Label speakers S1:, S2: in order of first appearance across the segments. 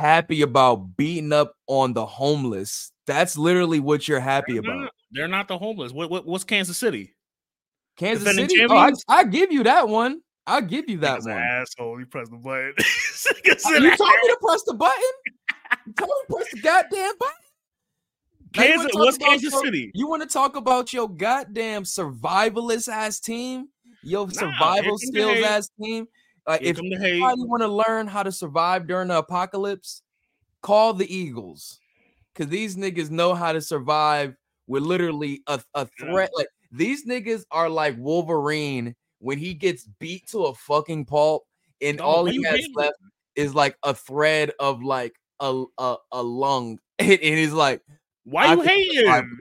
S1: happy about beating up on the homeless. That's literally what you're happy
S2: They're
S1: about.
S2: not, they're not the homeless. What, what what's Kansas City?
S1: Kansas
S2: defending
S1: City. Oh, I? I give you that one. I give you that one.
S2: asshole. He press the button.
S1: Uh, You told me to press the button. You told me to press the goddamn button. You
S2: Kansas, what's Kansas
S1: your-
S2: City?
S1: You want to talk about your goddamn survivalist ass team? Your
S2: Nah,
S1: survival skills ass team? Like,
S2: Here
S1: if you want to learn how to survive during the apocalypse, call the Eagles. Because these niggas know how to survive with literally a, a threat. Like, these niggas are like Wolverine when he gets beat to a fucking pulp and all he has left is like a thread of like a a, a lung. And, and he's like,
S2: Why you hating?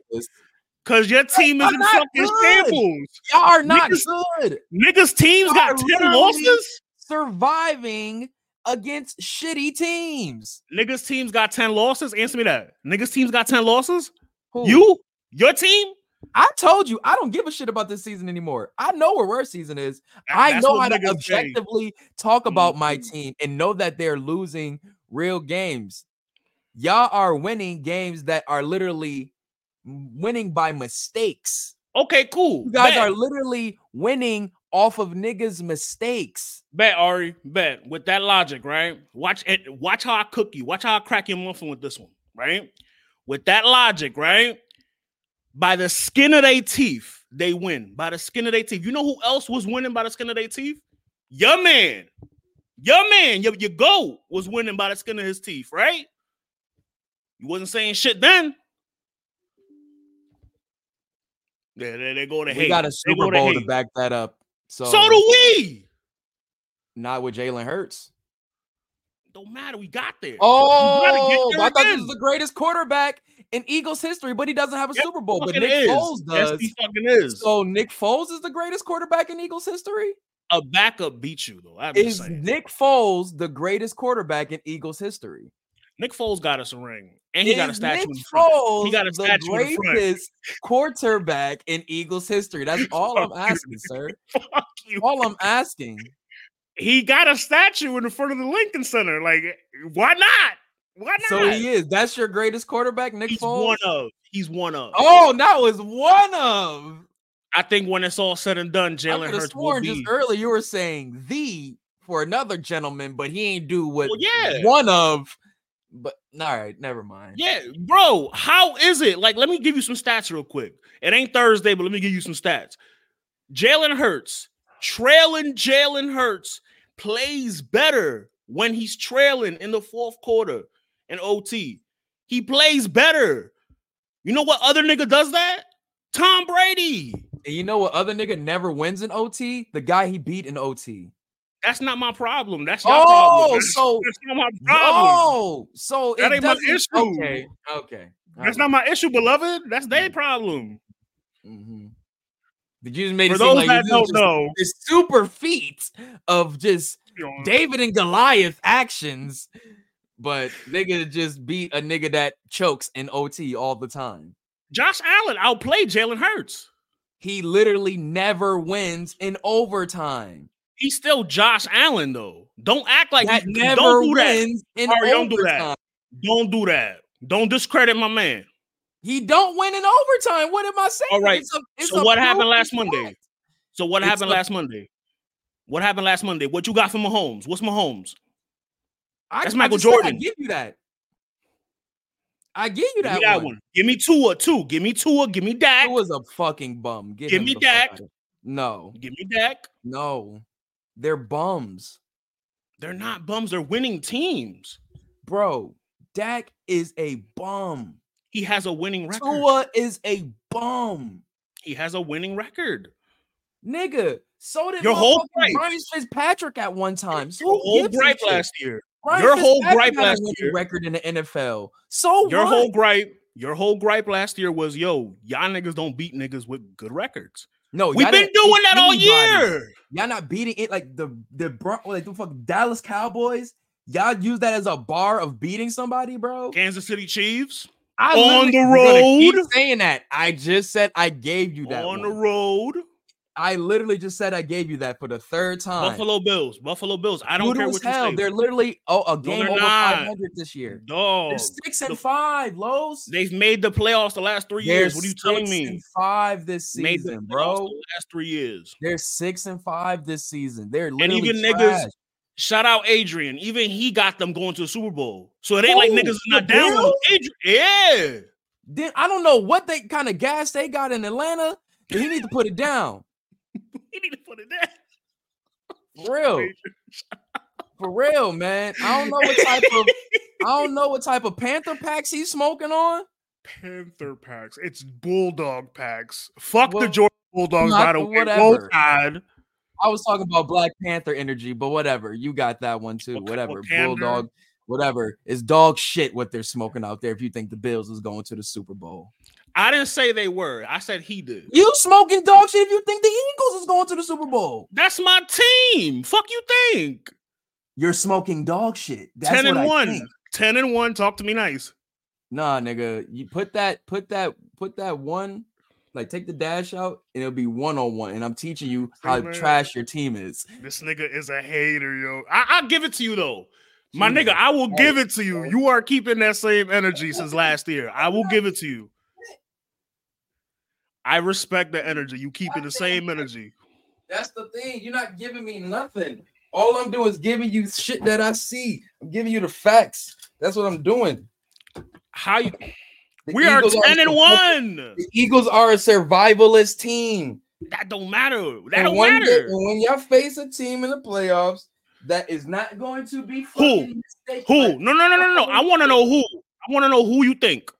S2: Because your team is in fucking
S1: good.
S2: shambles.
S1: Y'all are not
S2: Niggas-
S1: good.
S2: Niggas' teams
S1: Y'all
S2: got 10
S1: literally-
S2: losses.
S1: Surviving against shitty teams.
S2: Niggas' teams got 10 losses. Answer me that. Niggas' teams got 10 losses.
S1: Who?
S2: You? Your team?
S1: I told you I don't give a shit about this season anymore. I know where our season is.
S2: That-
S1: I know how to
S2: niggas say.
S1: objectively talk about my
S2: Mhm.
S1: team and know that they're losing real games. Y'all are winning games that are literally winning by mistakes.
S2: Okay, cool.
S1: You guys
S2: bet.
S1: are literally winning off of niggas' mistakes.
S2: bet Ari. Bet with that logic, right? Watch it. Watch how I cook you. Watch how I crack your muffin with this one, right? With that logic, right? By the skin of their teeth, they win. By the skin of their teeth. You know who else was winning by the skin of their teeth? Your man. Your man, your, your goat was winning by the skin of his teeth, right? You wasn't saying shit then. There, there, there go
S1: We
S2: hate.
S1: got a Super Bowl to
S2: hate.
S1: back that up. So,
S2: So do we.
S1: not with Jalen Hurts.
S2: Don't matter. We got there.
S1: Oh,
S2: there
S1: I thought this was the greatest quarterback in Eagles history, but he doesn't have a
S2: Yes,
S1: Super Bowl. But Nick
S2: is.
S1: Foles
S2: Yes,
S1: does.
S2: he fucking is.
S1: So Nick Foles is the greatest quarterback in Eagles history.
S2: a backup beat you though. I'm
S1: Is. Nick Foles the greatest quarterback in Eagles history?
S2: Nick Foles got us a ring, and he got a statue
S1: Nick
S2: in front.
S1: Foles
S2: He got a
S1: the
S2: statue in front.
S1: greatest quarterback in Eagles history. That's all I'm asking, sir.
S2: Fuck you.
S1: All I'm asking.
S2: He got a statue in front of the Lincoln Center. Like, why not? Why not?
S1: So he is. That's your greatest quarterback, Nick
S2: He's
S1: Foles.
S2: one of. He's one of.
S1: Oh, that was one of.
S2: I think when it's all said and done, Jalen Hurts will be.
S1: just earlier you were saying the for another gentleman, but he ain't do what
S2: Well, yeah.
S1: one of. But all right, never mind.
S2: Yeah, bro. How is it? Like, let me give you some stats real quick. It ain't Thursday, but let me give you some stats. Jalen Hurts, trailing Jalen Hurts, plays better when he's trailing in the fourth quarter in OT. He plays better. You know what other nigga does that? Tom Brady.
S1: And you know what other nigga never wins in OT? The guy he beat in OT.
S2: That's not my problem. That's your
S1: Oh,
S2: problem. That's,
S1: so-
S2: that's not my problem.
S1: Oh, so
S2: That ain't my issue.
S1: Okay, okay.
S2: That's not my issue, beloved. That's their problem.
S1: hmm Did you just make
S2: For
S1: it seem like
S2: that don't
S1: just
S2: know,
S1: this super feat of just David and Goliath actions, but nigga just beat a nigga that chokes in OT all the time.
S2: Josh Allen outplayed Jalen Hurts.
S1: He literally never wins in overtime.
S2: He's still Josh Allen though. Don't act like
S1: that never
S2: don't do that.
S1: wins in
S2: Ari, don't do that. Don't do that. Don't discredit my man.
S1: He don't win in overtime. What am I saying?
S2: All right,
S1: It's a- it's
S2: so what happened last Monday? So what
S1: It's
S2: happened
S1: a-
S2: last Monday? What happened last Monday? What you got for Mahomes? What's Mahomes?
S1: I,
S2: That's
S1: I
S2: Michael
S1: I
S2: Jordan.
S1: give you that. I give you
S2: Give
S1: that,
S2: me that
S1: one.
S2: one. Give me Tua too. Give me Tua. Give me Dak.
S1: It was a fucking bum. Get
S2: Give me Dak.
S1: No,
S2: Give me Dak.
S1: no, they're bums,
S2: They're not bums. They're winning teams.
S1: bro. Dak is a bum.
S2: He has a winning record.
S1: Tua is a bum,
S2: He has a winning record.
S1: nigga. So did
S2: Your whole.
S1: Ryan Fitzpatrick at one time. So
S2: Your whole gripe last year.
S1: Ryan
S2: your whole gripe last year-
S1: record in the NFL. So
S2: Your
S1: what?
S2: whole gripe. Your whole gripe last year was, yo, y'all niggas don't beat niggas with good records.
S1: No,
S2: We've been doing that all year.
S1: Y'all not beating it like the the Bron- like the fucking Dallas Cowboys. Y'all use that as a bar of beating somebody, bro.
S2: Kansas City Chiefs
S1: I
S2: On the
S1: gonna keep
S2: road.
S1: saying that. I just said I gave you that.
S2: on
S1: one.
S2: the road.
S1: I literally just said I gave you that for the third time.
S2: Buffalo Bills. Buffalo Bills. I don't
S1: Brutal
S2: care what you
S1: hell.
S2: say.
S1: They're literally oh a game
S2: they're
S1: over 500 this year.
S2: No,
S1: They're six and
S2: the-
S1: five, Lows.
S2: They've made the playoffs the last three
S1: They're
S2: years. What are you telling me?
S1: and five this season, bro.
S2: the last three years.
S1: They're six and five this season. They're literally and
S2: even niggas- Shout out Adrian. Even he got them going to the Super Bowl. So it ain't like niggas not down with Adrian. Yeah.
S1: Then I don't know what they kind of gas they got in Atlanta. He need to put it down.
S2: He need to put it down.
S1: For real. For real, man. I don't know what type of I don't know what type of Panther packs he's smoking on.
S2: Panther packs. It's Bulldog packs. Fuck the
S1: Well,
S2: Georgia Bulldogs, by the
S1: the
S2: way.
S1: whatever. I was talking about Black Panther energy, but whatever. You got that one too.
S2: Wak-
S1: Whatever.
S2: Wakanda.
S1: Bulldog, whatever. It's dog shit what they're smoking out there if you think the Bills is going to the Super Bowl.
S2: I didn't say they were. I said he did.
S1: You smoking dog shit if you think the Eagles is going to the Super Bowl.
S2: That's my team. Fuck you think.
S1: You're smoking dog shit. That's
S2: 10 and
S1: what I
S2: 1.
S1: think.
S2: 10 and 1. Talk to me nice.
S1: Nah, nigga. You put that, put that, put that one, like take the dash out, and it'll be one on one. And I'm teaching you how
S2: Hey, man.
S1: trash your team is.
S2: This nigga is a hater, yo. I, I'll give it to you though. My nigga, I will give it to you. You are keeping that same energy since last year. I will give it to you. I respect the energy. You keeping the same energy.
S1: That's the thing. You're not giving me nothing. All I'm doing is giving you shit that I see. I'm giving you the facts. That's what I'm doing.
S2: How you
S1: The
S2: we are
S1: Eagles
S2: 10 and 1.
S1: The Eagles are a survivalist team.
S2: That don't matter. That
S1: And
S2: don't
S1: one day-
S2: matter.
S1: and when y'all face a team in the playoffs that is not going to be
S2: Who? Who? No, no, no, no, no. I want to know who. I want to know who you think.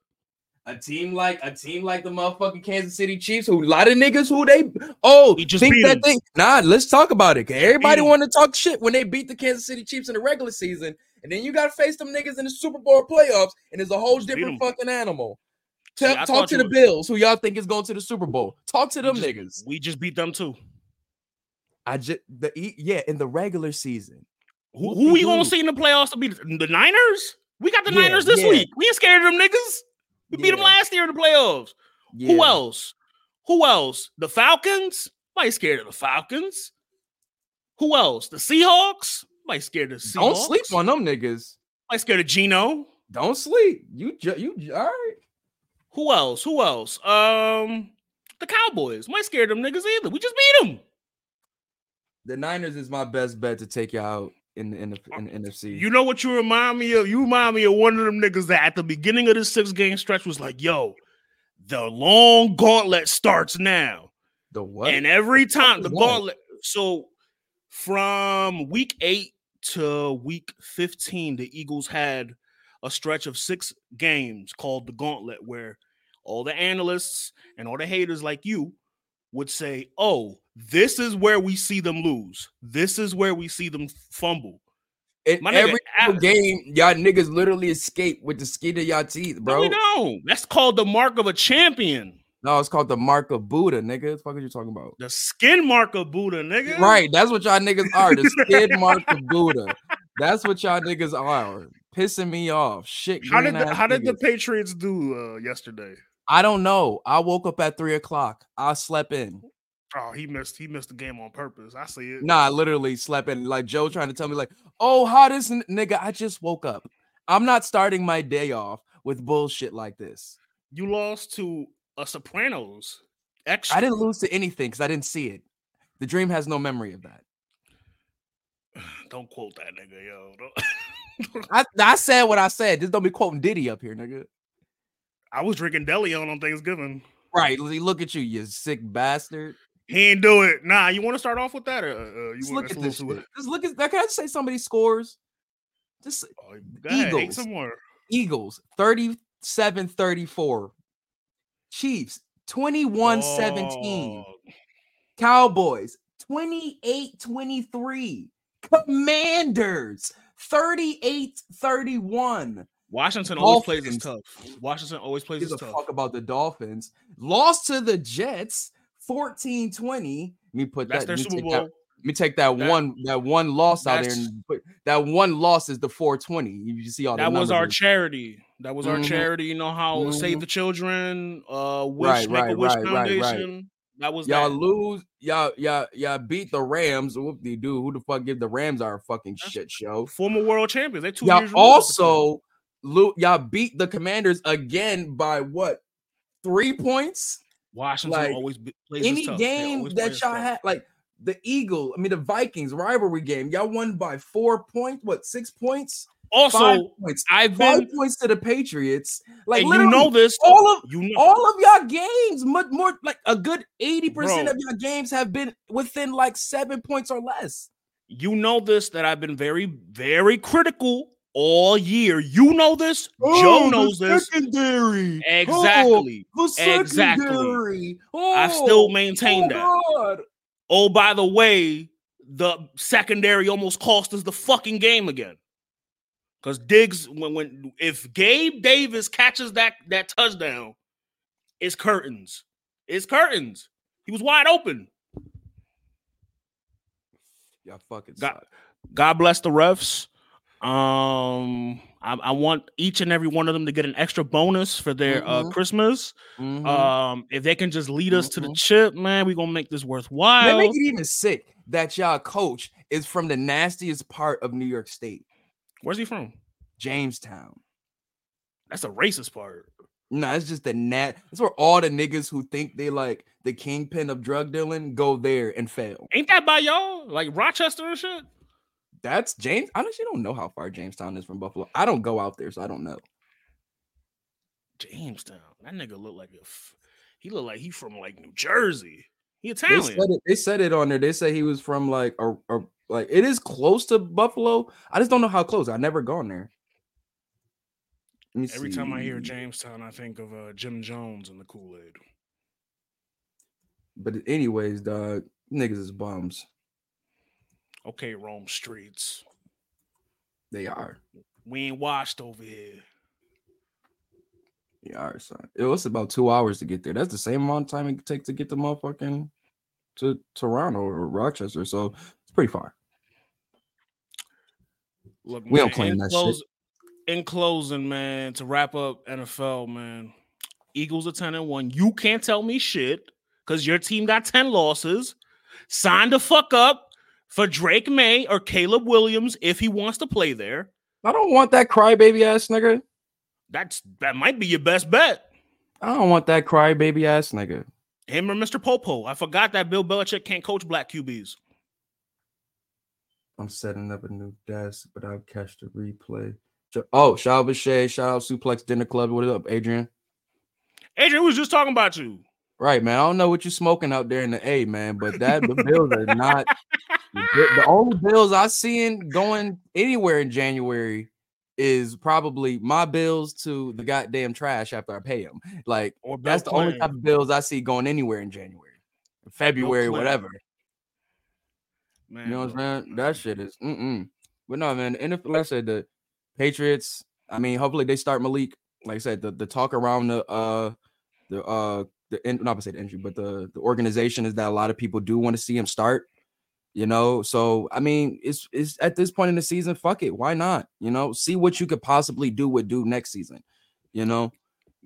S1: A team like a team like the motherfucking Kansas City Chiefs, who a lot of niggas who they oh
S2: He just
S1: think that thing. Nah, let's talk about it. Everybody want to talk shit when they beat the Kansas City Chiefs in the regular season, and then you got to face them niggas in the Super Bowl playoffs, and it's a whole
S2: Just beat 'em.
S1: different fucking animal. Tell, talk to the
S2: was-
S1: Bills, who y'all think is going to the Super Bowl. Talk to them
S2: just-
S1: niggas.
S2: We just beat them too.
S1: I just the yeah in the regular season.
S2: Who, who
S1: we
S2: we gonna see in the playoffs to beat the Niners? We got the
S1: Yeah,
S2: Niners this
S1: yeah.
S2: week. We ain't scared of them niggas. We beat them last year in the playoffs. Who else? Who else? The Falcons? Nobody scared of the Falcons. Who else? The Seahawks? Nobody scared of the Seahawks.
S1: Don't sleep on them niggas.
S2: Nobody scared of Geno.
S1: Don't sleep. You ju- you ju- all right.
S2: Who else? Who else? Um, the Cowboys. Nobody scared of them niggas either. We just beat them.
S1: The Niners is my best bet to take you out in the, in the, in the NFC.
S2: You know what you remind me of? You remind me of one of them niggas that at the beginning of this six game stretch was like, yo, the long gauntlet starts now.
S1: the what?
S2: And every time
S1: is
S2: the gauntlet, so from week eight to week 15, the Eagles had a stretch of six games called the gauntlet, where all the analysts and all the haters like you would say, Oh, this is where we see them lose. This is where we see them fumble.
S1: In
S2: my
S1: every single
S2: a-
S1: game, y'all niggas literally escape with the skin of y'all teeth,
S2: No,
S1: bro.
S2: we don't. That's called the mark of a champion.
S1: No, it's called the mark of Buddha, nigga. What the fuck are you talking about?
S2: The skin mark of Buddha, nigga.
S1: Right, that's what y'all niggas are. The skin mark of Buddha. That's what y'all niggas are. Pissing me off. Shit.
S2: How did the, how did the. Patriots do uh, yesterday?
S1: I don't know. I woke up at three o'clock. I slept in.
S2: Oh, he missed he missed the game on purpose. I see it.
S1: Nah, I literally slept in. Like Joe trying to tell me, like, oh, how this n- nigga? I just woke up. I'm not starting my day off with bullshit like this.
S2: You lost to a Sopranos. Extra.
S1: I didn't lose to anything because I didn't see it. The dream has no memory of that.
S2: Don't quote that nigga, yo.
S1: I, I said what I said. Just don't be quoting Diddy up here, nigga.
S2: I was drinking Deleon on Thanksgiving.
S1: Right. Look at you, you sick bastard.
S2: He ain't do it. Nah, you want to start off with that, or uh, you
S1: Just
S2: want
S1: look
S2: to
S1: at this. Just look at that. Can I just say somebody scores? Just
S2: Oh,
S1: Eagles.
S2: some more.
S1: Eagles 37 34. Chiefs 21 17.
S2: Dog.
S1: Cowboys 28 23. Commanders 38 31.
S2: Washington always plays
S1: Dolphins.
S2: tough. Washington always plays
S1: a
S2: tough.
S1: fuck about the Dolphins. Lost to the Jets 14 20. Let me put
S2: That's
S1: that.
S2: their
S1: let me
S2: Super
S1: take
S2: Bowl.
S1: that- Let me take that,
S2: That-
S1: one that one loss out there and put that one loss is the 420. You see all the
S2: That was our charity. That was our
S1: Mhm.
S2: charity. You know how Save
S1: Mhm.
S2: the Children, uh, Wish,
S1: Right,
S2: Make a Wish
S1: right, right, right.
S2: Foundation. That was
S1: y'all
S2: that.
S1: lose y'all y'all y'all beat the Rams. Whoop de doo. Who the fuck give the Rams our fucking shit show?
S2: Former world champions. They two
S1: Y'all
S2: years removed at the time.
S1: also lo- y'all beat the Commanders again by what? Three points?
S2: Washington
S1: like,
S2: always be- plays
S1: Any. Game that y'all had, like the Eagle, I mean the Vikings rivalry game, y'all won by four points. What six points?
S2: Also, Five
S1: points.
S2: I've
S1: Five
S2: been
S1: points to the Patriots. Like
S2: you know this.
S1: all of
S2: you know
S1: all of y'all games, much more like a good 80%
S2: Bro.
S1: of your games have been within like seven points or less.
S2: you know this that I've been very very critical all year. You know this. Oh, Joe knows this.
S1: Oh, Secondary.
S2: Exactly.
S1: Oh, the
S2: Exactly.
S1: secondary.
S2: I still
S1: Oh,
S2: maintain
S1: oh
S2: that.
S1: God.
S2: Oh, by the way, the secondary almost cost us the fucking game again. Because Diggs, when when if Gabe Davis catches that that touchdown, it's curtains. It's curtains. He was wide open.
S1: Y'all fucking
S2: God-
S1: suck.
S2: God bless the refs. Um, I, I want each and every one of them to get an extra bonus for their uh
S1: Mhm.
S2: Christmas.
S1: Mhm.
S2: Um, if they can just lead us to the
S1: Mhm.
S2: chip, man, we gonna make this
S1: They
S2: worthwhile.
S1: make it even sick that y'all coach is from the nastiest part of New York State,
S2: Where's he from?
S1: Jamestown.
S2: That's the racist part.
S1: No, it's just the nat. That's where all the niggas who think they like the kingpin of drug dealing go there and fail.
S2: Ain't that by y'all? Like Rochester and shit?
S1: That's James. I honestly don't know how far Jamestown is from Buffalo. I don't go out there, so I don't know.
S2: Jamestown. That nigga look like a. F- he look like he from like New Jersey. He
S1: They
S2: Italian.
S1: said it. They said it on there. They say he was from like a, a like it is close to Buffalo. I just don't know how close. I never gone there.
S2: Every time I hear. Jamestown, I think of uh, Jim Jones and the Kool Aid.
S1: But anyways, dog, niggas is bums.
S2: Okay, Rome streets.
S1: They are.
S2: We ain't washed over here.
S1: They are, son. It was about two hours to get there. That's the same amount of time it takes to get the motherfucking to Toronto or Rochester. So it's pretty far.
S2: Look,
S1: We don't
S2: man,
S1: claim
S2: in
S1: that shit.
S2: close- In closing, man, to wrap up NFL, man, Eagles are 10 and 1. You can't tell me shit because your team got 10 losses. Sign the fuck up for Drake Maye or Caleb Williams if he wants to play there.
S1: I don't want that crybaby ass nigga.
S2: That's that might be your best bet.
S1: I don't want that crybaby ass nigga.
S2: Him or Mr. Popo. I forgot that Bill Belichick can't coach black QBs.
S1: I'm setting up a new desk, but I'll catch the replay. Oh, shout out Bashay, shout out Suplex Dinner Club. What is up, Adrian?
S2: Adrian was just talking about you.
S1: Right, man. I don't know what you're smoking out there in the A, man, but that the bills are not the, the only bills I seen going anywhere in January is probably my bills to the goddamn trash after I pay them. Like that's the only type of bills I see going anywhere in January, February,
S2: Clinton.
S1: whatever.
S2: Man,
S1: You know what I'm saying? That shit is mm-mm. But no, man, and if like I said, the Patriots, I mean, hopefully they start Malik. Like I said, the, the talk around the uh the uh the in, not to say the injury, but the the organization is that a lot of people do want to see him start. You know, so I mean, it's it's at this point in the season, fuck it, why not? You know, see what you could possibly do with do next season. You know,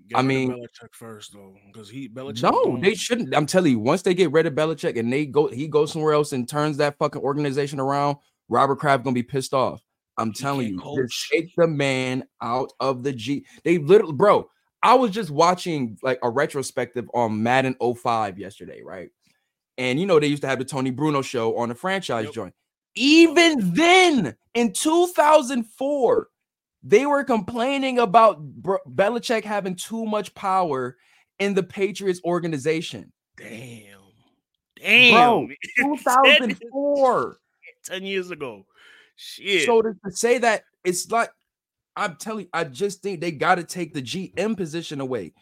S2: get
S1: I mean-
S2: Belichick first though, because he Belichick.
S1: no,
S2: going-
S1: they shouldn't. I'm telling you, once they get rid of Belichick and they go, he goes somewhere else and turns that fucking organization around. Robert Kraft gonna be pissed off. I'm telling you, take the man out of the G. They literally, bro. I was just watching like a retrospective on Madden 05 yesterday, right? And you know they used to have the Tony Bruno show on the franchise
S2: Yep.
S1: joint. Even then, in 2004, they were complaining about Bro- Belichick having too much power in the Patriots organization.
S2: Damn. Damn.
S1: Bro, 2004.
S2: 10 years ago. Shit.
S1: So to, to say that it's like I'm telling you, I just think they got to take the GM position away.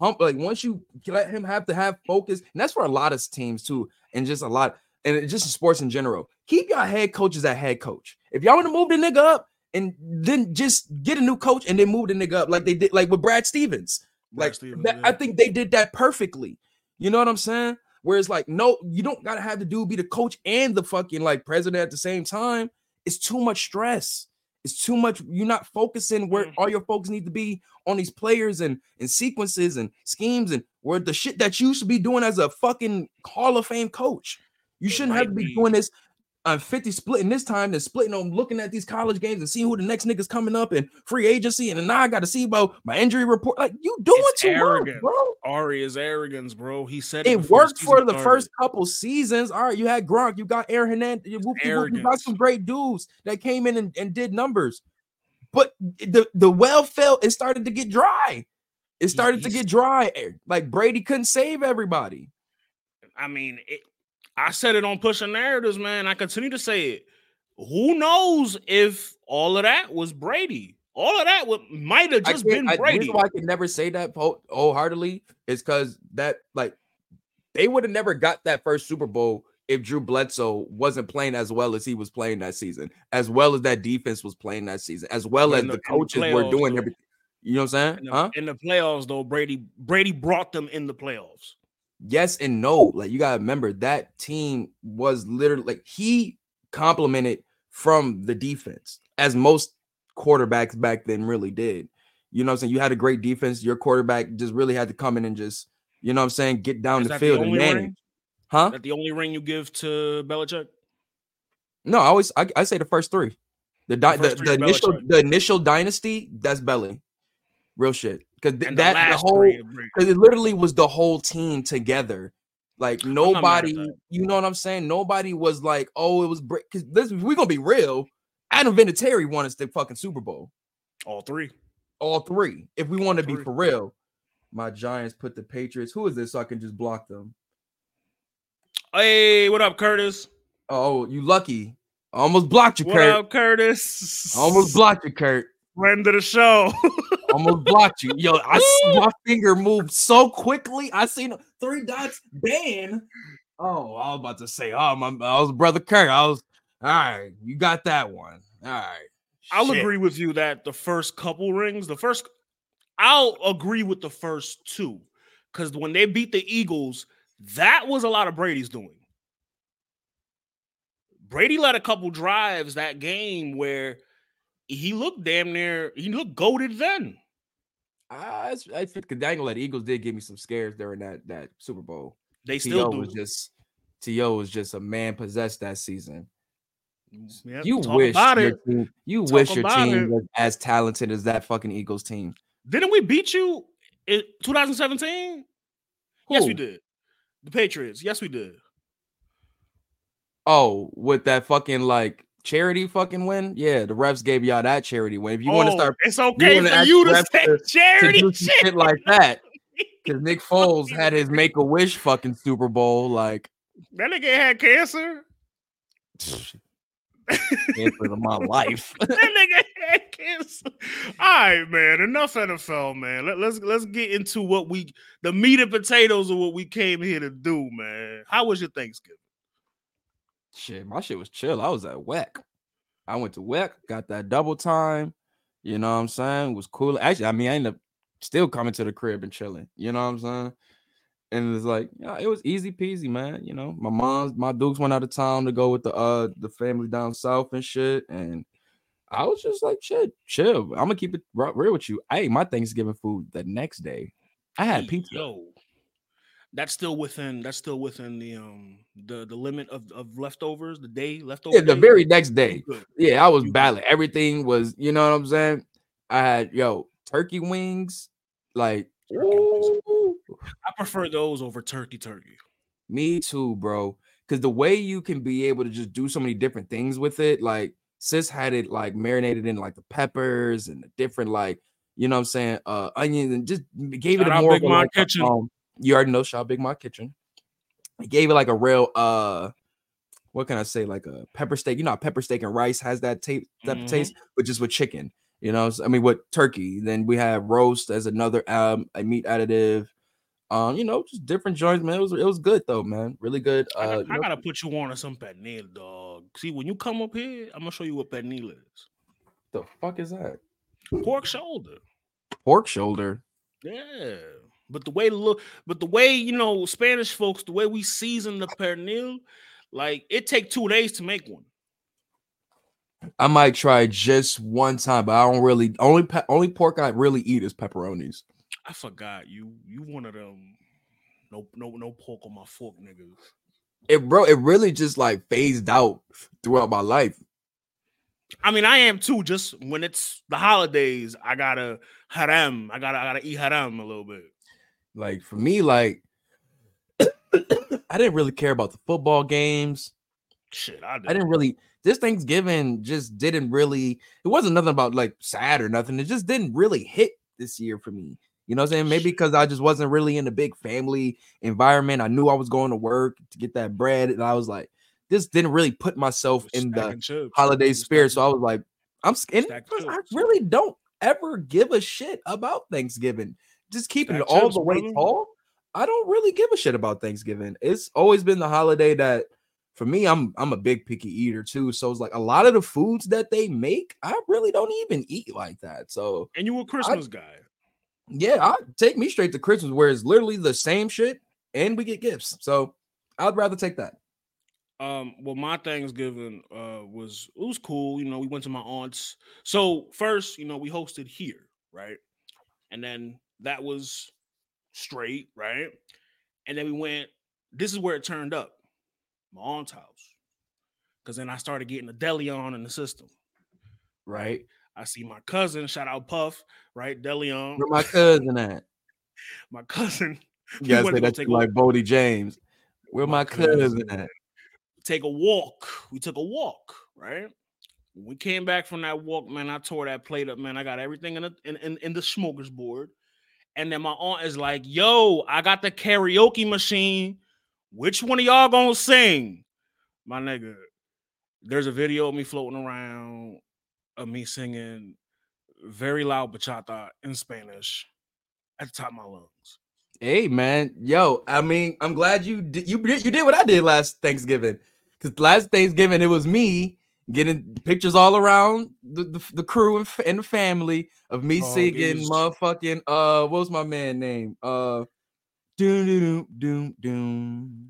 S1: Hump, like once you let him have to have focus, and that's for a lot of teams too, and just a lot, and just sports in general. Keep your head coach as a head coach. If y'all want to move the nigga up, and then just get a new coach and then move the nigga up like they did, like with Brad Stevens.
S2: Brad
S1: Like
S2: Stevens,
S1: that,
S2: yeah.
S1: I think they did that perfectly. You know what I'm saying? Where it's like, no, you don't gotta have the dude be the coach and the fucking like president at the same time. It's too much stress. It's too much. You're not focusing where
S2: Mm.
S1: all your folks need to be on these players and and sequences and schemes and where the shit that you should be doing as a fucking Hall of Fame coach. You shouldn't have to be. doing this on 50 splitting this time and splitting on looking at these college games and seeing who the next niggas coming up and free agency. And then now I got to see about my injury report. Like you doing
S2: It's
S1: too much,
S2: arrogant.
S1: bro.
S2: Ari is arrogance, bro. He said it,
S1: It worked for the
S2: started.
S1: first couple seasons. All right, you had Gronk, you got Aaron Hernandez, you, whoop, you, got some great dudes that came in and, and did numbers. But the, the well felt, it started to get dry. It started to get dry. Like Brady couldn't save everybody.
S2: I mean, it, I said it on pushing narratives, man. I continue to say it. Who knows if all of that was Brady? All of that would might have just been
S1: I,
S2: Brady.
S1: reason why I can never say that whole- wholeheartedly is because that like they would have never got that first Super Bowl if Drew Bledsoe wasn't playing as well as he was playing that season, as well as that defense was playing that season, as well as the,
S2: the-
S1: coaches were doing
S2: though.
S1: everything. You know what I'm saying?
S2: in, the,
S1: Huh?
S2: in the playoffs, though, Brady Brady brought them in the playoffs.
S1: Yes and no. Like you gotta remember that team was literally like he complimented from the defense, as most quarterbacks back then really did. You know what I'm saying? You had a great defense. Your quarterback just really had to come in and just, you know what I'm saying, get down
S2: Is
S1: the
S2: that the
S1: field and manage.
S2: ring?
S1: Huh?
S2: That the only ring you give to Belichick?
S1: No, I always I, I say the first three. The di-
S2: The
S1: the, the, initial the initial dynasty, that's Belly. Real shit. Because
S2: the
S1: that the whole
S2: three are Brady.
S1: because it literally was the whole team together. Like
S2: not mad at
S1: nobody, you know what I'm saying? Nobody was like, oh, it was because this we're gonna be real. Adam Vinatieri won us the fucking Super Bowl.
S2: All three.
S1: All three. If we want to be for real. My Giants put the Patriots. Who is this? So I can just block them.
S2: Hey, what up, Curtis?
S1: Oh, you lucky. I almost blocked you,
S2: What
S1: Kurt.
S2: up, Curtis?
S1: I almost blocked you, Kurt.
S2: friend of the show.
S1: almost blocked you. Yo, I my finger moved so quickly. I seen three dots ban. Oh, I was about to say, oh my, I was brother Kirk. I was all right. You got that one. All right.
S2: I'll
S1: Shit.
S2: agree with you that the first couple rings, the first, I'll agree with the first two, because when they beat the Eagles, that was a lot of Brady's doing. Brady led a couple drives that game where he looked damn near, he looked goaded then.
S1: I, I think the Dangle that Eagles did give me some scares during that that Super Bowl.
S2: They
S1: To
S2: still do.
S1: was just T.O. was just a man possessed that season.
S2: Mm, yep,
S1: You wish your team, you
S2: Talk
S1: wish your team
S2: it.
S1: was as talented as that fucking Eagles team.
S2: Didn't we beat you in 2017? Yes, we did. The Patriots. Yes, we did.
S1: Oh, with that fucking like charity fucking win? Yeah, the refs gave y'all that charity win. If you want to
S2: Oh,
S1: start
S2: it's okay
S1: wanna
S2: for you to say
S1: to- to
S2: charity
S1: do
S2: shit.
S1: like that, because Nick Foles had his Make a Wish fucking Super Bowl, like
S2: That nigga had cancer.
S1: for my life.
S2: That nigga had cancer. All right, man. Enough NFL, man. Let, let's let's get into what we the meat and potatoes of what we came here to do, man. How was your Thanksgiving?
S1: Shit, my shit was chill. I was at WEC. I went to WEC, got that double time. You know what I'm saying? It was cool. Actually, I mean, I ended up still coming to the crib and chilling. You know what I'm saying? And it's like, yeah, it was easy peasy, man. You know, my mom's my dukes went out of town to go with the uh the family down south and shit. And I was just like, shit, chill. I'm gonna keep it real with you. Hey, my Thanksgiving food the next day. I had
S2: Hey,
S1: pizza.
S2: Yo, that's still within that's still within the um the the limit of, of leftovers, the day leftover.
S1: Yeah, the
S2: day?
S1: very next day. Yeah, I was battling. Everything was, you know what I'm saying? I had yo turkey wings, like
S2: Turkey wings.
S1: ooh,
S2: I prefer those over turkey turkey.
S1: me too, bro. Because the way you can be able to just do so many different things with it, like sis had it like marinated in like the peppers and the different like, you know what I'm saying, uh onions and just gave
S2: Shout
S1: it a more
S2: Big
S1: of a, like, um, you already know Shop Big My Kitchen. It gave it like a real uh what can I say, like a pepper steak. You know, pepper steak and rice has that taste, that
S2: Mhm.
S1: taste, but just with chicken. You know, so- I mean, with turkey. Then we have roast as another um a meat additive. Um, you know, just different joints, man. It was it was good though, man. Really good.
S2: I,
S1: Uh,
S2: got-
S1: you
S2: I gotta put you on to some pernil, dog. See, when you come up here, I'm gonna show you what pernil is.
S1: the fuck is that?
S2: Pork shoulder.
S1: Pork shoulder.
S2: Yeah. But the way look, but the way you know, Spanish folks, the way we season the pernil, like it take two days to make one.
S1: I might try just one time, but I don't really only pe- only pork I really eat is pepperonis.
S2: I forgot you. You one of them. No, no, no pork on my fork, niggas.
S1: It bro, it really just like phased out throughout my life.
S2: I mean, I am too. Just when it's the holidays, I gotta haram. I gotta, I gotta eat haram a little bit.
S1: Like for me, like I didn't really care about the football games.
S2: Shit, I, did.
S1: I didn't really. This Thanksgiving just didn't really. It wasn't nothing about like sad or nothing. It just didn't really hit this year for me. You know what I'm saying? Maybe because I just wasn't really in a big family environment. I knew I was going to work to get that bread, and I was like, this didn't really put myself in the chips. holiday spirit. So I was like, I'm scared. I really don't ever give a shit about Thanksgiving. Just keeping Stack it all the way tall. I don't really give a shit about Thanksgiving. It's always been the holiday that for me, I'm I'm a big picky eater too. So it's like a lot of the foods that they make, I really don't even eat like that. So
S2: and you a Christmas I, guy.
S1: Yeah, I take me straight to Christmas where it's literally the same shit and we get gifts. So I'd rather take that.
S2: Um, well, my Thanksgiving uh was it was cool. You know, we went to my aunt's. So first, you know, we hosted here, right? And then that was straight, right? And then we went, this is where it turned up, my aunt's house. Cause then I started getting the Deleon in the system. Right. I see my cousin, shout out Puff, right? Deleon.
S1: Where my cousin at?
S2: my cousin.
S1: You guys say that's like Bodie James. Where my, my cousin, cousin at?
S2: take a walk. We took a walk, right? When we came back from that walk, man, I tore that plate up, man. I got everything in the in, in, in the smoker's board. And then my aunt is like, yo, I got the karaoke machine. Which one of y'all gonna sing? My nigga, there's a video of me floating around of me singing very loud bachata in Spanish at the top of my lungs.
S1: Hey man, yo, I mean, I'm glad you did you you did what I did last Thanksgiving. Because last Thanksgiving it was me getting pictures all around the, the, the crew and, and, the family of me oh, singing motherfucking uh what was my man name? Uh doom doom doom doom.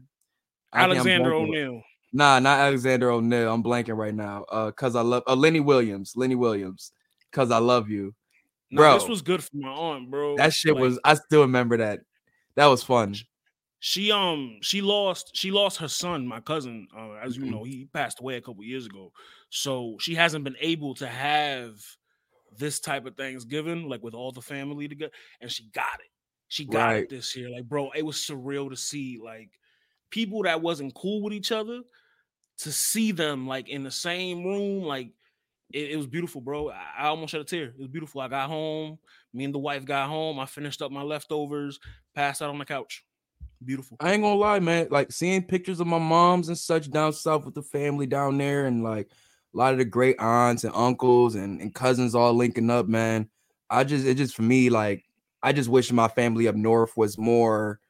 S2: Alexander O'Neal.
S1: Nah, not Alexander O'Neal. I'm blanking right now. Uh, cause I love uh, Lenny Williams. Lenny Williams. Cause I love you.
S2: Bro, this was good for my aunt, bro.
S1: That shit like, was I still remember that. That was fun
S2: she um she lost she lost her son my cousin uh, as you mm-hmm. know he passed away a couple years ago. So she hasn't been able to have this type of thanksgiving like with all the family together and she got it. She got right. it this year. Like bro it was surreal to see like people that wasn't cool with each other to see them like in the same room like it, it was beautiful bro. I, I almost shed a tear. It was beautiful. I got home. Me and the wife got home. I finished up my leftovers passed out on the couch Beautiful.
S1: I ain't gonna lie, man. Like seeing pictures of my moms and such down south with the family down there, and like a lot of the great aunts and uncles and, and cousins all linking up, man. I just it just for me, like I just wish my family up north was more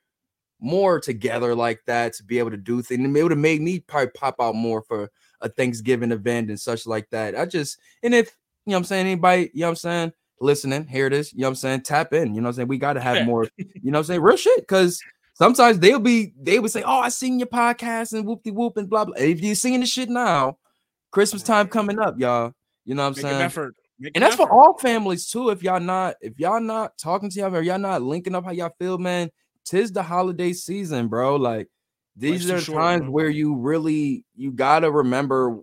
S1: more together like that to be able to do things. It would have made me probably pop out more for a Thanksgiving event and such like that. I just and if you know I'm saying, anybody, you know I'm saying, listening, here it is, you know I'm saying, tap in, you know I'm saying. We gotta have more, you know I'm saying, real shit. Cause sometimes they'll be they would say, "Oh, I seen your podcast and whoop de whoop and blah blah." If you're seeing the shit now, Christmas time coming up, y'all. You know what I'm Make saying? An effort. Make and that's effort. for all families too. If y'all not, if y'all not talking to y'all, or y'all not linking up how y'all feel, man, tis the holiday season, bro. Like these are short, times where you really you gotta remember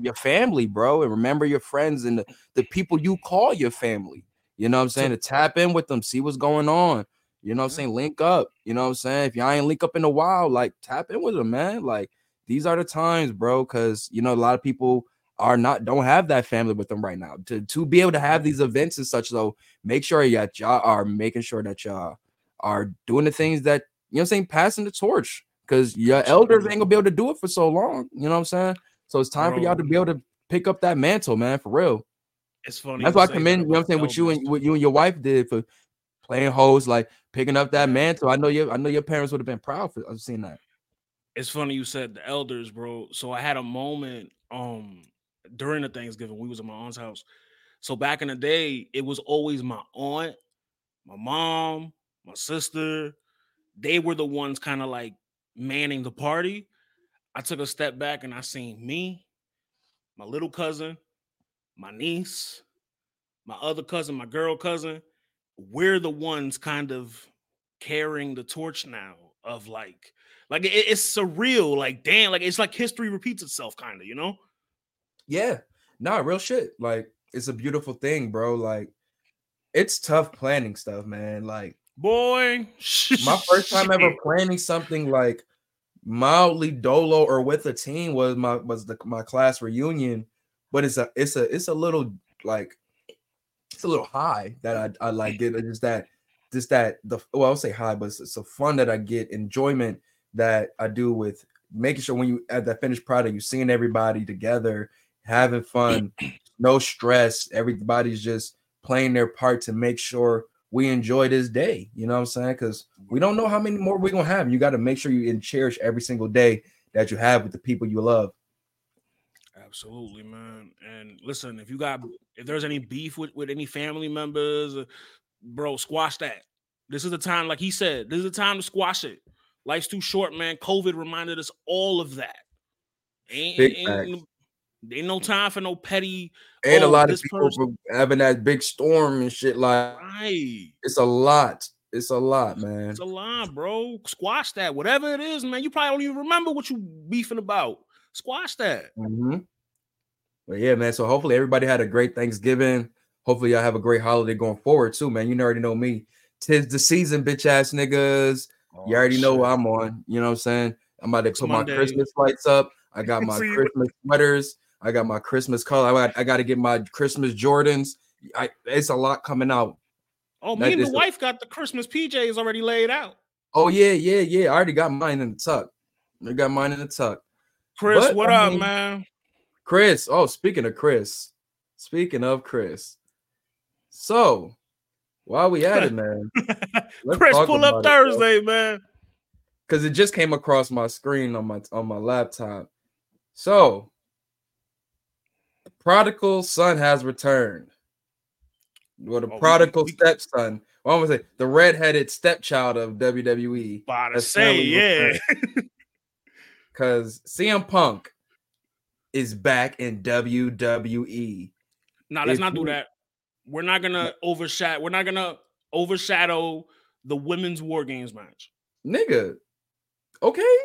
S1: your family, bro, and remember your friends and the, the people you call your family. You know what I'm saying? To tap in with them, see what's going on. You know what I'm saying? Link up. You know what I'm saying? If y'all ain't link up in a while, like tap in with them, man. Like these are the times, bro. Cause you know, a lot of people are not don't have that family with them right now. To to be able to have these events and such, though, make sure that y'all are making sure that y'all are doing the things that you know what I'm saying, passing the torch. Cause your elders ain't gonna be able to do it for so long. You know what I'm saying? So it's time bro. for y'all to be able to pick up that mantle, man, for real.
S2: It's funny.
S1: That's why I commend, you know what I'm saying, what you and what you and your wife did for playing host, like picking up that mantle. I know your I know your parents would have been proud for of seeing that.
S2: It's funny you said the elders, bro. So I had a moment um during the Thanksgiving. We was at my aunt's house. So back in the day, it was always my aunt, my mom, my sister. They were the ones kind of like manning the party. I took a step back and I seen me, my little cousin, my niece, my other cousin, my girl cousin, we're the ones kind of carrying the torch now of like like it, it's surreal. Like damn, like it's like history repeats itself, kind of. You know?
S1: Yeah. Nah, real shit. Like it's a beautiful thing, bro. Like it's tough planning stuff, man. Like
S2: boy,
S1: my first time ever planning something like mildly dolo or with a team was my was the my class reunion, but it's a it's a it's a little like it's a little high that I, I like get just that just that the well I'll say high, but it's, it's a fun that I get enjoyment that I do with making sure when you at that finished product, you're seeing everybody together, having fun, no stress. Everybody's just playing their part to make sure we enjoy this day. You know what I'm saying? Because we don't know how many more we're gonna have. You got to make sure you cherish every single day that you have with the people you love.
S2: Absolutely, man. And listen, if you got if there's any beef with, with any family members, uh, bro, squash that. This is the time, like he said, this is the time to squash it. Life's too short, man. COVID reminded us all of that. Ain't, ain't, ain't no time for no petty.
S1: And oh, a lot of people person. having that big storm and shit. Like, right. it's a lot. It's a lot, man.
S2: It's a lot, bro. Squash that. Whatever it is, man. You probably don't even remember what you beefing about. Squash that.
S1: Mm-hmm. But yeah, man. So hopefully everybody had a great Thanksgiving. Hopefully y'all have a great holiday going forward too, man. You already know me. Tis the season, bitch ass niggas. Oh, you already shit. know what I'm on. You know what I'm saying? I'm about to put Monday. my Christmas lights up. I got my Christmas sweaters. I got my Christmas color. I got, I got to get my Christmas Jordans. I, it's a lot coming out.
S2: Oh, me and the wife got the Christmas PJs already laid out.
S1: Oh yeah, yeah, yeah. I already got mine in the tuck. I got mine in the tuck.
S2: Chris, but, what I up, mean, man?
S1: Chris. Oh, speaking of Chris. Speaking of Chris. So, while we at it, man.
S2: Chris, pull up Thursday, it, man.
S1: Because it just came across my screen on my on my laptop. So, the prodigal son has returned. Well, the oh, prodigal we, stepson. Well, I'm gonna say the redheaded stepchild of WWE.
S2: About to say, yeah.
S1: Because CM Punk is back in WWE.
S2: No, let's if not do that. We're not gonna overshadow. We're not gonna overshadow the women's war games match.
S1: Nigga, okay.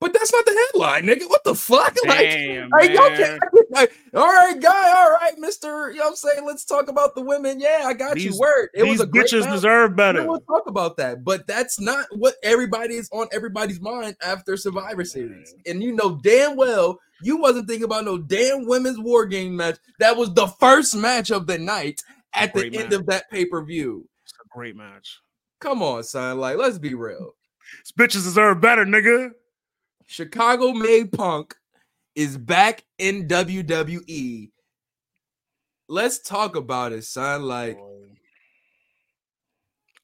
S1: But that's not the headline, nigga. What the fuck?
S2: Damn,
S1: like, okay, like, all right, guy, all right, Mister. You know what I'm saying? Let's talk about the women. Yeah, I got these, you. Word.
S2: It these was a bitches match. deserve better.
S1: We'll talk about that, but that's not what everybody is on everybody's mind after Survivor Series. And you know damn well you wasn't thinking about no damn women's war game match. That was the first match of the night at the end of that pay per view.
S2: It's a great match.
S1: Come on, son. Like, let's be real.
S2: These bitches deserve better, nigga.
S1: Chicago made Punk is back in WWE. Let's talk about it, son. Like,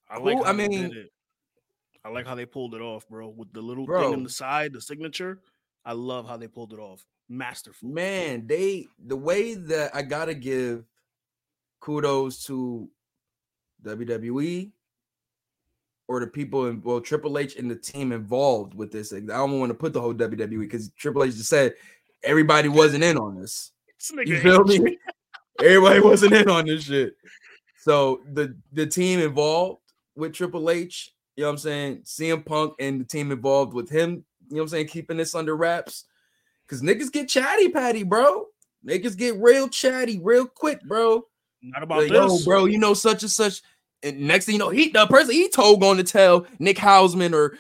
S2: I like. Who, I mean, I like how they pulled it off, bro. With the little bro, thing on the side, the signature. I love how they pulled it off. Masterful.
S1: Man, they the way that I gotta give kudos to WWE or the people in well Triple H and the team involved with this. I don't want to put the whole WWE because Triple H just said everybody wasn't in on this. You feel me? everybody wasn't in on this shit. So the the team involved with Triple H, you know what I'm saying? CM Punk and the team involved with him, know what I'm saying, keeping this under wraps. Cause niggas get chatty patty, bro. Niggas get real chatty real quick, bro.
S2: Not about like, this,
S1: bro. You know such and such and next thing you know, he the person he told going to tell Nick Hausman or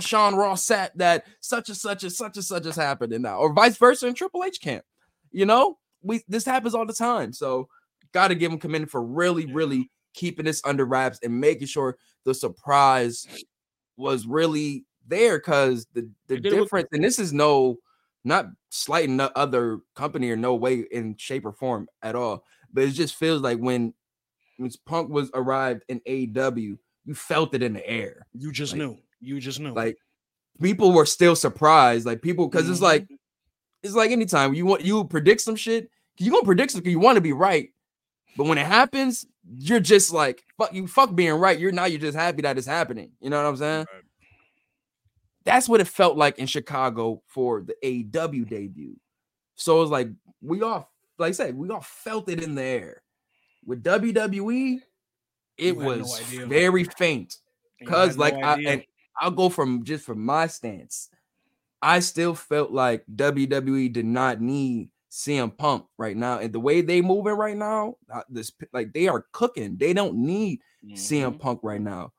S1: Sean Ross Sapp that such and such and such and such is happening now, or vice versa in Triple H camp. You know, we this happens all the time. So got to give him commend for really, really keeping this under wraps and making sure the surprise was really there. Because the the difference, and this is no not slighting the other company or no way in shape or form at all, but it just feels like when when Punk was arrived in AEW, you felt it in the air.
S2: You just
S1: like,
S2: knew. You just knew.
S1: Like people were still surprised. Like people, because mm-hmm. it's like it's like anytime you want you predict some shit, you gonna predict something you want to be right. But when it happens, you're just like fuck you fuck being right. You're now you're just happy that it's happening. You know what I'm saying? Right. That's what it felt like in Chicago for the AEW debut. So it's like we all like I said, we all felt it in the air. With WWE, it was no very faint. Cause like no I and I'll go from just from my stance. I still felt like WWE did not need CM Punk right now, and the way they moving right now, uh, this like they are cooking. They don't need mm-hmm. CM Punk right now.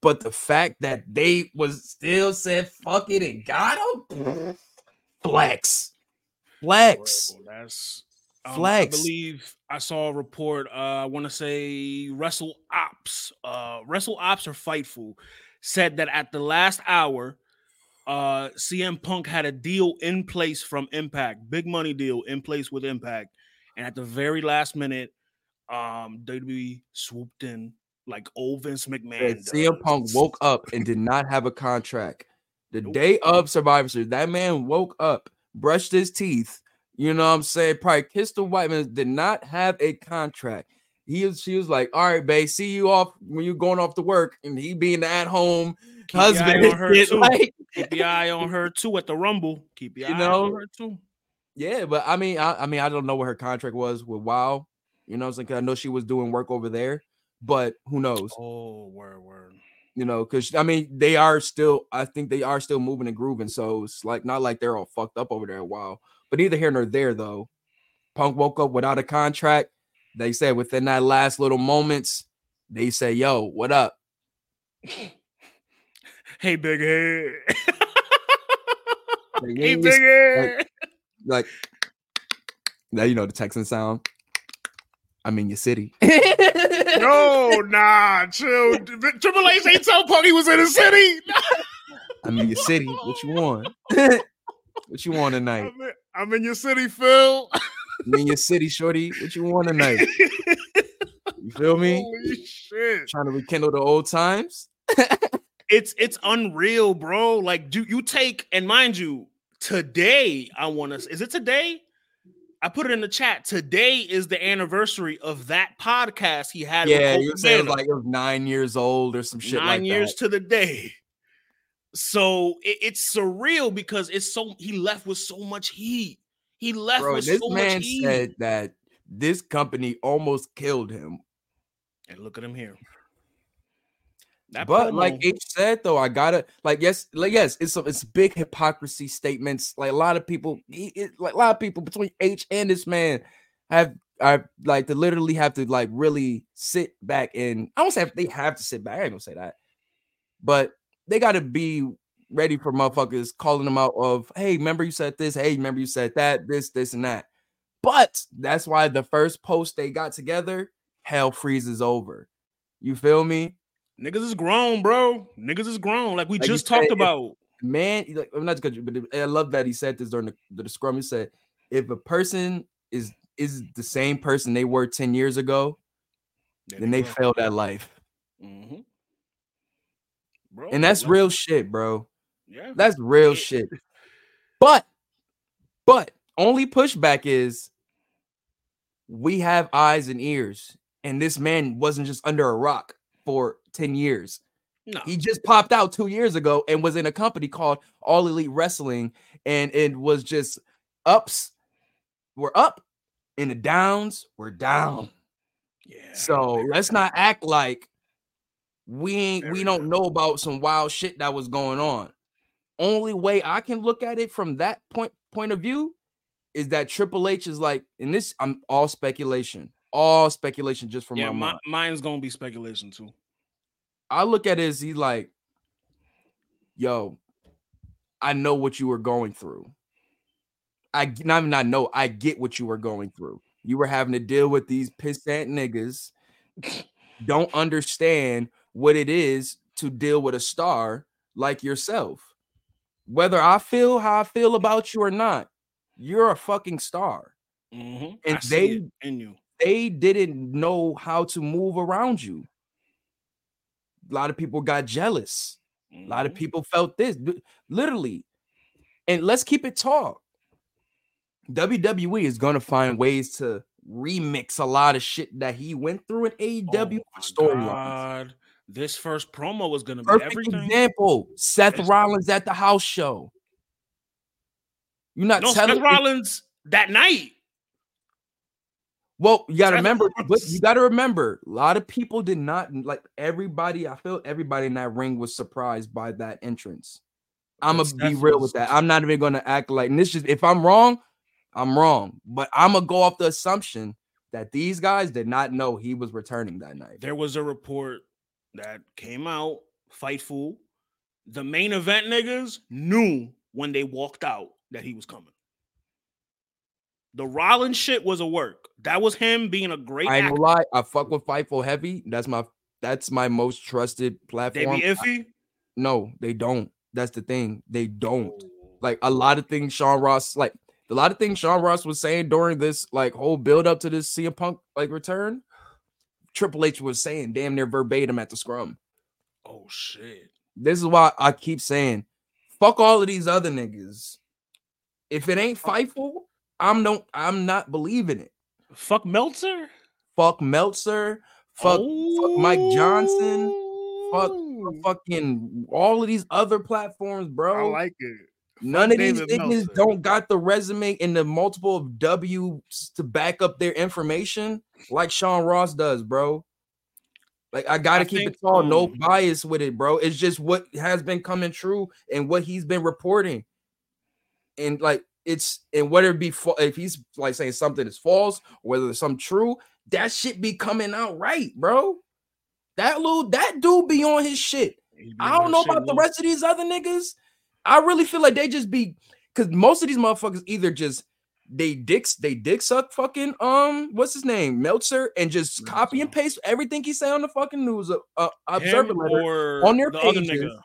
S1: But the fact that they was still said fuck it and got him, flex, flex.
S2: That's um, flex. I believe I saw a report. Uh, I want to say Wrestle Ops, uh, WrestleVotes or Fightful said that at the last hour, uh, CM Punk had a deal in place from Impact, big money deal in place with Impact, and at the very last minute, um, WWE swooped in like old Vince McMahon.
S1: CM Punk woke up and did not have a contract. The nope. day of Survivor Series, that man woke up, brushed his teeth. You know what I'm saying? Probably kissed the white man, did not have a contract he was she was like, all right, babe, see you off when you're going off to work, and he being at home
S2: Keep husband on her too. Like, Keep your eye on her too at the rumble. Keep your you eye know? on her too.
S1: Yeah, but I mean, I, I mean, I don't know what her contract was with Wow. You know, I'm saying I know she was doing work over there, but who knows?
S2: Oh, word, word.
S1: You know, because I mean, they are still. I think they are still moving and grooving. So it's like not like they're all fucked up over there a while. But neither here nor there, though. Punk woke up without a contract they said within that last little moments, they say, "Yo, what up?"
S2: hey, big head. like, hey, big head.
S1: Like, like, now you know the Texan sound. I'm in your city.
S2: no, nah, chill. Triple H ain't tell Punk he was in the city.
S1: I'm in your city. What you want? what you want tonight?
S2: I'm in, I'm in your city, Phil I'm
S1: in your city, shorty. What you want tonight? You feel me?
S2: Holy shit!
S1: Trying to rekindle the old times.
S2: it's it's unreal, bro. Like, do you take and mind you, today I want to. Is it today? I put it in the chat. Today is the anniversary of that podcast he had.
S1: Yeah, you're said like it was nine years old or some shit. Nine
S2: like years
S1: that.
S2: to the day. So it, it's surreal because it's so he left with so much heat. He left Bro, with
S1: this
S2: so
S1: man
S2: much heat.
S1: said that this company almost killed him.
S2: And look at him here.
S1: That but promo. like H said though, I gotta like yes, like yes, it's a, it's big hypocrisy statements. Like a lot of people, it, like a lot of people between H and this man have I like to literally have to like really sit back and I don't say they have to sit back. I ain't gonna say that, but they got to be ready for motherfuckers calling them out of, hey, remember you said this, hey, remember you said that, this, this, and that. But that's why the first post they got together, hell freezes over. You feel me?
S2: Niggas is grown, bro. Niggas is grown. Like we like just talked about.
S1: Man, like I'm not good, but I love that he said this during the, the, the scrum. He said, if a person is is the same person they were 10 years ago, then they failed at life. Mm-hmm. Bro, and that's real shit, bro.
S2: Yeah.
S1: That's real shit. But, but only pushback is we have eyes and ears, and this man wasn't just under a rock for 10 years. No. He just popped out two years ago and was in a company called All Elite Wrestling, and it was just ups we're up and the downs were down. Yeah. So let's not act like we ain't we don't know about some wild shit that was going on only way I can look at it from that point point of view is that Triple H is like, and this I'm all speculation, all speculation just from yeah, my, mind.
S2: Mine's gonna be speculation too.
S1: I look at it as he's like, yo, I know what you were going through. I not not know, I get what you were going through. You were having to deal with these pissant niggas, don't understand what it is to deal with a star like yourself whether I feel how I feel about you or not, you're a fucking star.
S2: Mm-hmm.
S1: And I they in you. They didn't know how to move around you. A lot of people got jealous. A lot of mm-hmm. people felt this literally. And let's keep it talk. WWE is gonna find ways to remix a lot of shit that he went through in AEW oh storylines.
S2: This first promo was going to be everything.
S1: example: Seth it's Rollins at the house show. You're not
S2: no,
S1: telling
S2: Seth Rollins that night.
S1: Well, you gotta remember, but you gotta remember, a lot of people did not like everybody. I feel everybody in that ring was surprised by that entrance. I'm gonna be real with that. I'm not even gonna act like and this. Just if I'm wrong, I'm wrong. But I'm gonna go off the assumption that these guys did not know he was returning that night.
S2: There was a report that came out, Fightful. The main event niggas knew when they walked out that he was coming. The Rollins shit was a work. That was him being a great.
S1: I ain't lie. I fuck with Fightful heavy. That's my that's my most trusted platform.
S2: They be iffy.
S1: I, no, they don't. That's the thing. They don't. Oh. Like a lot of things Sean Ross, like a lot of things Sean Ross was saying during this like whole build up to this CM Punk like return. Triple H was saying damn near verbatim at the scrum.
S2: Oh shit.
S1: This is why I keep saying, fuck all of these other niggas. If it ain't oh. Fightful, I'm don't I'm not believing it.
S2: Fuck Meltzer.
S1: Fuck Meltzer. Fuck, oh. fuck Mike Johnson. Fuck oh. fucking all of these other platforms, bro.
S2: I like it.
S1: None of David these niggas don't got the resume and the multiple of W's to back up their information like Sean Ross does, bro. Like I gotta I keep it tall, no um, bias with it, bro. It's just what has been coming true and what he's been reporting. And like it's and whether it be if he's like saying something is false, or whether it's some true, that shit be coming out right, bro. That little that dude be on his shit. I don't know about the rest of these other niggas. I really feel like they just be because most of these motherfuckers either just they dicks they dick suck fucking um what's his name Meltzer and just copy and paste everything he say on the fucking news uh, uh observer letter on their
S2: the
S1: pages.
S2: Other nigga,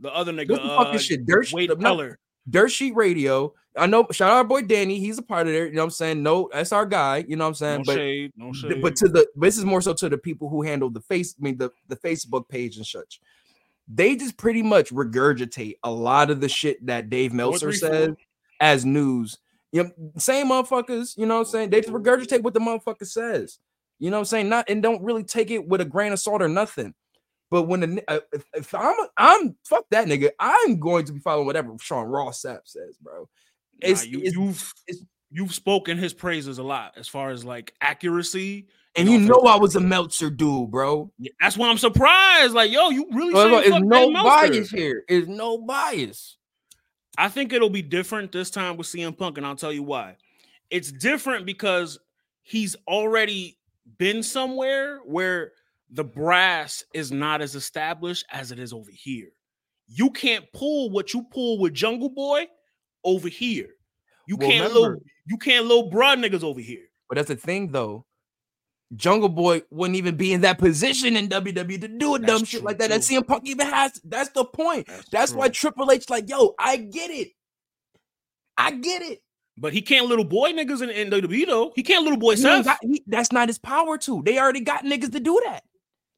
S2: the other nigga,
S1: this uh, fucking shit. Dirt,
S2: Wade Keller.
S1: Dirt Sheet Radio. I know. Shout out our boy Danny. He's a part of there. You know what I'm saying? No, that's our guy. You know what I'm saying?
S2: No
S1: but
S2: shade, no shade.
S1: but to the this is more so to the people who handle the face. I mean the the Facebook page and such. They just pretty much regurgitate a lot of the shit that Dave Meltzer says as news. You know, same motherfuckers. You know what I'm saying? They just regurgitate what the motherfucker says. You know what I'm saying? Not and don't really take it with a grain of salt or nothing. But when the uh, if, if I'm I'm fuck that nigga, I'm going to be following whatever Sean Ross Sapp says, bro.
S2: It's, nah, you, it's, you've it's, you've spoken his praises a lot as far as like accuracy.
S1: And you know I was a Meltzer dude, bro.
S2: Yeah, that's why I'm surprised. Like, yo, you really
S1: well, there's no bias here. Is no bias.
S2: I think it'll be different this time with CM Punk, and I'll tell you why. It's different because he's already been somewhere where the brass is not as established as it is over here. You can't pull what you pull with Jungle Boy over here. You well, can't remember, little you can't little broad niggas over here.
S1: But that's the thing though. Jungle Boy wouldn't even be in that position in WWE to do a that's dumb shit like that. Too. That CM Punk even has. That's the point. That's, that's why Triple H like, yo, I get it. I get it.
S2: But he can't little boy niggas in, in WWE though. He can't little boy Seth.
S1: That's not his power too. They already got niggas to do that.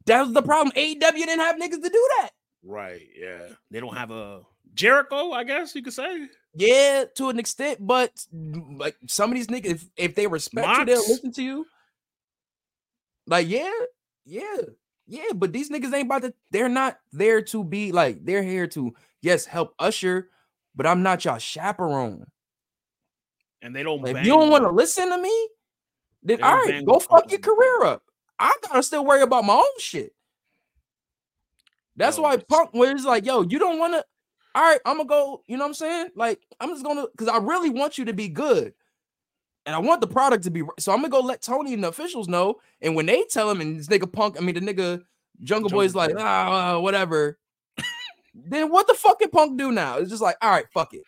S1: That was the problem. AEW didn't have niggas to do that.
S2: Right. Yeah. They don't have a Jericho, I guess you could say.
S1: Yeah, to an extent, but like some of these niggas, if, if they respect you, they'll listen to you. Like, yeah, yeah, yeah. But these niggas ain't about to, they're not there to be like, they're here to, yes, help usher, but I'm not y'all chaperone.
S2: And they don't
S1: like, if you don't want to listen to me, then all right, go fuck your career up. I gotta still worry about my own shit. That's why Punk was like, yo, you don't want to. All right, I'm gonna go. You know what I'm saying? Like, I'm just gonna because I really want you to be good, and I want the product to be. So I'm gonna go let Tony and the officials know. And when they tell him, and this nigga Punk, I mean the nigga Jungle, Jungle Boy is like, ah, whatever. then what the fuck can Punk do now? It's just like, all right, fuck it.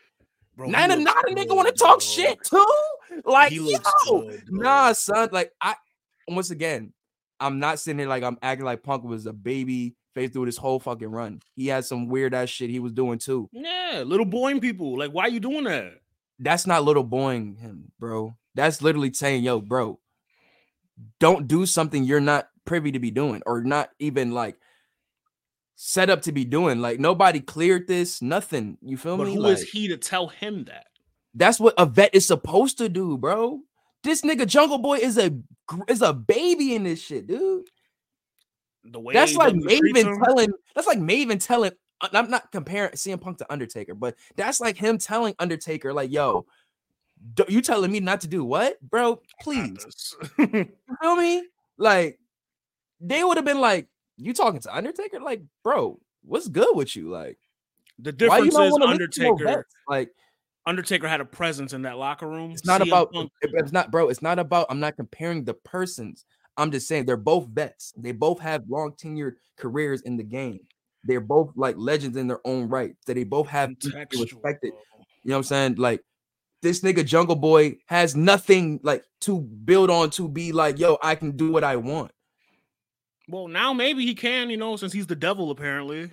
S1: Bro, not, a, not a nigga want to talk shit too. Like, yo, good, nah, son. Like, I once again, I'm not sitting here like I'm acting like Punk was a baby face through this whole fucking run. He had some weird ass shit he was doing too.
S2: Yeah, little boying people. Like, why are you doing that?
S1: That's not little boying him, bro. That's literally saying, yo, bro, don't do something you're not privy to be doing or not even like set up to be doing. Like nobody cleared this, nothing. You feel
S2: but
S1: me?
S2: Who
S1: like,
S2: is he to tell him that?
S1: That's what a vet is supposed to do, bro. This nigga Jungle Boy is a is a baby in this shit, dude. The way that's like Maven telling that's like Maven telling uh, I'm not comparing CM Punk to Undertaker, but that's like him telling Undertaker, like, yo, You telling me not to do what, bro? Please, you feel me? Like, they would have been like, "You talking to Undertaker? Like, bro, what's good with you? Like,
S2: the difference is
S1: Undertaker?
S2: Undertaker.
S1: Like,
S2: Undertaker had a presence in that locker room.
S1: it's not
S2: CM
S1: about.
S2: Punk-
S1: It's not, bro. It's not about. I'm not comparing the persons. I'm just saying they're both vets. They both have long tenured careers in the game. They're both like legends in their own right. That they both have to be
S2: contextual,
S1: respected. You know what I'm saying? Like this nigga Jungle Boy has nothing like to build on to be like, yo, I can do what I want.
S2: Well, now maybe he can, you know, since he's the devil apparently.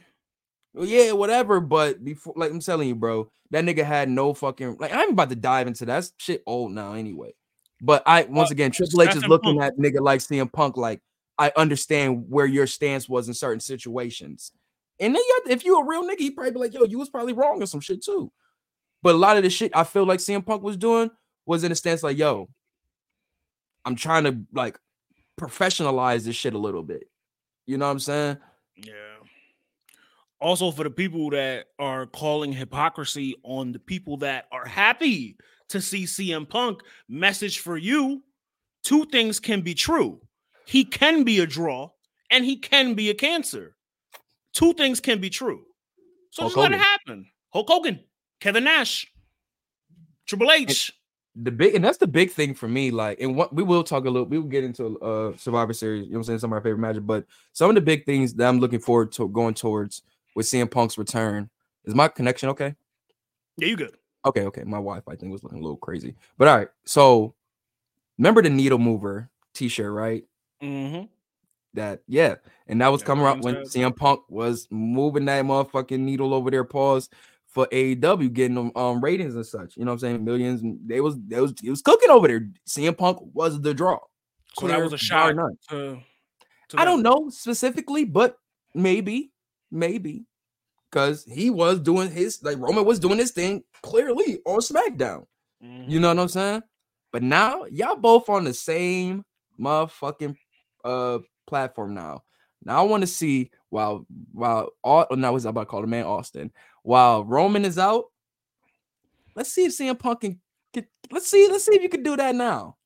S1: Well, yeah, whatever. But before, like I'm telling you, bro, that nigga had no fucking like. I'm about to dive into that That's shit old now anyway. But I once again, Triple H is looking at nigga like CM Punk. Like I understand where your stance was in certain situations, and then you if you a real nigga, he probably be like, yo, you was probably wrong in some shit too. But a lot of the shit I feel like CM Punk was doing was in a stance like, yo, I'm trying to like professionalize this shit a little bit. You know what I'm saying?
S2: Yeah. Also, for the people that are calling hypocrisy on the people that are happy to see CM Punk, message for you two things can be true. He can be a draw and he can be a cancer. Two things can be true. So
S1: Hulk
S2: just let it happen. Hulk Hogan, Kevin Nash, Triple H.
S1: the big and that's the big thing for me. Like, and what we will talk a little, we will get into uh Survivor Series, you know what I'm saying? Some of our favorite matches, but some of the big things that I'm looking forward to going towards with CM Punk's return. Is my connection okay?
S2: Yeah, you good.
S1: Okay, okay. My Wi-Fi thing was looking a little crazy. But all right, so remember the needle mover t-shirt, right?
S2: Mm-hmm.
S1: That yeah, and that was
S2: Yeah,
S1: coming out when CM Punk was moving that motherfucking needle over their paws for AEW, getting them um ratings and such. You know what I'm saying? Millions. They was they was it was cooking over there. CM Punk was the draw.
S2: So that was a
S1: Clear,
S2: shot to, to
S1: I don't know specifically, but maybe, maybe because he was doing his like Roman was doing his thing clearly on SmackDown.
S2: Mhm.
S1: You know what I'm saying? But now y'all both on the same motherfucking uh platform now. Now I want to see while while all now was about to call the man Austin while Roman is out. Let's see if CM Punk can get. Let's see. Let's see if you can do that now.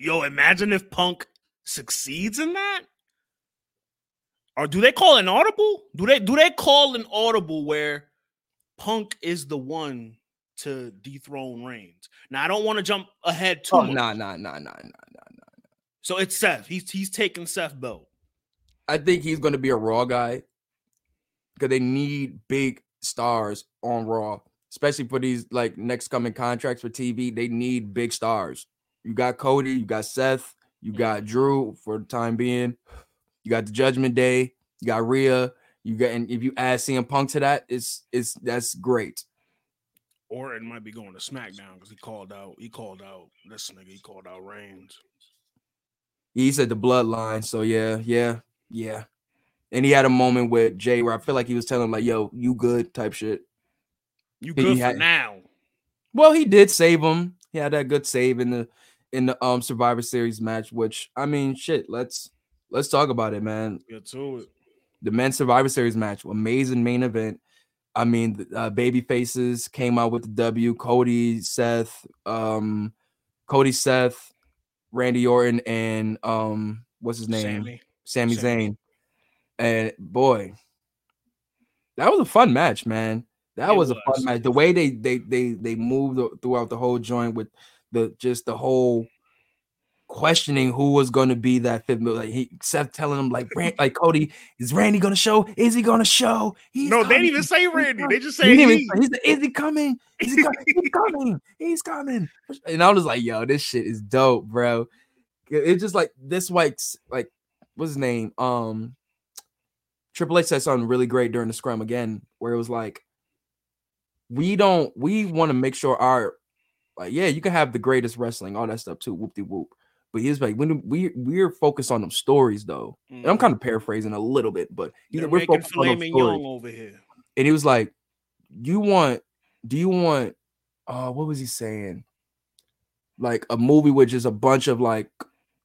S2: Yo, imagine if Punk succeeds in that. Or do they call an audible? Do they do they call an audible where Punk is the one to dethrone Reigns? Now I don't want to jump ahead too
S1: Oh
S2: much.
S1: nah nah nah nah nah nah.
S2: So it's Seth. He's he's taking Seth belt.
S1: I think he's going to be a Raw guy because they need big stars on Raw, especially for these like next coming contracts for TV. They need big stars. You got Cody, you got Seth, you got Drew for the time being. You got the Judgment Day, you got Rhea, you got, and if you add CM Punk to that, it's it's that's great.
S2: Or it might be going to SmackDown because he called out. He called out this nigga. He called out Reigns.
S1: He said the bloodline, so yeah, yeah, yeah. And he had a moment with Jay where I feel like he was telling him like, "Yo, you good?" type shit.
S2: You
S1: He
S2: good for
S1: had-
S2: now.
S1: Well, he did save him. He had that good save in the in the um Survivor Series match, which I mean, shit. Let's let's talk about it, man.
S2: Get to it.
S1: The men's Survivor Series match, amazing main event. I mean, the, uh, baby faces came out with the W. Cody, Seth, um, Cody, Seth, Randy Orton, and um, what's his name?
S2: Sammy.
S1: Sami
S2: Sammy.
S1: Zayn. And boy, that was a fun match, man. That
S2: It
S1: was, a fun match. The way they they they they moved throughout the whole joint with the just the whole questioning who was going to be that fifth. mil- Like he Seth telling him like Ran- like Cody is Randy going to show? Is he going to show? He's
S2: No, they didn't even say Randy. They just say
S1: even
S2: he.
S1: say- he said, is he coming? Is he, coming? He's coming? He's coming. And I was like, yo, this shit is dope, bro. It's just like this, like, like what's his name? Um, Triple H said something really great during the scrum again, where it was like, we don't, we want to make sure our, like, yeah, you can have the greatest wrestling, all that stuff too, whoop de whoop. But he's like, when we we're focused on them stories though, and I'm kind of paraphrasing a little bit, but
S2: They're
S1: like, we're focused on them stories
S2: over here.
S1: and he was like, "You want? Do you want? Uh, what was he saying? Like a movie with just a bunch of like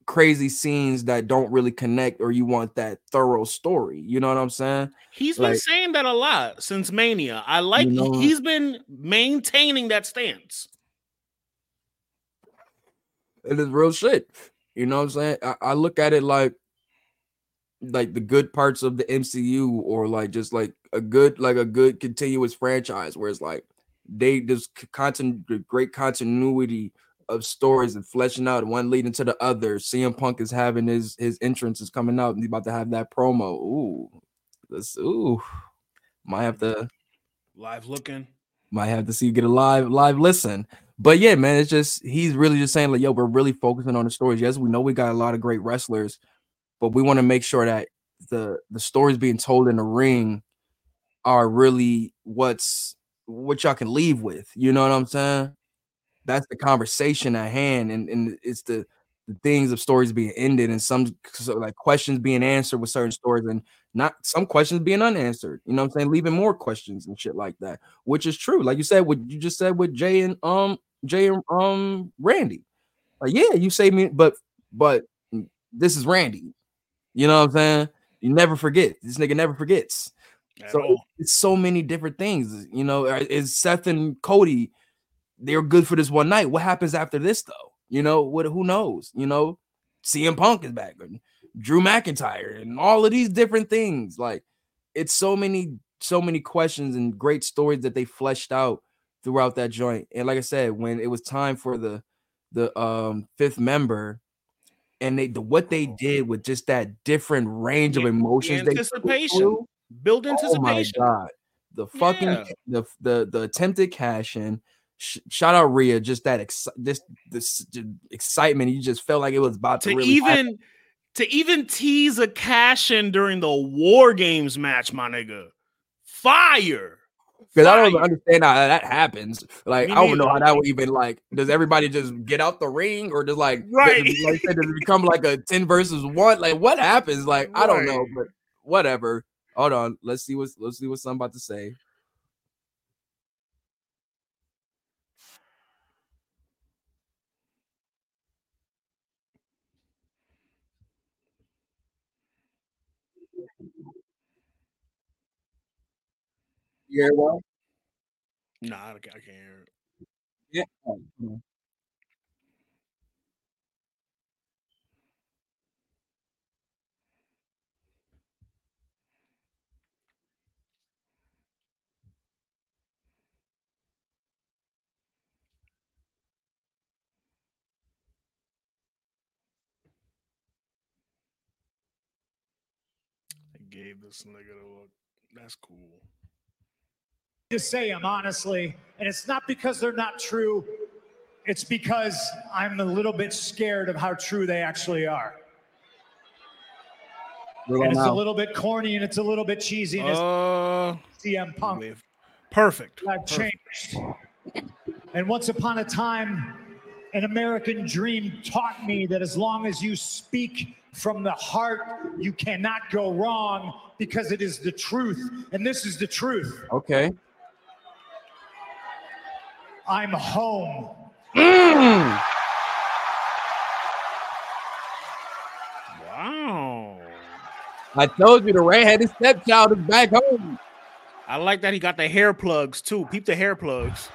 S1: crazy scenes that don't really connect or you want that thorough story. You know what I'm saying?
S2: He's like, been saying that a lot since Mania. I like you know, he's been maintaining that stance.
S1: It is real shit. You know what I'm saying? I, I look at it like like the good parts of the MCU or like just like a good like a good continuous franchise where it's like they just content great continuity of stories and fleshing out one leading to the other. CM Punk is having his his entrance is coming out and he's about to have that promo. Ooh, this ooh, might have to
S2: live looking.
S1: Might have to see you get a live live listen. But yeah, man, it's just he's really just saying like, yo, we're really focusing on the stories. Yes, we know we got a lot of great wrestlers, but we want to make sure that the the stories being told in the ring are really what's what y'all can leave with. You know what I'm saying? That's the conversation at hand, and and it's the the things of stories being ended and some so like questions being answered with certain stories and not some questions being unanswered. You know what I'm saying? Leaving more questions and shit like that, which is true. Like you said, what you just said with Jay and um Jay and um Randy. Like, yeah, you say me, but but this is Randy. You know what I'm saying? You never forget. This nigga never forgets. At so all. it's so many different things. You know, is Seth and Cody they're good for this one night. What happens after this though? You know, what who knows? You know, CM Punk is back Drew McIntyre and all of these different things. Like it's so many, so many questions and great stories that they fleshed out throughout that joint. And like I said, when it was time for the the um fifth member, and they the, what they did with just that different range of emotions,
S2: the anticipation, build anticipation.
S1: Oh my god, the fucking yeah. the the the attempted cash in. Sh- shout out Rhea, just that ex- this this excitement. You just felt like it was about to, to really
S2: even
S1: happen.
S2: To even tease a cash in during the War Games match, my nigga. Fire.
S1: Because I don't understand how that happens. Like, I don't know how that would even like. Does everybody just get out the ring, or just like
S2: right?
S1: Does, like, does it become like a ten versus one? Like, what happens? Like, right. I don't know, but whatever. Hold on, let's see what let's see what I'm about to say. You hear well?
S2: No, I can't hear it.
S1: Yeah. Oh,
S2: I gave this nigga a look. That's cool
S3: to say them, honestly. And it's not because they're not true, it's because I'm a little bit scared of how true they actually are. And it's a little bit corny and it's a little bit cheesy. And uh, CM Punk.
S2: Perfect.
S3: I've changed. And once upon a time, an American dream taught me that as long as you speak from the heart, you cannot go wrong because it is the truth. And this is the truth.
S1: Okay.
S3: I'm home.
S1: Mm.
S2: Wow.
S1: I told you the redheaded stepchild is back home.
S2: I like that he got the hair plugs too. Peep the hair plugs.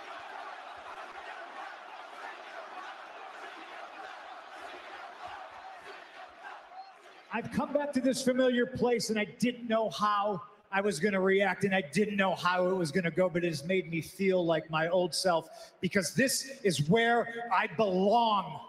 S3: I've come back to this familiar place and I didn't know how I was going to react and I didn't know how it was going to go, but it has made me feel like my old self because this is where I belong.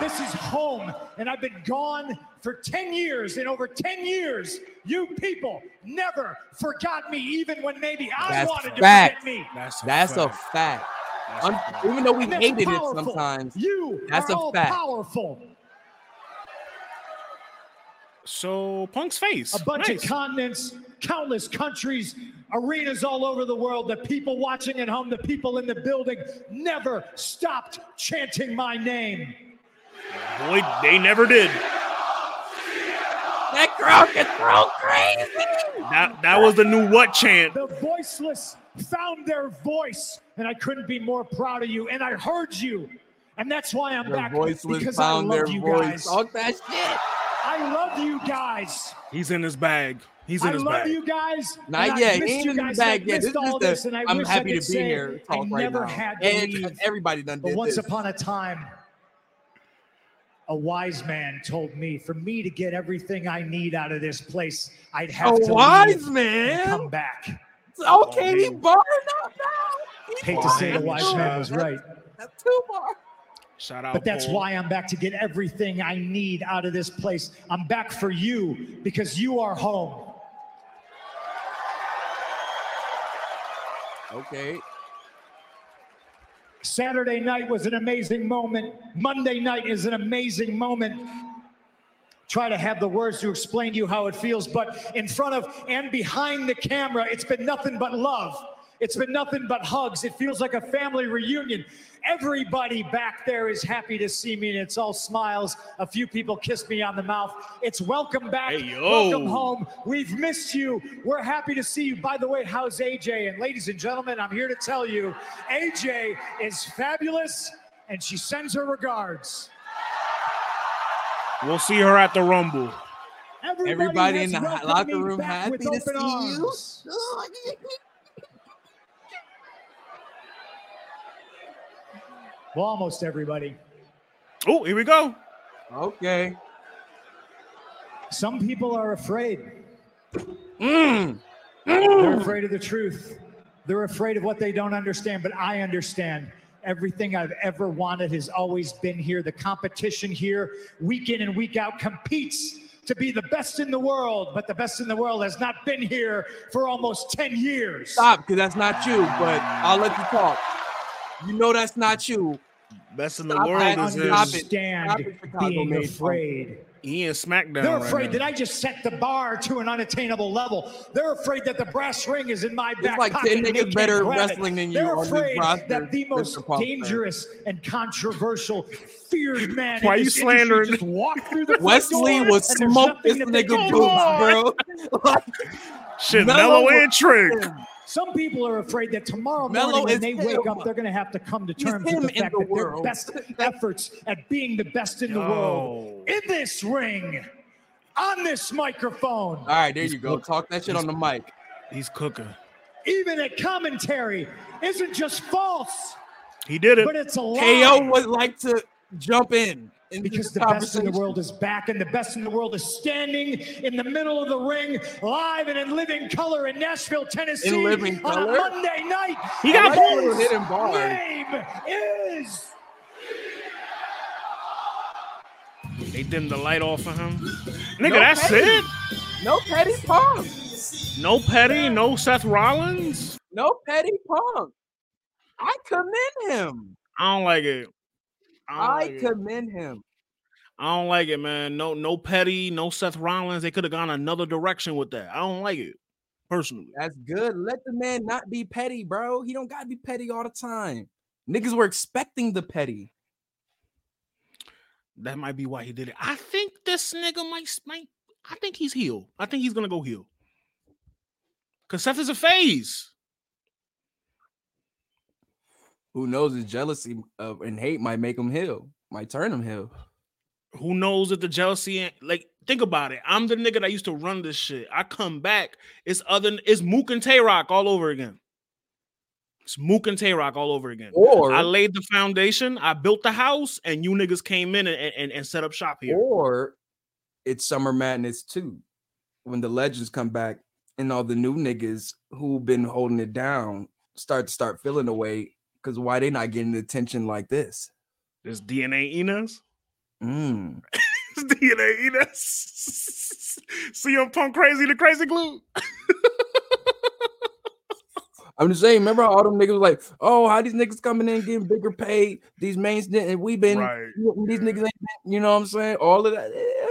S3: This is home, and I've been gone for 10 years. And over 10 years, you people never forgot me, even when maybe I
S1: That's
S3: wanted
S1: fact.
S3: to forget me.
S1: That's a That's fact. A fact. That's Un- a fact. Even though we hated it sometimes,
S3: you
S1: That's
S3: are
S1: a
S3: all
S1: fact.
S3: powerful.
S2: So Punk's face.
S3: A bunch
S2: nice.
S3: of continents, countless countries, arenas all over the world. The people watching at home, the people in the building never stopped chanting my name.
S2: Boy, they never did.
S1: That crowd can throw crazy.
S2: That that was the new what chant.
S3: The voiceless found their voice, and I couldn't be more proud of you. And I heard you And that's why I'm
S1: Their
S3: back
S1: voice was
S3: because I
S1: found. Their
S3: love you
S1: voice.
S3: guys.
S1: Talk that shit.
S3: I love you guys.
S2: He's in his bag. He's in
S3: I
S2: his
S3: love
S2: bag.
S3: you guys.
S1: Not
S3: and I
S1: yet. He ain't
S3: you
S1: in the
S3: guys, and
S1: bag yet. This is the-
S3: this, and I
S1: I'm happy to be
S3: say
S1: here. Talk
S3: I never
S1: now.
S3: had to
S1: and
S3: leave.
S1: everybody done
S3: But
S1: did
S3: once
S1: this.
S3: upon a time, a wise man told me for me to get everything I need out of this place, I'd have
S1: a
S3: to
S1: wise man.
S3: come back.
S1: Okay, he barred up now. He
S3: Hate to say the wise man was right,
S1: That's two bars.
S2: Shout out.
S3: but that's
S2: Paul.
S3: why I'm back to get everything I need out of this place. I'm back for you because you are home.
S1: Okay.
S3: Saturday night was an amazing moment. Monday night is an amazing moment. Try to have the words to explain to you how it feels, but in front of and behind the camera, it's been nothing but love. It's been nothing but hugs. It feels like a family reunion. Everybody back there is happy to see me, and it's all smiles. A few people kissed me on the mouth. It's welcome back,
S2: Hey,
S3: welcome home. We've missed you. We're happy to see you. By the way, how's AJ? And ladies and gentlemen, I'm here to tell you, AJ is fabulous, and she sends her regards.
S2: We'll see her at the Rumble.
S1: Everybody in the locker room happy to
S3: open
S1: see you.
S3: Well, almost everybody.
S2: Oh, here we go.
S1: Okay.
S3: Some people are afraid.
S1: Mm.
S3: They're afraid of the truth. They're afraid of what they don't understand, but I understand. Everything I've ever wanted has always been here. The competition here, week in and week out, competes to be the best in the world, but the best in the world has not been here for almost 10 years.
S1: Stop, because that's not you, but I'll let you talk. You know that's not you.
S2: Best in the
S1: Stop
S2: world
S1: that.
S2: is
S1: Stop
S2: in,
S1: it.
S3: Understand
S1: Stop it,
S3: being afraid.
S2: he in SmackDown.
S3: They're afraid
S2: now.
S3: that I just set the bar to an unattainable level. They're afraid that the brass ring is in my back
S1: like
S3: pocket
S1: 10
S3: and They
S1: niggas better wrestling than you.
S3: They're afraid
S1: roster,
S3: that the most dangerous and controversial, feared man
S2: Why
S3: in
S2: you slandering-
S3: just walk through the front
S1: Wesley
S3: door
S1: will smoke this nigga
S3: can
S1: boots, bro.
S3: about.
S2: Shit,
S1: Mello
S2: Mellow and
S1: was-
S2: Trick.
S3: Some people are afraid that tomorrow
S1: Mello
S3: morning when
S1: is
S3: they wake
S1: him.
S3: up, they're going to have to come to terms with the fact
S1: the
S3: that their best efforts at being the best in the world in this ring, on this microphone,
S1: All right, there
S2: He's
S1: you go.
S2: cook-
S1: Talk that shit on the mic.
S2: He's cooking.
S3: even at commentary, isn't just false,
S2: He did it.
S3: but it's a lie.
S1: KO would like to jump in. Into
S3: because
S1: this
S3: the best in the world is back, and the best in the world is standing in the middle of the ring, live and in living color in Nashville, Tennessee,
S1: In living
S3: on
S1: color?
S3: a Monday night.
S2: He got
S3: And
S1: balls.
S3: his
S1: Hidden bars.
S3: Name is
S2: They dimmed the light off of him. Nigga,
S1: No
S2: that's
S1: petty.
S2: it.
S1: No petty punk.
S2: No Petty, no Seth Rollins.
S1: No petty punk. I commend him.
S2: I don't like it. I like, it.
S1: commend him.
S2: I don't like it, man. No, no Petty, no Seth Rollins. They could have gone another direction with that. I don't like it personally.
S1: That's good. Let the man not be petty, bro. He don't gotta be petty all the time. Niggas were expecting the petty.
S2: That might be why he did it. I think this nigga might, might I think he's healed. I think he's gonna go heel. Cause Seth is a phase.
S1: Who knows? His jealousy of and hate might make him heal. Might turn him heal.
S2: Who knows if the jealousy ain't like think about it. I'm the nigga that used to run this shit. I come back, it's other it's Mook and Tay Roc all over again. It's Mook and Tay Roc all over again.
S1: Or
S2: I laid the foundation, I built the house, and you niggas came in and, and, and set up shop here.
S1: or it's Summer Madness too. When the legends come back and all the new niggas who've been holding it down start to start feeling the way because why they not getting attention like this?
S2: There's DNA Enos.
S1: Mm.
S2: DNA Enos. CM Punk crazy the crazy glue.
S1: I'm just saying, remember how all them niggas was like, oh, how these niggas coming in getting bigger paid? These mains and we've been
S2: Right.
S1: these niggas ain't been, you know what I'm saying? All of that. yeah.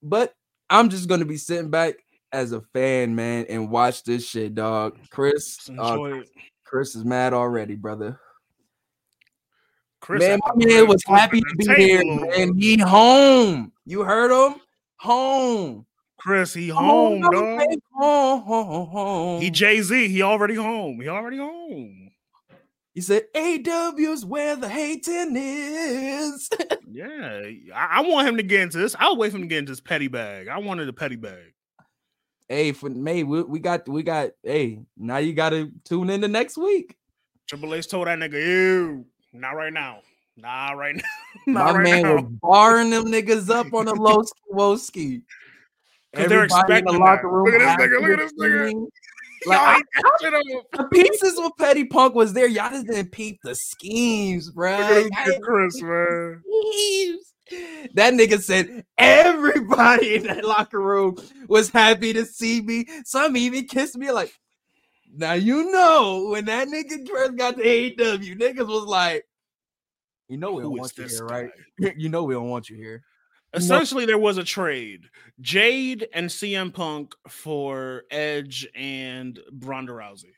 S1: But I'm just gonna be sitting back as a fan, man, and watch this shit, dog. Chris, uh,
S2: it.
S1: Chris is mad already, brother.
S2: Chris
S1: man, my man was happy to be here, man. He home. You heard him? Home.
S2: Chris, he home,
S1: Home,
S2: dog.
S1: Home, home, home.
S2: He Jay Z. He already home. He already home.
S1: He said, AW's where the hating is.
S2: Yeah, I, I want him to get into this. I'll wait for him to get into this petty bag. I wanted a petty bag.
S1: Hey, for May, we, we got we got hey, now you gotta tune in the next week.
S2: Triple H told that nigga, you not right now. Nah, right now.
S1: My
S2: right
S1: man
S2: now.
S1: was barring them niggas up on the low ski woski.
S2: they're
S1: in the locker room.
S2: Look at this nigga, look at this nigga.
S1: Like, I-
S2: ain't that shit up.
S1: the pieces with Petty Punk was there. Y'all just didn't peep the schemes, bro.
S2: Look at this Chris, man.
S1: Schemes. That nigga said everybody in that locker room was happy to see me. Some even kissed me like, now you know when that nigga first got to AEW, niggas was like, you know we don't
S2: Who
S1: want you here,
S2: guy?
S1: right? you know we don't want you here.
S2: Essentially, there was a trade: Jade and CM Punk for Edge and Ronda Rousey.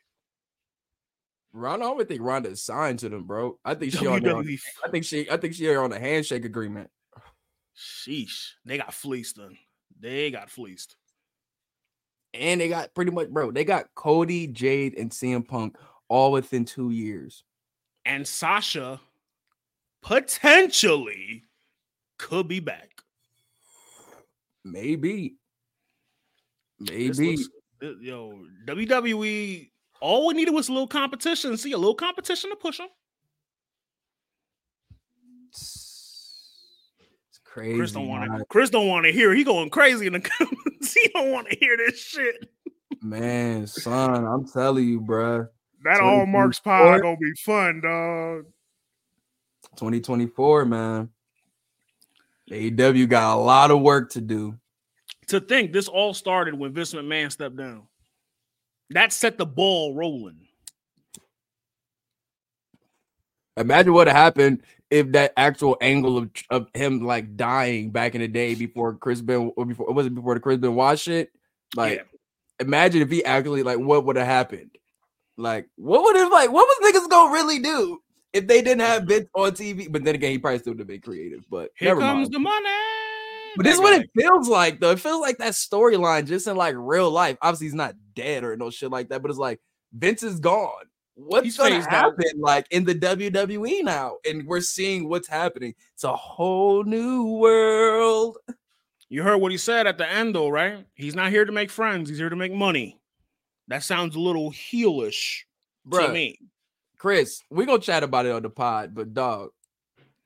S1: Ronda, I don't think Ronda is signed to them, bro. I think she on, there on- I think she I think she on a handshake agreement.
S2: Sheesh, they got fleeced. Then they got fleeced.
S1: And they got pretty much, bro. They got Cody, Jade, and CM Punk all within two years.
S2: And Sasha potentially could be back.
S1: Maybe. Maybe.
S2: looks- uh, yo, WWE. All we needed was a little competition. See a little competition to push them.
S1: It's crazy.
S2: Chris don't want to. Chris don't want to hear. He going crazy in the comments. he don't want to hear this shit.
S1: Man, son, I'm telling you, bruh.
S2: That
S1: So
S2: all Marks
S1: score-
S2: pod gonna be fun, dog.
S1: 2024, man. AEW got a lot of work to do.
S2: To think this all started when Vince McMahon stepped down. That set the ball rolling.
S1: Imagine what happened if that actual angle of, of him like dying back in the day before Chris Ben or before it was it before the Chris Benoit shit? Like,
S2: Yeah.
S1: imagine if he actually like what would have happened? Like, what would have like what was niggas gonna really do if they didn't have mm-hmm. Vince on TV? But then again, he probably still would have been creative. But
S2: Here comes
S1: mind.
S2: the money.
S1: But this is what it feels like, though. It feels like that storyline just in like real life. Obviously, he's not dead or no shit like that, but it's like Vince is gone. What's
S2: He's
S1: gonna
S2: phased out.
S1: happen like in the WWE now? And we're seeing what's happening. It's a whole new world.
S2: You heard what he said at the end, though, right? He's not here to make friends. He's here to make money. That sounds a little heelish to
S1: Bruh,
S2: me.
S1: Chris, we're gonna chat about it on the pod, but dog,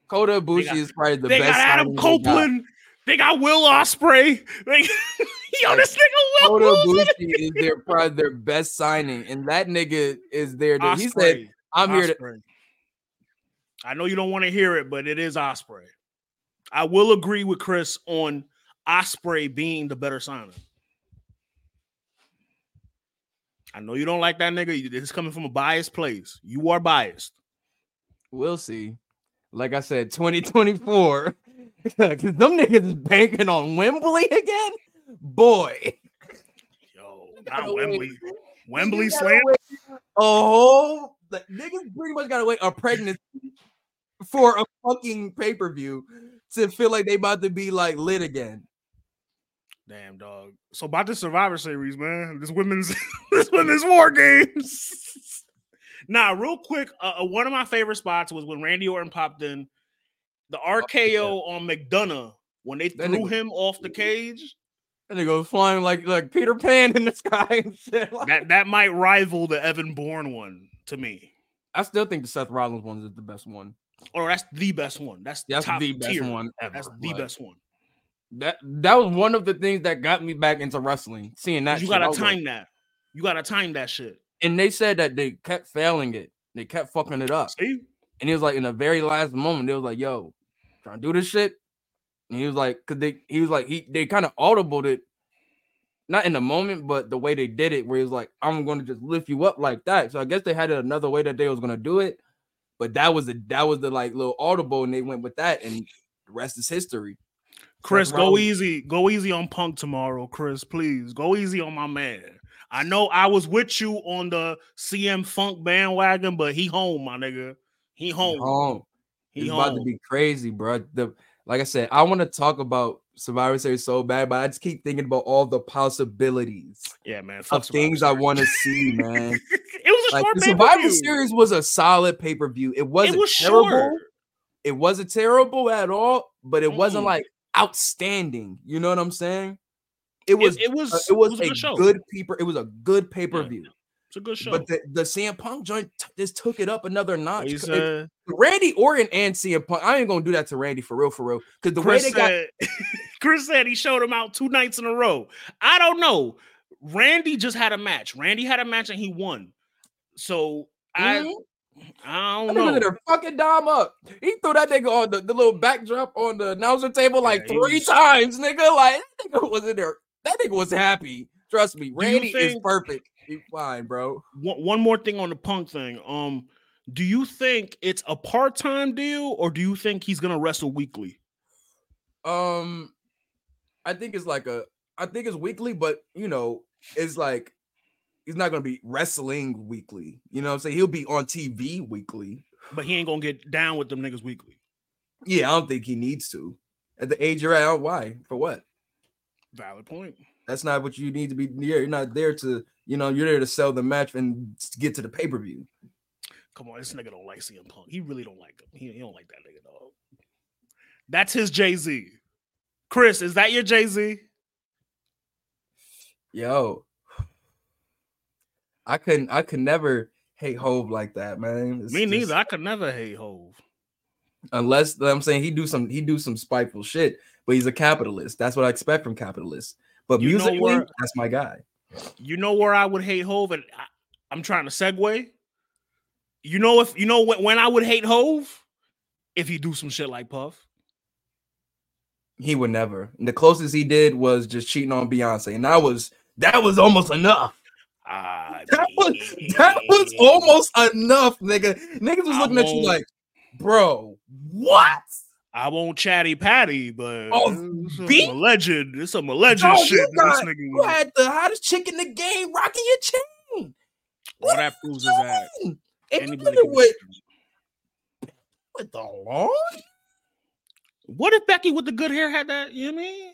S1: Kota Ibushi
S2: got-
S1: is probably the
S2: they
S1: best.
S2: got Adam
S1: they got.
S2: Copeland. They got Will Ospreay. They, yo, this nigga Will.
S1: Kota
S2: Will's
S1: is their probably their best signing, and that nigga is there. To, he said, "I'm here to."
S2: I know you don't want to hear it, but it is Ospreay. I will agree with Chris on Ospreay being the better signing. I know you don't like that nigga. You- This coming from a biased place. You are biased.
S1: We'll see. Like I said, 2024. Because them niggas is banking on Wembley again. Boy.
S2: Yo, not
S1: wait.
S2: Wembley. Wembley Slam.
S1: Oh, the niggas pretty much gotta wait a pregnancy for a fucking pay-per-view to feel like they about to be like lit again.
S2: Damn dog. So about the Survivor Series, man. This women's this women's war games. nah, real quick. Uh, uh, one of my favorite spots was when Randy Orton popped in the RKO on McDonagh when they
S1: That
S2: threw
S1: nigga-
S2: him off the cage.
S1: And they go flying like like Peter Pan in the sky and shit. Like-
S2: That that might rival the Evan Bourne one to me.
S1: I still think the Seth Rollins one is the best one.
S2: Or that's the best one. That's
S1: That's the best
S2: tier.
S1: one ever.
S2: That's the
S1: Like,
S2: best one.
S1: That that was one of the things that got me back into wrestling. Seeing that
S2: You
S1: shit.
S2: Gotta
S1: was like-
S2: time that. You gotta time that shit.
S1: and they said that they kept failing it. They kept fucking it up.
S2: See?
S1: And it was like in the very last moment, they was like, "Yo, trying to do this shit." And he was like, "Cause they," he was like, "He they kind of audibled it, not in the moment, but the way they did it, where he was like, I'm going to just lift you up like that." So I guess they had it another way that they was gonna do it, but that was the that was the like little audible, and they went with that, and the rest is history.
S2: Chris, go easy. Go easy on Punk tomorrow, Chris. Please go easy on my man. I know I was with you on the CM Funk bandwagon, but he home, my nigga. He
S1: He
S2: home.
S1: home.
S2: He
S1: it's
S2: home.
S1: about to be crazy, bro. The like I said, I want to talk about Survivor Series so bad, but I just keep thinking about all the possibilities
S2: yeah, man.
S1: Of things I want to see, man.
S2: it was was a
S1: Like
S2: short
S1: Survivor. Series was a solid pay per view. It wasn't
S2: It was
S1: terrible.
S2: short.
S1: It wasn't terrible at all, but it wasn't like outstanding. You know what I'm saying? It was.
S2: It, it was.
S1: uh, it was,
S2: a
S1: a
S2: good show.
S1: good paper. It was a good pay per view.
S2: It's a good show.
S1: But the, the CM Punk joint t- just took it up another notch.
S2: Uh,
S1: Randy Orton and CM Punk. I ain't gonna do that to Randy for real, for real. Because the way
S2: Chris
S1: they got
S2: said, Chris said he showed him out two nights in a row. I don't know. Randy just had a match. Randy had a match and he won. So I,
S1: Mhm.
S2: I don't know.
S1: her fucking dime up. He threw that nigga on the, the little backdrop on the announcer table like
S2: Yeah,
S1: three
S2: was-
S1: times, nigga. Like that nigga was in there. That nigga was happy. Trust me, Randy is perfect. He's fine, bro.
S2: One, one more thing on the punk thing. Um, do you think it's a part-time deal or do you think he's gonna wrestle weekly?
S1: Um, I think it's like a. I think it's weekly, but you know, it's like he's not gonna be wrestling weekly. You know what I'm saying? He'll be on TV weekly.
S2: But he ain't gonna get down with them niggas weekly.
S1: Yeah, I don't think he needs to. At the age you're at, why? For what?
S2: Valid point.
S1: That's not what you need to be. You're not there to, you know, you're there to sell the match and get to the pay per view.
S2: Come on, this nigga don't like CM Punk. He really don't like him. He, he don't like that nigga, dog. That's his Jay Z. Chris, is that your Jay Z?
S1: Yo, I couldn't. I could never hate Hove like that, man. It's
S2: Me
S1: just-
S2: neither. I could never hate Hove.
S1: Unless I'm saying he do some, he do some spiteful shit. But he's a capitalist. That's what I expect from capitalists. But
S2: You
S1: musically,
S2: where-
S1: that's my guy.
S2: You know where I would hate Hove, and I, I'm trying to segue. You know if you know when, I would hate Hove, if he do some shit like Puff.
S1: He would never. And the closest he did was just cheating on Beyonce, and that was that was almost enough.
S2: Ah,
S1: That was that was almost enough, nigga. Niggas was looking at you like, bro, what?
S2: I won't chatty patty, but
S1: Oh,
S2: it's some
S1: beat-
S2: alleged. It's some alleged oh,
S1: Yo,
S2: shit.
S1: you
S2: that this
S1: got-
S2: nigga
S1: You had the hottest chick in the game rocking your chain.
S2: All that proves is that
S1: doing?
S2: Anybody can
S1: with, with the lawn?
S2: What if Becky with the good hair had that? You know what I mean?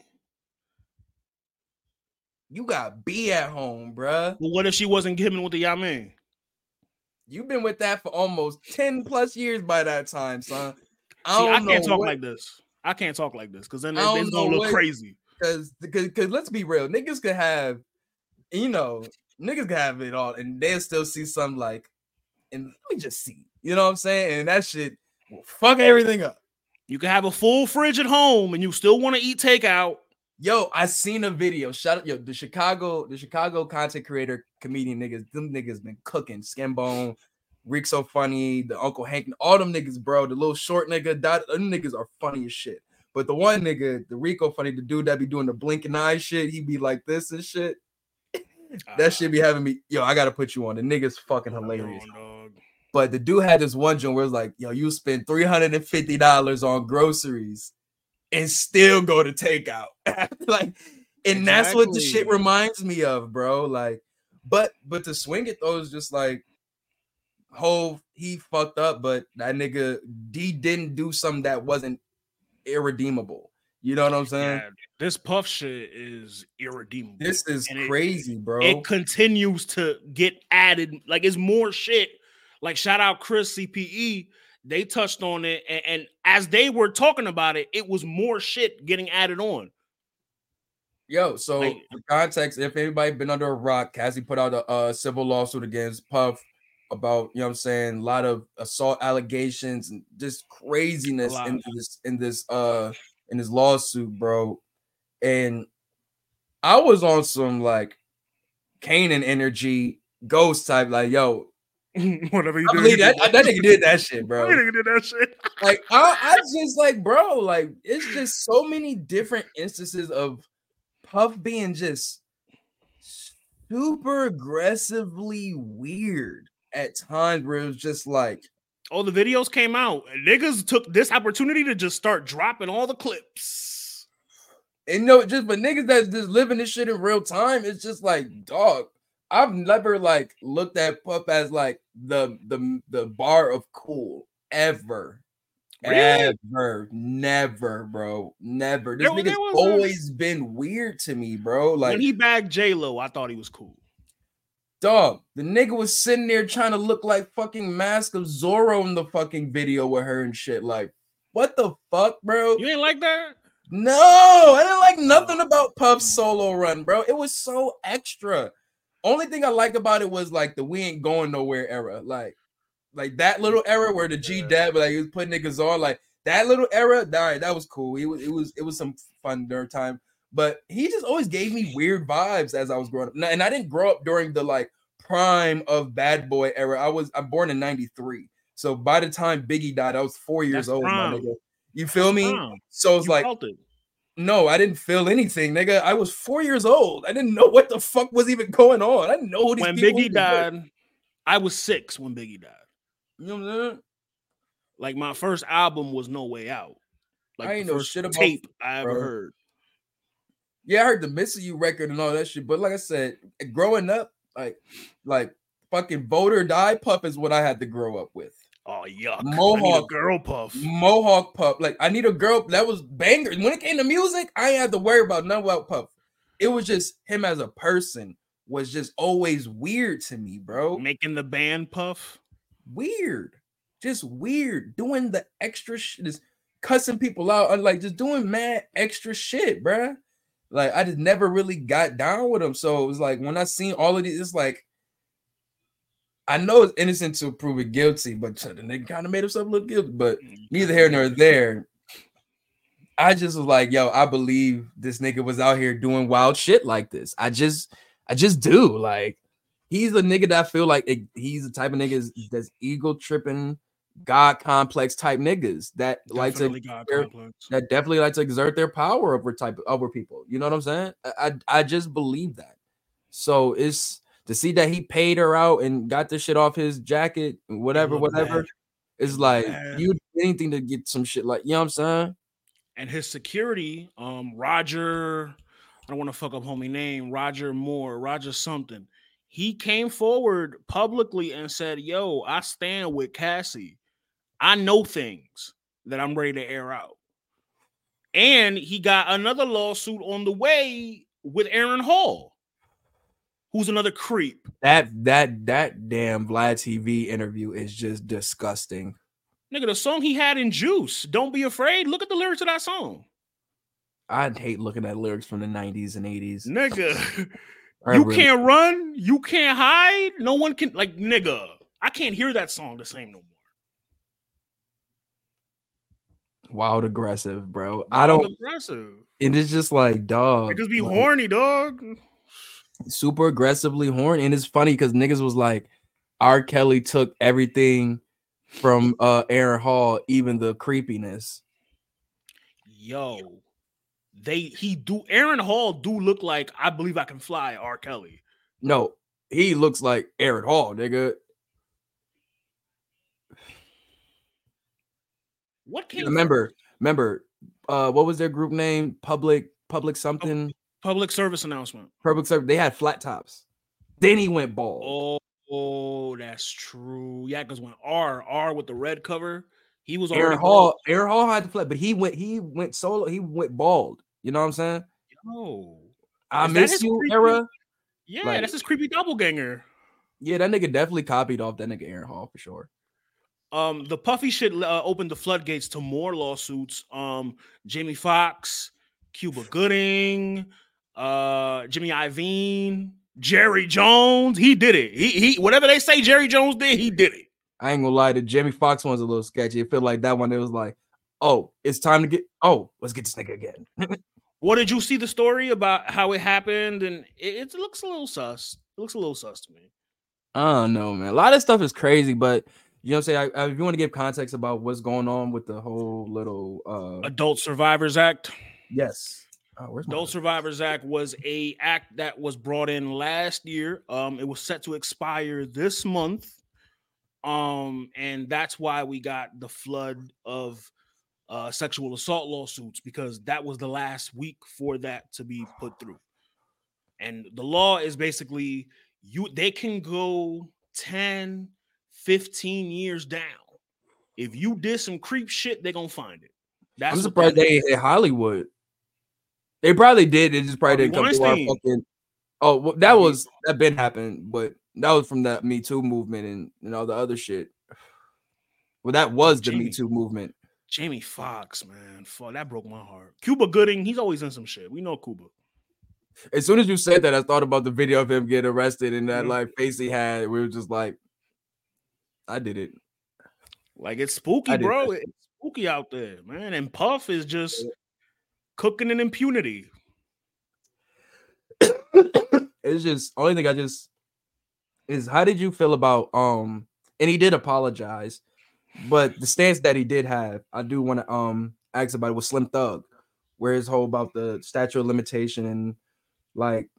S1: You got B at home, bruh.
S2: Well, what if she wasn't giving with the Yamin?
S1: You've been with that for almost 10 plus years by that time, son. I
S2: See, I can't talk
S1: what-
S2: like this. I can't talk like this because then it's gonna look
S1: what-
S2: crazy.
S1: Cause, cause, cause let's be real, niggas could have, you know, niggas could have it all, and they'll still see something like, and let me just see, you know what I'm saying? And that shit will fuck everything up.
S2: You can have a full fridge at home and you still want to eat takeout.
S1: Yo, I seen a video. Shout out, yo, the Chicago, the Chicago content creator, comedian niggas, them niggas been cooking. Skinbone, Rick so funny, the Uncle Hank, all them niggas, bro. The little short nigga, that them niggas are funny as shit. But the one nigga, the Rico funny, the dude that be doing the blinking eye shit, he be like this and shit. That shit be having me, yo, I gotta put you on. The nigga's fucking hilarious.
S2: on.
S1: But the dude had this one joint where it's like, yo, you spend $350 on groceries and still go to takeout. like, and that's what the shit reminds me of, bro. Like, but but to swing it though is just like Hove, he fucked up, but that nigga D didn't do something that wasn't irredeemable. You know what I'm saying?
S2: Yeah, this puff shit is irredeemable.
S1: This is
S2: And it-
S1: crazy, bro.
S2: it continues to get added. Like it's more shit. Like shout out Chris CPE. They touched on it, and, and as they were talking about it, it was more shit getting added on.
S1: Yo, so
S2: Like-
S1: for context, if anybody been under a rock, Cassie put out a, uh civil lawsuit against Puff about, you know what I'm saying, a lot of assault allegations and just craziness in this in this uh in this lawsuit, bro. And I was on some like Kanan energy ghost type, like, yo,
S2: Whatever you
S1: I believe that that nigga did that shit, bro
S2: That nigga did that shit.
S1: like I, I just like bro like it's just so many different instances of puff being just super aggressively weird at times where it was just like
S2: all the videos came out. and Niggas took this opportunity to just start dropping all the clips.
S1: and no just but niggas that's just living this shit in real time it's just like dog i've never like looked at puff as like the the the bar of cool ever
S2: Really?
S1: Ever, never, bro, never. This
S2: There-
S1: nigga's
S2: there was a-
S1: always been weird to me, bro. Like,
S2: when he bagged J Lo, I thought he was cool.
S1: Dog, the nigga was sitting there trying to look like fucking Mask of Zorro in the fucking video with her and shit. Like, what the fuck, bro?
S2: You ain't like that?
S1: No, I didn't like oh. nothing about Puff's solo run, bro. It was so extra. Only thing I like about it was like the we ain't going nowhere era. Like, like that little era where the G Dad like he was putting niggas on, like that little era, all right, that was cool. It was it was it was some fun during time. But he just always gave me weird vibes as I was growing up. And I didn't grow up during the like prime of bad boy era. I was I'm born in 93. So by the time Biggie died, I was four years
S2: That's
S1: old,
S2: prime.
S1: my nigga. You feel me?
S2: Prime.
S1: So it's
S2: You
S1: like,
S2: it.
S1: no, I didn't feel anything, nigga. I was four years old. I didn't know what the fuck was even going on. I didn't know who these
S2: when Biggie
S1: were.
S2: died, I was six when Biggie died.
S1: You know what I'm saying?
S2: Like my first album was No Way Out. Like
S1: I ain't
S2: first
S1: shit about
S2: tape I ever
S1: bro.
S2: heard.
S1: Yeah, I heard the Missing You record and all that shit. But like I said, growing up, like, like fucking vote or die puff is what I had to grow up with.
S2: Oh yuck! I need a
S1: Mohawk.
S2: girl puff.
S1: Mohawk Puff. Like I need a girl that was banger. When it came to music, I ain't had to worry about nothing about Puff. It was just him as a person was just always weird to me, bro.
S2: Making the band puff.
S1: Weird. Just weird. Doing the extra shit, just cussing people out, like just doing mad extra shit, bruh. Like I just never really got down with him. So it was like when I seen all of these, it's like I know it's innocent to prove it guilty, but the nigga kind of made himself look guilty. But neither here nor there. I just was like, yo, I believe this nigga was out here doing wild shit like this. I just, I just do. Like, he's a nigga that I feel like it- he's the type of niggas that's ego tripping, God complex type niggas that like to
S2: Definitely
S1: they're- that definitely like to exert their power over type over people. You know what I'm saying? I I, just believe that. So it's to see that he paid her out and got the shit off his jacket, whatever, whatever.
S2: bad.
S1: It's like
S2: bad.
S1: you anything to get some shit like you know what I'm saying?
S2: and his security, um, Roger, I don't want to fuck up homie name, Roger Moore, Roger something. He came forward publicly and said, Yo, I stand with Cassie. I know things that I'm ready to air out. And he got another lawsuit on the way with Aaron Hall, who's another creep.
S1: That that that damn Vlad TV interview is just disgusting.
S2: Nigga, the song he had in Juice, Don't Be Afraid. Look at the lyrics of that song.
S1: I'd hate looking at lyrics from the 90s and 80s.
S2: Nigga. You
S1: really-
S2: can't run, you can't hide, no one can like nigga. I can't hear that song the same no more.
S1: Wild aggressive, bro. I don't
S2: aggressive.
S1: and it's just like dog.
S2: Just be
S1: like,
S2: horny, dog.
S1: super aggressively horny. And it's funny because niggas was like, R. Kelly took everything from uh Aaron Hall, even the creepiness.
S2: Yo, they he do Aaron Hall do look like I believe I can fly R. Kelly.
S1: No, he looks like Aaron Hall, nigga.
S2: What came
S1: Remember, remember, uh, what was their group name? Public, public something,
S2: public service announcement?
S1: public service. They had flat tops. Then he went bald.
S2: Oh, oh, that's true. Yeah, because when R R with the red cover, he was
S1: Aaron Hall,
S2: bald.
S1: Aaron Hall had to flat, but he went, he went solo. He went bald. You know what I'm saying?
S2: Yo.
S1: I
S2: Is
S1: miss you,
S2: creepy-
S1: era.
S2: Yeah,
S1: Like-
S2: that's his creepy doppelganger.
S1: Yeah, that nigga definitely copied off that nigga Aaron Hall for sure.
S2: Um, the puffy shit uh, opened the floodgates to more lawsuits. Um, Jamie Foxx, Cuba Gooding, uh, Jimmy Iovine, Jerry Jones. He did it. He he. Whatever they say, Jerry Jones did. He did it.
S1: I ain't gonna lie, the Jamie Foxx one's a little sketchy. It felt like that one. It was like, oh, it's time to get. Oh, let's get this nigga again.
S2: What did you see the story about how it happened? And it, it looks a little sus. It looks a little sus to me.
S1: I don't know, man. A lot of stuff is crazy, but you know what I'm saying. I, I, if you want to give context about what's going on with the whole little, uh,
S2: Adult Survivors Act.
S1: yes. Oh,
S2: Adult Survivors Act was a act that was brought in last year. Um, it was set to expire this month. Um, and that's why we got the flood of uh, sexual assault lawsuits because that was the last week for that to be put through. And the law is basically you they can go 10, 15 years down. If you did some creep shit, they're gonna find it. That's
S1: I'm surprised they
S2: is.
S1: hit Hollywood. They probably did. It just probably didn't come to our fucking. Oh, well, that was that been happened, but that was from that Me Too movement and you know the other shit. Well, that was the
S2: Jamie.
S1: Me Too movement.
S2: Jamie Foxx, man, fuck, that broke my heart. Cuba Gooding, he's always in some shit. We know Cuba.
S1: As soon as you said that, I thought about the video of him getting arrested and that
S2: Mhm.
S1: like face he had. We were just like, I did it.
S2: Like it's spooky, bro. It's spooky out there, man. And Puff is just cooking in impunity.
S1: it's just only thing I just is how did you feel about um and he did apologize, but the stance that he did have, I do want to um ask about it was Slim Thug, where his whole about the statute of limitation and like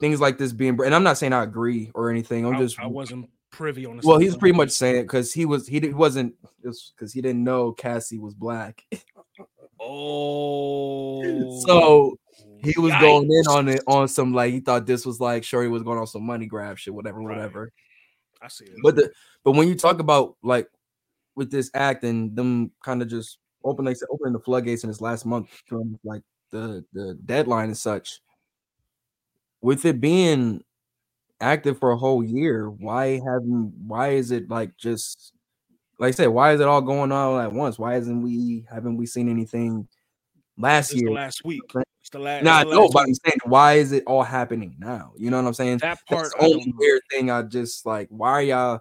S1: things like this being and I'm not saying I agree or anything. I'm
S2: I,
S1: just
S2: I wasn't privy on this.
S1: well, he's pretty much saying because he was he wasn't because he didn't know Cassie was black,
S2: Oh,
S1: so he was going in on it on some like he thought this was like sure he was going on some money grab shit, whatever,
S2: Right.
S1: whatever.
S2: I see it.
S1: But the but when you talk about like with this act and them kind of just open like opening the floodgates in this last month from like the the deadline and such, with it being active for a whole year, why haven't why is it like just like I said, why is it all going on all at once? Why hasn't we haven't we seen anything last
S2: it's
S1: year?
S2: last week. It's the last.
S1: Nah, no, but. I'm saying why is it all happening now? You know what I'm saying?
S2: that part.
S1: That's the only weird thing. I just like why are y'all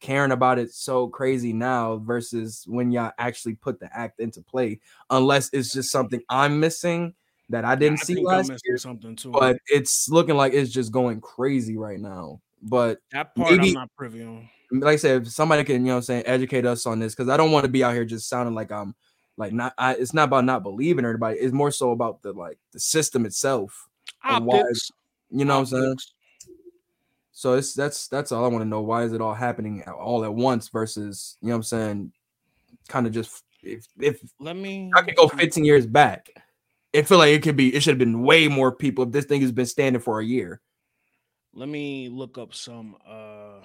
S1: caring about it so crazy now versus when y'all actually put the act into play? Unless it's just something I'm missing that I didn't
S2: I
S1: see last year.
S2: something too.
S1: But it's looking like it's just going crazy right now. But
S2: that part
S1: maybe-
S2: I'm not privy on.
S1: like I said, if somebody can, you know what I'm saying, educate us on this, because I don't want to be out here just sounding like I'm like not I it's not about not believing everybody, it's more so about the like the system itself. why-
S2: Optics.
S1: You know what I'm saying? So it's that's that's all I want to know. Why is it all happening all at once versus you know what I'm saying? Kind of just if if
S2: Let me.
S1: I could go 15 years back, it feel like it could be it should have been way more people if this thing has been standing for a year.
S2: Let me look up some. uh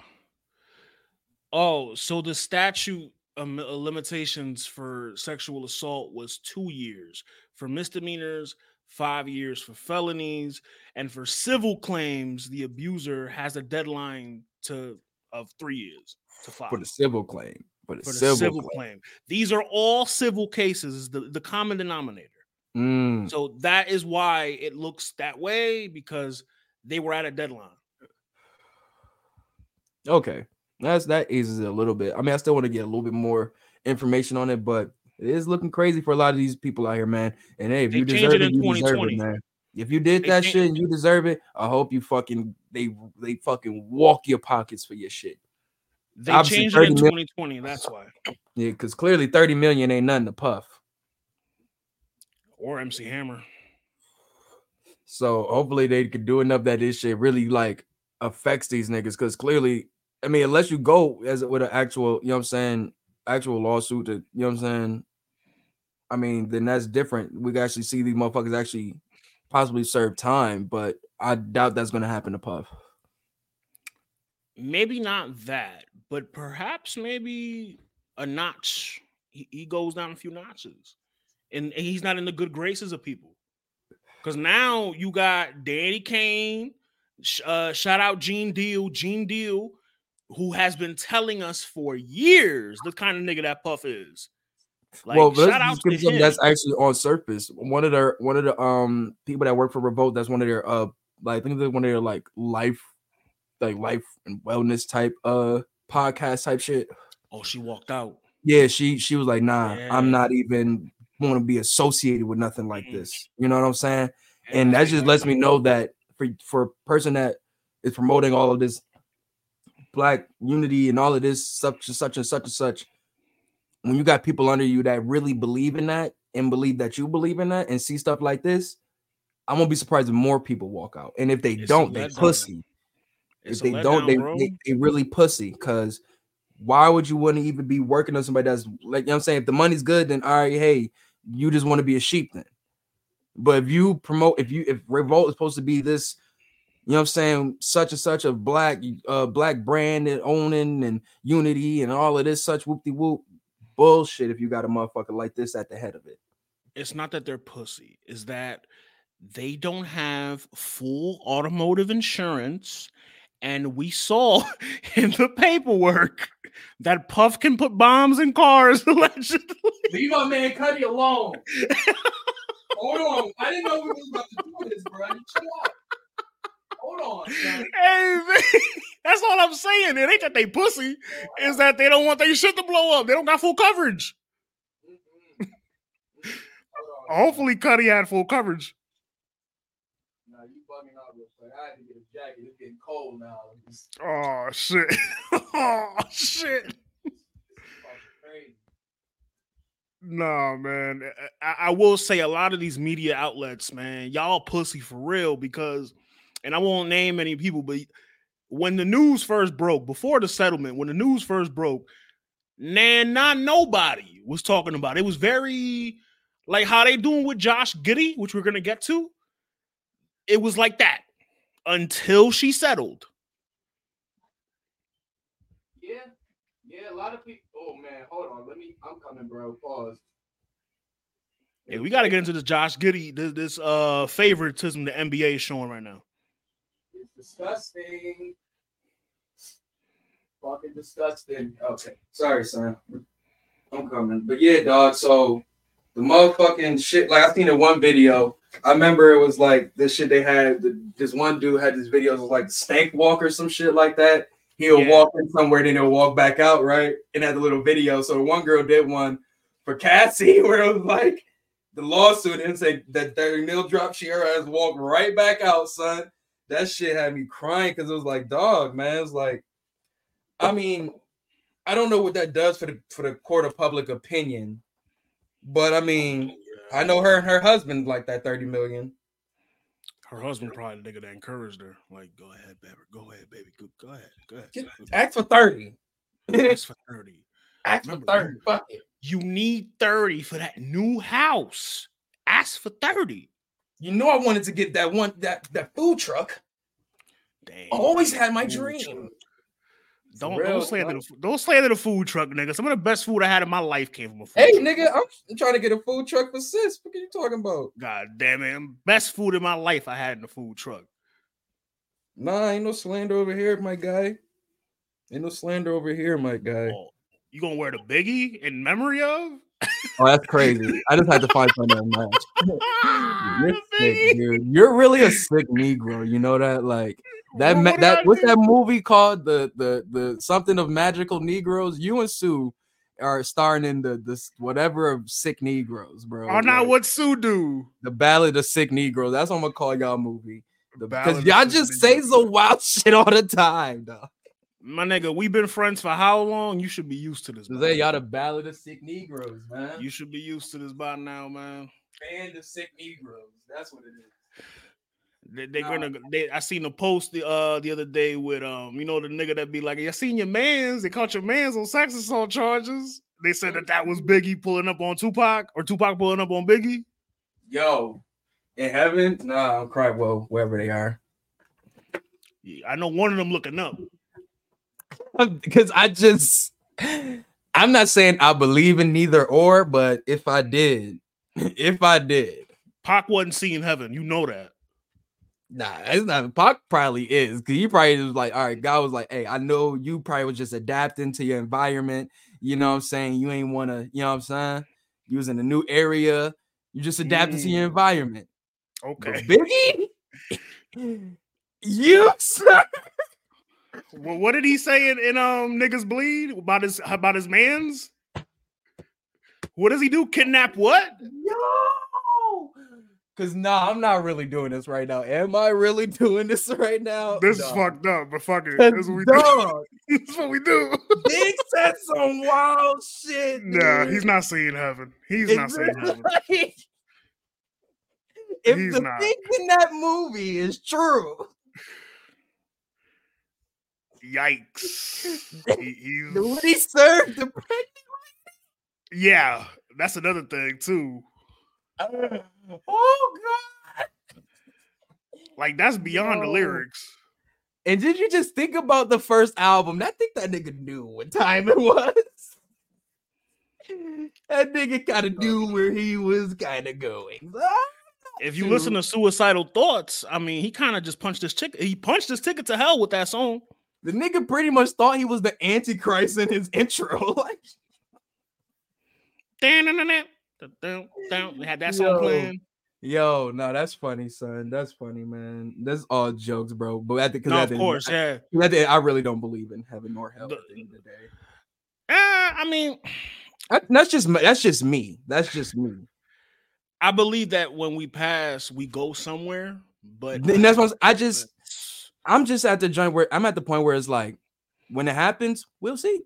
S2: Oh, so the statute um, limitations for sexual assault was two years for misdemeanors, five years for felonies, and for civil claims, the abuser has a deadline to of three years to file
S1: For the civil claim. For the,
S2: for the
S1: civil,
S2: civil,
S1: claim.
S2: claim. These are all civil cases. The the common denominator.
S1: Mm,
S2: So that is why it looks that way because they were at a deadline.
S1: okay. That's that eases it a little bit. I mean, I still want to get a little bit more information on it, but it is looking crazy for a lot of these people out here, man. And hey, if
S2: They
S1: you deserve
S2: it
S1: it,
S2: in
S1: you deserve it, man. If you did
S2: They
S1: that shit and you deserve it, I hope you fucking they they fucking walk your pockets for your shit.
S2: They
S1: Obviously,
S2: changed it in
S1: 30 mil-
S2: 2020. That's why.
S1: Yeah, because clearly 30 million ain't nothing to puff.
S2: Or MC Hammer.
S1: So hopefully they could do enough that this shit really like affects these niggas. Because clearly, I mean, unless you go as with an actual, you know what I'm saying, actual lawsuit, to, you know what I'm saying. I mean, then that's different. We can actually see these motherfuckers actually possibly serve time, but I doubt that's gonna happen to Puff.
S2: Maybe not that, but perhaps maybe a notch. He, he goes down a few notches, and, he's not in the good graces of people. Because now you got Danity Kane. Uh, shout out Gene Deal, Gene Deal, who has been telling us for years the kind of nigga that Puff is. Like,
S1: well, let's
S2: shout out to him.
S1: that's actually on surface. One of their one of the um people that work for Revolt, that's one of their uh like I think they're one of their like life like life and wellness type uh podcast type shit.
S2: oh, she walked out.
S1: Yeah, she she was like, nah,
S2: Yeah.
S1: I'm not even want to be associated with nothing like
S2: Mhm.
S1: this. You know what I'm saying? And that just lets me know that for for a person that is promoting all of this black unity and all of this such and such and such and such, when you got people under you that really believe in that and believe that you believe in that and see stuff like this, I won't be surprised if more people walk out. And if they
S2: It's
S1: don't, they pussy. If they don't, they, they they really pussy. Cause why would you want to even be working on somebody that's like you know what I'm saying? If the money's good, then all right, hey, you just want to be a sheep then. But if you promote, if you if Revolt is supposed to be this, you know what I'm saying, such and such a black uh black brand and owning and unity and all of this such whoop de whoop bullshit if you got a motherfucker like this at the head of it.
S2: it's not that they're pussy, is that they don't have full automotive insurance And we saw in the paperwork that Puff can put bombs in cars allegedly.
S1: Leave my man Cudi alone. Hold on. I didn't know we was about to do this, bro. Chill out. Hold on. Son.
S2: Hey, man, that's all I'm saying. It ain't that they pussy, is that they don't want their shit to blow up. They don't got full coverage.
S1: On.
S2: Hopefully, Cudi had full coverage.
S1: Nah, you bugging out real quick. I had to jacket. It's getting cold now. It's
S2: Oh shit! oh shit! Nah, man. I, I will say a lot of these media outlets, man, y'all pussy for real because, and I won't name any people, but when the news first broke, before the settlement, when the news first broke, man, not nobody was talking about it. It was very like how they doing with Josh Giddey, which we're gonna get to. It was like that until she settled.
S1: Yeah. Yeah, a lot of people. Oh man, hold on. Let me I'm coming, bro. Pause.
S2: Yeah, we got to get into this Josh Giddey, this, this uh favoritism the NBA is showing right now.
S1: It's disgusting. Fucking disgusting. Okay. Sorry, son. I'm coming. But yeah, dog. So the motherfucking shit, like I seen in one video. I remember it was like this shit they had. The, this one dude had this video. It was like stank walk or some shit like that. He'll
S2: Yeah.
S1: walk in somewhere, then he'll walk back out, right? And had the little video. So one girl did one for Cassie where it was like the lawsuit and say that their nail drop Sierra has walked right back out, son. That shit had me crying because it was like, dog, man. It's like, I mean, I don't know what that does for the for the court of public opinion, but I mean, oh, I know her and her husband like that 30 million.
S2: Her husband probably the nigga that encouraged her. Like, go ahead, baby. Go ahead, baby. Go, go ahead. Go ahead.
S1: Ask for 30.
S2: Ask for 30.
S1: Ask for
S2: Remember,
S1: 30. Fuck it.
S2: You need 30 for that new house. Ask for 30.
S1: You know I wanted to get that one that that food truck.
S2: Damn.
S1: I always had my dream.
S2: truck. Don't,
S1: real,
S2: don't slander the don't slander the food truck, nigga. Some of the best food I had in my life came from a food
S1: Hey,
S2: truck.
S1: nigga, I'm trying to get a food truck for sis. What are you talking about?
S2: God damn it. Best food in my life I had in the food truck.
S1: Nah, ain't no slander over here, my guy. Ain't no slander over here, my guy.
S2: Oh, you gonna wear the biggie in memory of?
S1: Oh, that's crazy. I just had to find something to match. You're sick, dude. You're really a sick Negro. You know that? Like that.
S2: What- what
S1: that what's that movie called? The the the something of magical Negroes. You and Sue are starring in the this whatever of sick Negroes, bro.
S2: Oh,
S1: Like,
S2: what Sue do?
S1: the Ballad of Sick Negroes. That's what I'm gonna call y'all movie.
S2: The
S1: Because y'all just say some wild shit all the time, dog.
S2: My nigga, we've been friends for how long? You should be used to this.
S1: Say y'all the Ballad of Sick Negroes, man.
S2: You should be used to this by now, man.
S1: band of sick Negroes. That's what it is.
S2: They, they're
S1: Nah.
S2: gonna. They, I seen a post the uh the other day with um you know the nigga that be like, "I seen your man's. They caught your man's on sex assault charges." They said that that was Biggie pulling up on Tupac or Tupac pulling up on Biggie.
S1: Yo, in heaven, nah, I'm crying. Well, wherever they are,
S2: Yeah, I know one of them looking up.
S1: because I just, I'm not saying I believe in neither or, but if I did, if I did,
S2: Pac wasn't seeing heaven. You know that.
S1: Nah, it's not. Pac probably is because he probably was like, all right, God was like, hey, I know you probably was just adapting to your environment. You know what I'm saying? You ain't want to, you know what I'm saying? You was in a new area. You just adapted to your
S2: Mm.
S1: environment. But
S2: Okay.
S1: Biggie, you sir.
S2: Well, what did he say in, in um niggas bleed about his about his man's? What does he do? Kidnap what?
S1: Yo, cause nah, I'm not really doing this right now. Am I really doing this right now?
S2: This is fucked up, but fuck it. Is what we do.
S1: dog,
S2: this is what we do.
S1: Big said some wild shit.
S2: Nah, he's not seeing heaven. He's
S1: It's
S2: not seeing heaven.
S1: like- if
S2: He's
S1: the
S2: not.
S1: thing in that movie is true,
S2: Yikes. He-
S1: what he served the pregnant
S2: yeah, that's another thing too.
S1: Oh god.
S2: Like that's beyond the lyrics.
S1: And did you just think about the first album? I think that nigga knew what time it was. That nigga kind of knew where he was kind of going.
S2: If you listen to suicidal thoughts, I mean, he kind of just punched his ticket. He punched his ticket to hell with that song.
S1: The nigga pretty much thought he was the Antichrist in his intro. like,
S2: They had that song
S1: Yo.
S2: playing.
S1: yo, no, that's funny, son. That's funny, man. That's all jokes, bro. But at the, cause
S2: No,
S1: at
S2: of
S1: the-
S2: course, yeah.
S1: at the- I really don't believe in heaven nor hell
S2: The-
S1: at the end of the day.
S2: Uh, I mean,
S1: That- that's just that's just me. That's just me.
S2: I believe that when we pass, we go somewhere. But
S1: And that's what I just I'm just at the joint where I'm at the point where it's like when it happens, we'll see.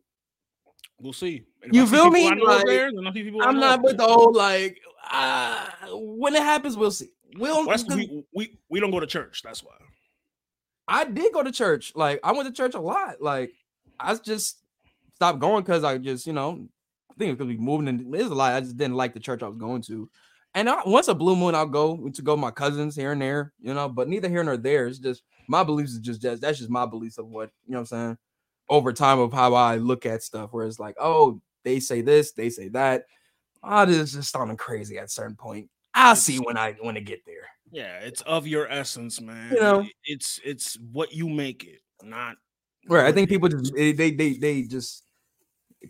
S2: We'll see. If
S1: You
S2: I
S1: feel me? Like,
S2: there, then I see people I
S1: I'm not with the whole like uh when it happens, we'll see. We'll
S2: Well, we, we we don't go to church. That's why.
S1: I did go to church. Like I went to church a lot. Like I just stopped going because I just, you know, I think it's because we moving in. There's a lot. I just didn't like the church I was going to. And I, once a blue moon, I'll go to go my cousins here and there, you know. But neither here nor there. It's just my beliefs is just, just that's just my beliefs of what you know. what I'm saying over time of how I look at stuff. Where it's like, oh, they say this, they say that. Ah, this is just sounding crazy at a certain point. I'll see when I when I get there.
S2: Yeah, it's of your essence, man.
S1: You know.
S2: it's it's what you make it, not
S1: Right. I think people just they they they, they just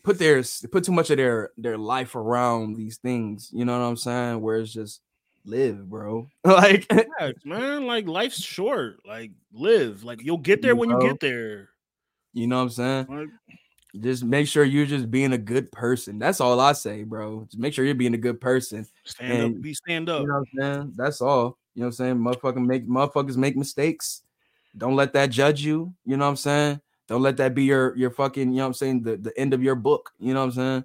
S1: put their put too much of their their life around these things. You know what I'm saying? Where it's just live, bro. like
S2: Yeah, man. Like life's short. Like live. Like you'll get there when you get there.
S1: You know what I'm saying?
S2: Like,
S1: Just make sure you're just being a good person. That's all I say, bro. Just make sure you're being a good person.
S2: stand
S1: And-
S2: up, be stand up.
S1: You know what I'm saying? That's all. You know what I'm saying? Motherfucking make motherfuckers make mistakes. Don't let that judge you. You know what I'm saying? Don't let that be your your fucking, you know what I'm saying, the, the end of your book. You know what I'm saying?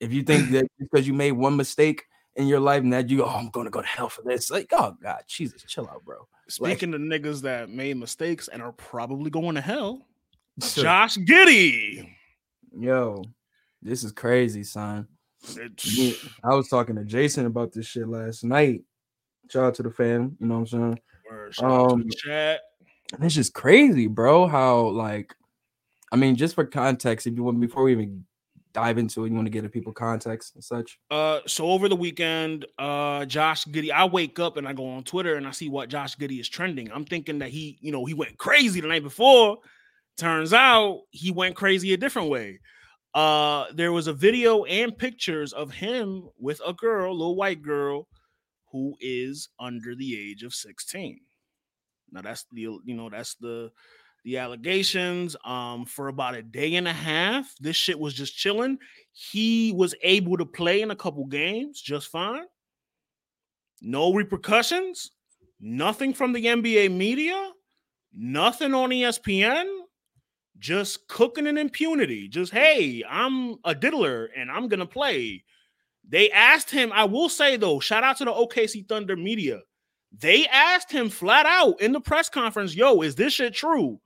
S1: If you think that because you made one mistake in your life and that you, oh, I'm gonna go to hell for this. Like, oh God, Jesus, chill out, bro.
S2: Speaking to niggas that made mistakes and are probably going to hell,
S1: So-
S2: Josh Giddey.
S1: Yo, this is crazy, son. Yeah, I was talking to Jason about this shit last night. Shout out to the fam, you know what I'm saying?
S2: Word, shout out to
S1: Um,
S2: chat.
S1: And it's just crazy, bro. How like, I mean, just for context, if you want before we even dive into it, you want to get give people context and such.
S2: Uh, so over the weekend, uh, Josh Giddey, I wake up and I go on Twitter and I see what Josh Giddey is trending. I'm thinking that he, you know, he went crazy the night before. Turns out he went crazy a different way. Uh, there was a video and pictures of him with a girl, little white girl, who is under the age of 16. Now that's the, you know, that's the the allegations. Um, for about a day and a half, this shit was just chilling. He was able to play in a couple games just fine. No repercussions, nothing from the NBA media, nothing on ESPN, just cooking in impunity. Just, hey, I'm a diddler and I'm gonna play. They asked him, I will say though, shout out to the OKC Thunder media. They asked him flat out in the press conference, yo, is this shit true?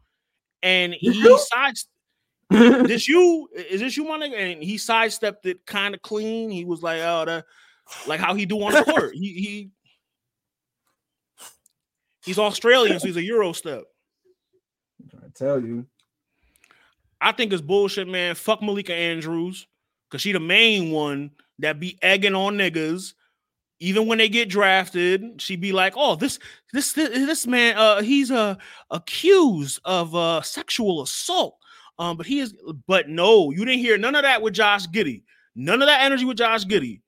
S2: And he sides this you is this you my nigga? And he sidestepped it kind of clean. He was like, oh, that like how he do on the court. He he he's Australian, so he's a Euro step.
S1: I tell you,
S2: I think it's bullshit, man. Fuck Malika Andrews, cause she the main one that be egging on niggas. Even when they get drafted, she be like, "Oh, this, this, this, this man, uh, he's uh accused of uh sexual assault." Um, but he is, but no, you didn't hear none of that with Josh Giddey. None of that energy with Josh Giddey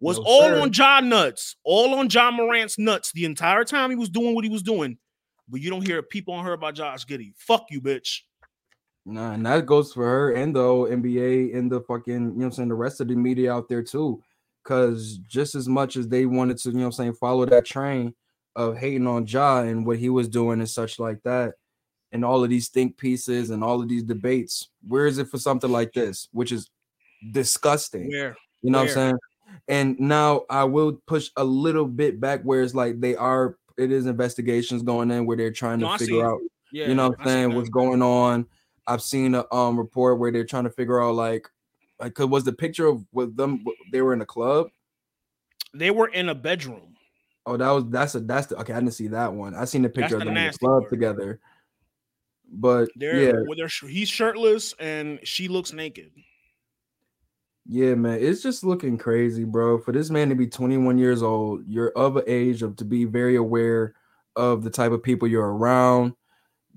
S2: was
S1: No,
S2: all
S1: sir.
S2: on John nuts, all on Ja Morant's nuts the entire time he was doing what he was doing. But you don't hear people on her about Josh Giddey. Fuck you, bitch.
S1: Nah, and that goes for her and the NBA and the fucking, you know I'm saying, the rest of the media out there too. Cause just as much as they wanted to, you know I'm saying, follow that train of hating on Ja and what he was doing and such like that, and all of these think pieces and all of these debates, where is it for something like this, which is disgusting?
S2: Where?
S1: You know what I'm saying? And now I will push a little bit back where it's like they are it is investigations going in where they're trying to
S2: see
S1: figure out,
S2: Yeah,
S1: you know what I'm saying, what's going on. I've seen a um report where they're trying to figure out like like was the picture of with them they were in a club.
S2: They were in a bedroom.
S1: Oh, that was that's a that's the okay. I didn't see that one. I seen the picture of
S2: the
S1: them in the club
S2: part.
S1: together. But
S2: They're
S1: yeah,
S2: they're he's shirtless and she looks naked.
S1: Yeah, man, it's just looking crazy, bro. For this man to be 21 years old, you're of an age of to be very aware of the type of people you're around.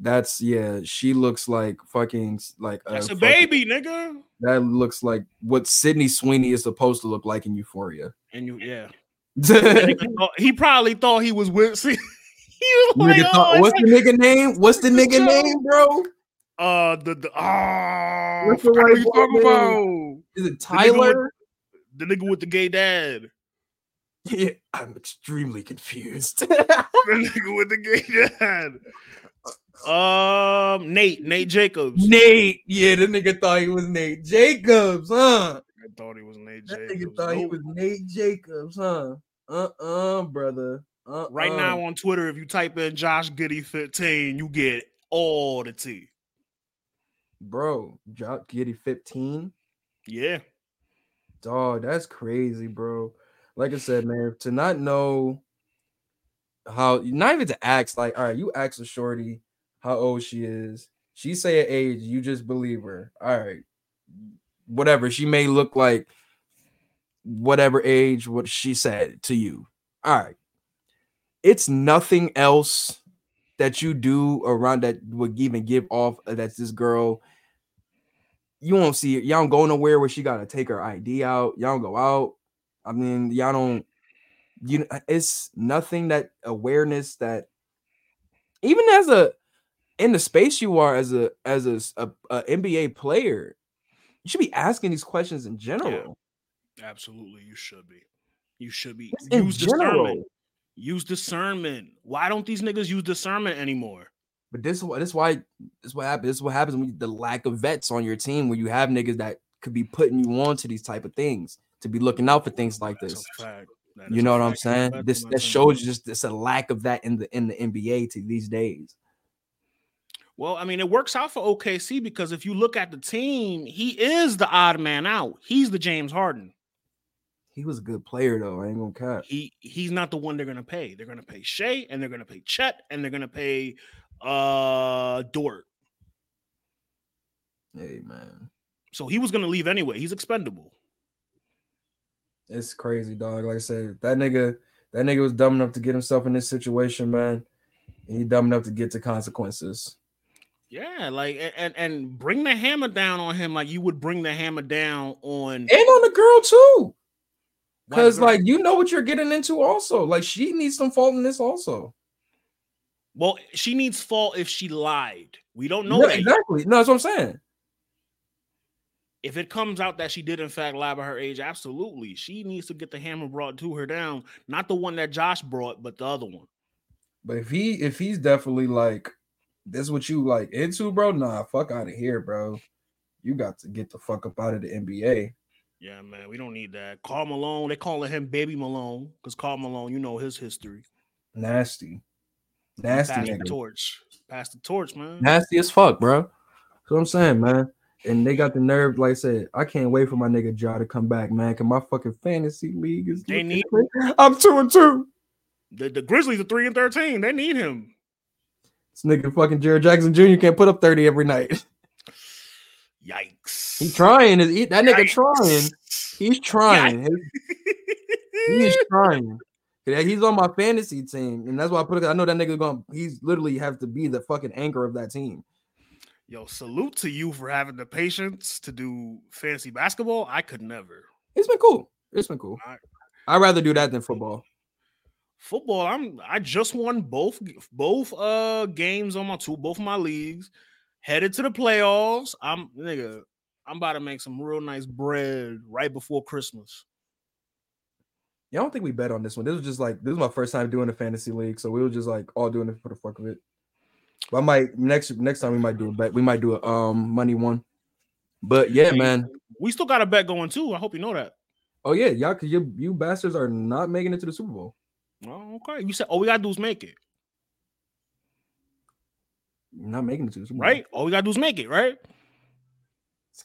S1: That's yeah, she looks like fucking like
S2: That's a
S1: fucking-
S2: baby, nigga.
S1: That looks like what Sydney Sweeney is supposed to look like in Euphoria.
S2: And you, yeah. He probably thought he was with. See, he was like,
S1: thought-
S2: oh,
S1: what's the nigga name? What's the nigga name, bro?
S2: uh, the the ah,
S1: What's the
S2: forgot
S1: white
S2: you talking
S1: name?
S2: about?
S1: Is it
S2: The nigga with-
S1: Tyler?
S2: The nigga with the gay dad.
S1: Yeah, I'm extremely confused.
S2: The nigga with the gay dad. Um, Nate, Nate Jacobs.
S1: Nate. Yeah, the nigga thought he was Nate Jacobs, huh?
S2: I thought he was Nate
S1: That
S2: Jacobs.
S1: nigga thought he was Nate Jacobs, huh? Uh-uh, brother. Uh-uh.
S2: Right now on Twitter, if you type in Josh Goody 15, you get all the tea.
S1: bro, drop Giddey 15.
S2: Yeah.
S1: Dog, that's crazy, bro. Like I said, man, to not know how not even to ask, like, all right, you ask a shorty how old she is. She say her age, you just believe her. All right. Whatever. She may look like whatever age what she said to you. All right. It's nothing else that you do around that would even give off that's this girl you won't see. Y'all don't go nowhere where she gotta take her ID out. Y'all don't go out. I mean, y'all don't. You, it's nothing that awareness that even as a in the space you are as a as a NBA player, you should be asking these questions in general.
S2: Absolutely. You should be. You should be.
S1: Just in
S2: Use
S1: general.
S2: discernment. Use discernment. Why don't these niggas use discernment anymore?
S1: But this is why this is why this is what happens. This is what happens when you, the lack of vets on your team, where you have niggas that could be putting you on to these type of things to be looking out for things like
S2: That's
S1: this.
S2: a
S1: You know
S2: a
S1: what I'm saying? This that shows just it's a lack of that in the in the NBA to these days.
S2: Well, I mean, it works out for OKC because if you look at the team, he is the odd man out. He's the James Harden.
S1: He was a good player though. I ain't gonna cap.
S2: He he's not the one they're gonna pay. They're gonna pay Shai and they're gonna pay Chet and they're gonna pay uh Dort.
S1: Hey man,
S2: So he was gonna leave anyway. He's expendable.
S1: it's crazy, dog. Like I said, that nigga, that nigga was dumb enough to get himself in this situation, man. And he dumb enough to get to consequences.
S2: Yeah, like and and bring the hammer down on him like you would bring the hammer down on
S1: And on the girl too. Because like you know what you're getting into also. Like she needs some fault in this also.
S2: well, she needs fault if she lied. We don't know yet.
S1: exactly. No, that's what I'm saying.
S2: If it comes out that she did in fact lie about her age, absolutely. She needs to get the hammer brought to her down. Not the one that Josh brought, but the other one.
S1: But if he if he's definitely like this is what you like into, bro, nah, fuck out of here, bro. You got to get the fuck up out of the NBA.
S2: Yeah, man, we don't need that. Karl Malone, they calling him Baby Malone because Karl Malone, you know his history.
S1: Nasty.
S2: He
S1: Nasty
S2: Passed the torch. Pass the torch, man.
S1: Nasty as fuck, bro. That's what I'm saying, man. And they got the nerve, like I said, I can't wait for my nigga Ja to come back, man. Cause my fucking fantasy league is
S2: They need-
S1: crazy. I'm two and two.
S2: The, the Grizzlies are three and thirteen. They need him.
S1: This nigga fucking Jaren Jackson Jr. can't put up 30 every night.
S2: Yikes.
S1: He trying. He, that nigga
S2: Yikes.
S1: trying. He's trying. His- He is trying. Yeah, He's on my fantasy team, and that's why I put it. I know that nigga going. He's literally have to be the fucking anchor of that team.
S2: Yo, salute to you for having the patience to do fantasy basketball. I could never.
S1: It's been cool. It's been cool.
S2: Alright.
S1: I'd rather do that than football.
S2: Football, I'm I just won both both uh games on my two both of my leagues. Headed to the playoffs. I'm nigga. I'm about to make some real nice bread right before Christmas.
S1: Yeah, I don't think we bet on this one. This was just like this was my first time doing a fantasy league, so we were just like all doing it for the fuck of it. But I might next next time we might do a bet. We might do a um money one. But yeah, man.
S2: We still got a bet going too. I hope you know that.
S1: Oh yeah, y'all, cause you you bastards are not making it to the Super Bowl.
S2: Oh, okay. You said all we gotta do is make it,
S1: You're not making it to the Bowl,
S2: right? All we gotta do is make it, right?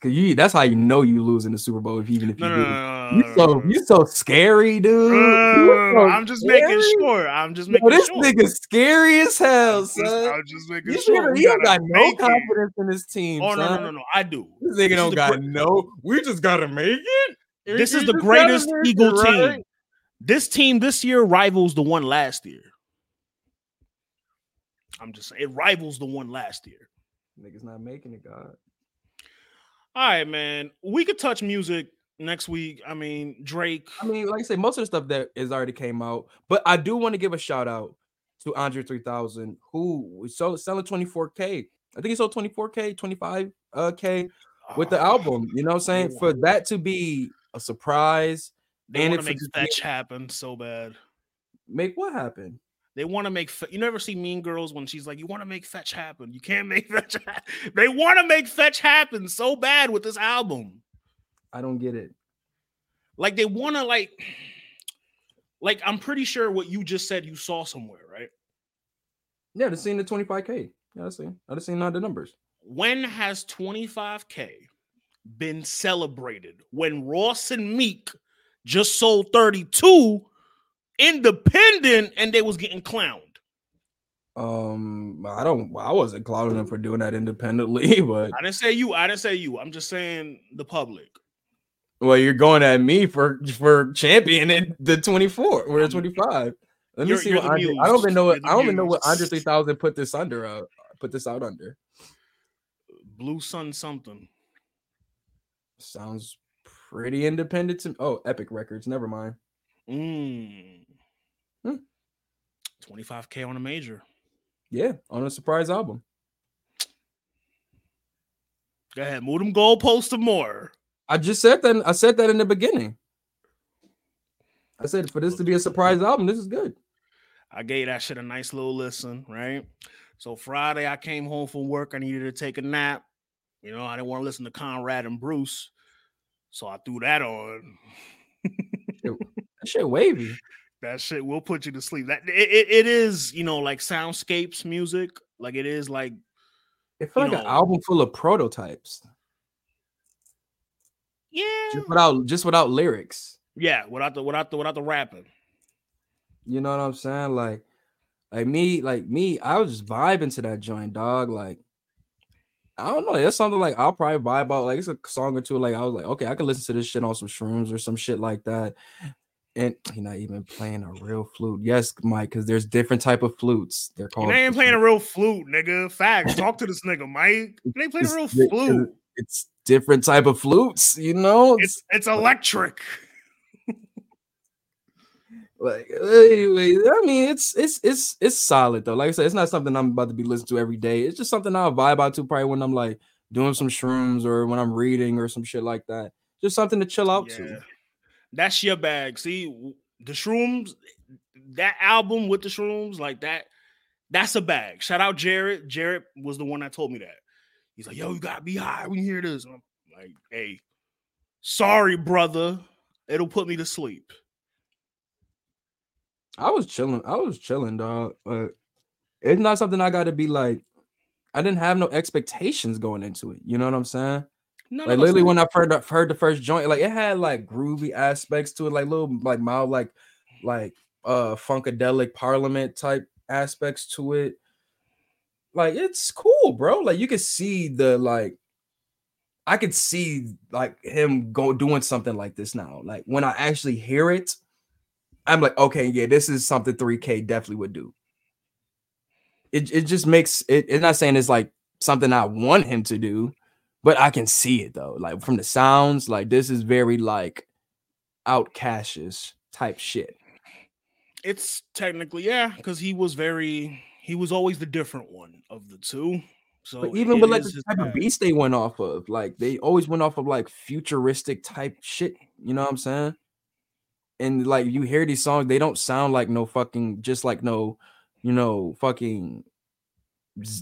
S1: Cause you that's how you know you lose in the Super Bowl if even if you
S2: No, no,
S1: do.
S2: no, no, no, no.
S1: You so you so scary, dude. You so
S2: I'm just making sure. I'm just
S1: Yo,
S2: making
S1: this
S2: sure.
S1: nigga scary as hell,
S2: I'm just,
S1: son.
S2: I'm just making
S1: You,
S2: sure.
S1: you don't
S2: gotta
S1: no
S2: make it.
S1: confidence in this team,
S2: Oh no,
S1: son.
S2: no, no, no! I do.
S1: This nigga
S2: This
S1: don't got
S2: gre-
S1: no. We just gotta make it.
S2: This is the greatest Eagle
S1: team. right?
S2: This team this year rivals the one last year. I'm just saying it rivals the one last year.
S1: Niggas not making it, God.
S2: All right, man. We could touch music next week. I mean, Drake.
S1: I mean, like I say, most of the stuff that is already came out, but I do want to give a shout out to Andre 3000, who sell- selling 24k. I think he sold 24k, 25 uh with the
S2: Ah,
S1: album. You know what I'm saying? For that to be a surprise,
S2: They want
S1: it
S2: to make fetch happen so bad.
S1: make what happen?
S2: They want to make. Fe- you never see Mean Girls when she's like, "You want to make fetch happen. You can't make fetch." happen." They want to make fetch happen so bad with this album.
S1: I don't get it.
S2: Like they want to like, like I'm pretty sure what you just said you saw somewhere, right?
S1: Yeah, just seen the 25k. Yeah, I seen. I just seen all the numbers.
S2: When has 25k been celebrated? When Ross and Meek just sold 32 independent and they was getting clowned.
S1: Um, I don't. I wasn't clowning them for doing that independently, but
S2: I didn't say you. I didn't say you. I'm just saying the public.
S1: well, you're going at me for for championing the 24 or the
S2: Um,
S1: 25. Let me
S2: you're-
S1: see
S2: you're
S1: what Andre, I don't even know what I don't even know what. Andre 3000 put this under. Uh, put this out under.
S2: Blue Sun something.
S1: Sounds pretty independent to Oh, Epic Records. Never mind.
S2: Mm.
S1: Hmm.
S2: 25k on a major.
S1: Yeah, on a surprise album.
S2: Go ahead, move them goalposts some more.
S1: I just said that. I said that in the beginning. I said for this to be a surprise album, this is good.
S2: I gave that shit a nice little listen, right? So Friday, I came home from work. I needed to take a nap. You know, I didn't want to listen to Conrad and Bruce, so I threw that on.
S1: That shit wavy.
S2: That shit will put you to sleep. That it, it, it is, you know, like soundscapes music. Like it is like
S1: It felt like an album full of prototypes,
S2: yeah,
S1: just without just without lyrics.
S2: yeah, without the without the without the rapping.
S1: You know what I'm saying? Like, like me, like me, I was just vibing to that joint, dog. Like, I don't know. That's something like I'll probably vibe out. Like, it's a song or two. Like, I was like, okay, I can listen to this shit on some shrooms or some shit like that. And he's not even playing a real flute. Yes, Mike, because there's different type of flutes. They're called.
S2: ain't playing a real flute, nigga. Facts. Talk to this nigga, Mike. They ain't playing a real flute.
S1: It's different type of flutes. You know,
S2: It's it's electric.
S1: Like anyway, I mean, it's it's it's it's solid though. Like I said, it's not something I'm about to be listening to every day. It's just something I'll vibe out to probably when I'm like doing some shrooms or when I'm reading or some shit like that. Just something to chill out
S2: Yeah.
S1: to.
S2: That's your bag. See, the shrooms, that album with the shrooms, like that, that's a bag. Shout out Jared. Jared was the one that told me that. He's like, yo, you gotta be high when you hear this. Like, hey, sorry, brother. It'll put me to sleep.
S1: I was chilling. I was chilling, dog. But it's not something I got to be like. I didn't have no expectations going into it. You know what I'm saying?
S2: None
S1: like literally when I heard the, heard the first joint, like it had like groovy aspects to it, like little like mild like like uh funkadelic parliament type aspects to it. Like it's cool, bro. Like you could see the like I could see like him go doing something like this now. Like when I actually hear it, I'm like, okay, yeah, this is something 3K definitely would do. It it just makes it. It's not saying it's like something I want him to do, but I can see it though. Like from the sounds, like this is very like Outkastish type shit.
S2: it's technically yeah, because he was very he was always the different one of the two. So
S1: But even with like the type of
S2: bag.
S1: beats they went off of, like they always went off of like futuristic type shit. You know what I'm saying? And like you hear these songs, they don't sound like no fucking just like no, you know, fucking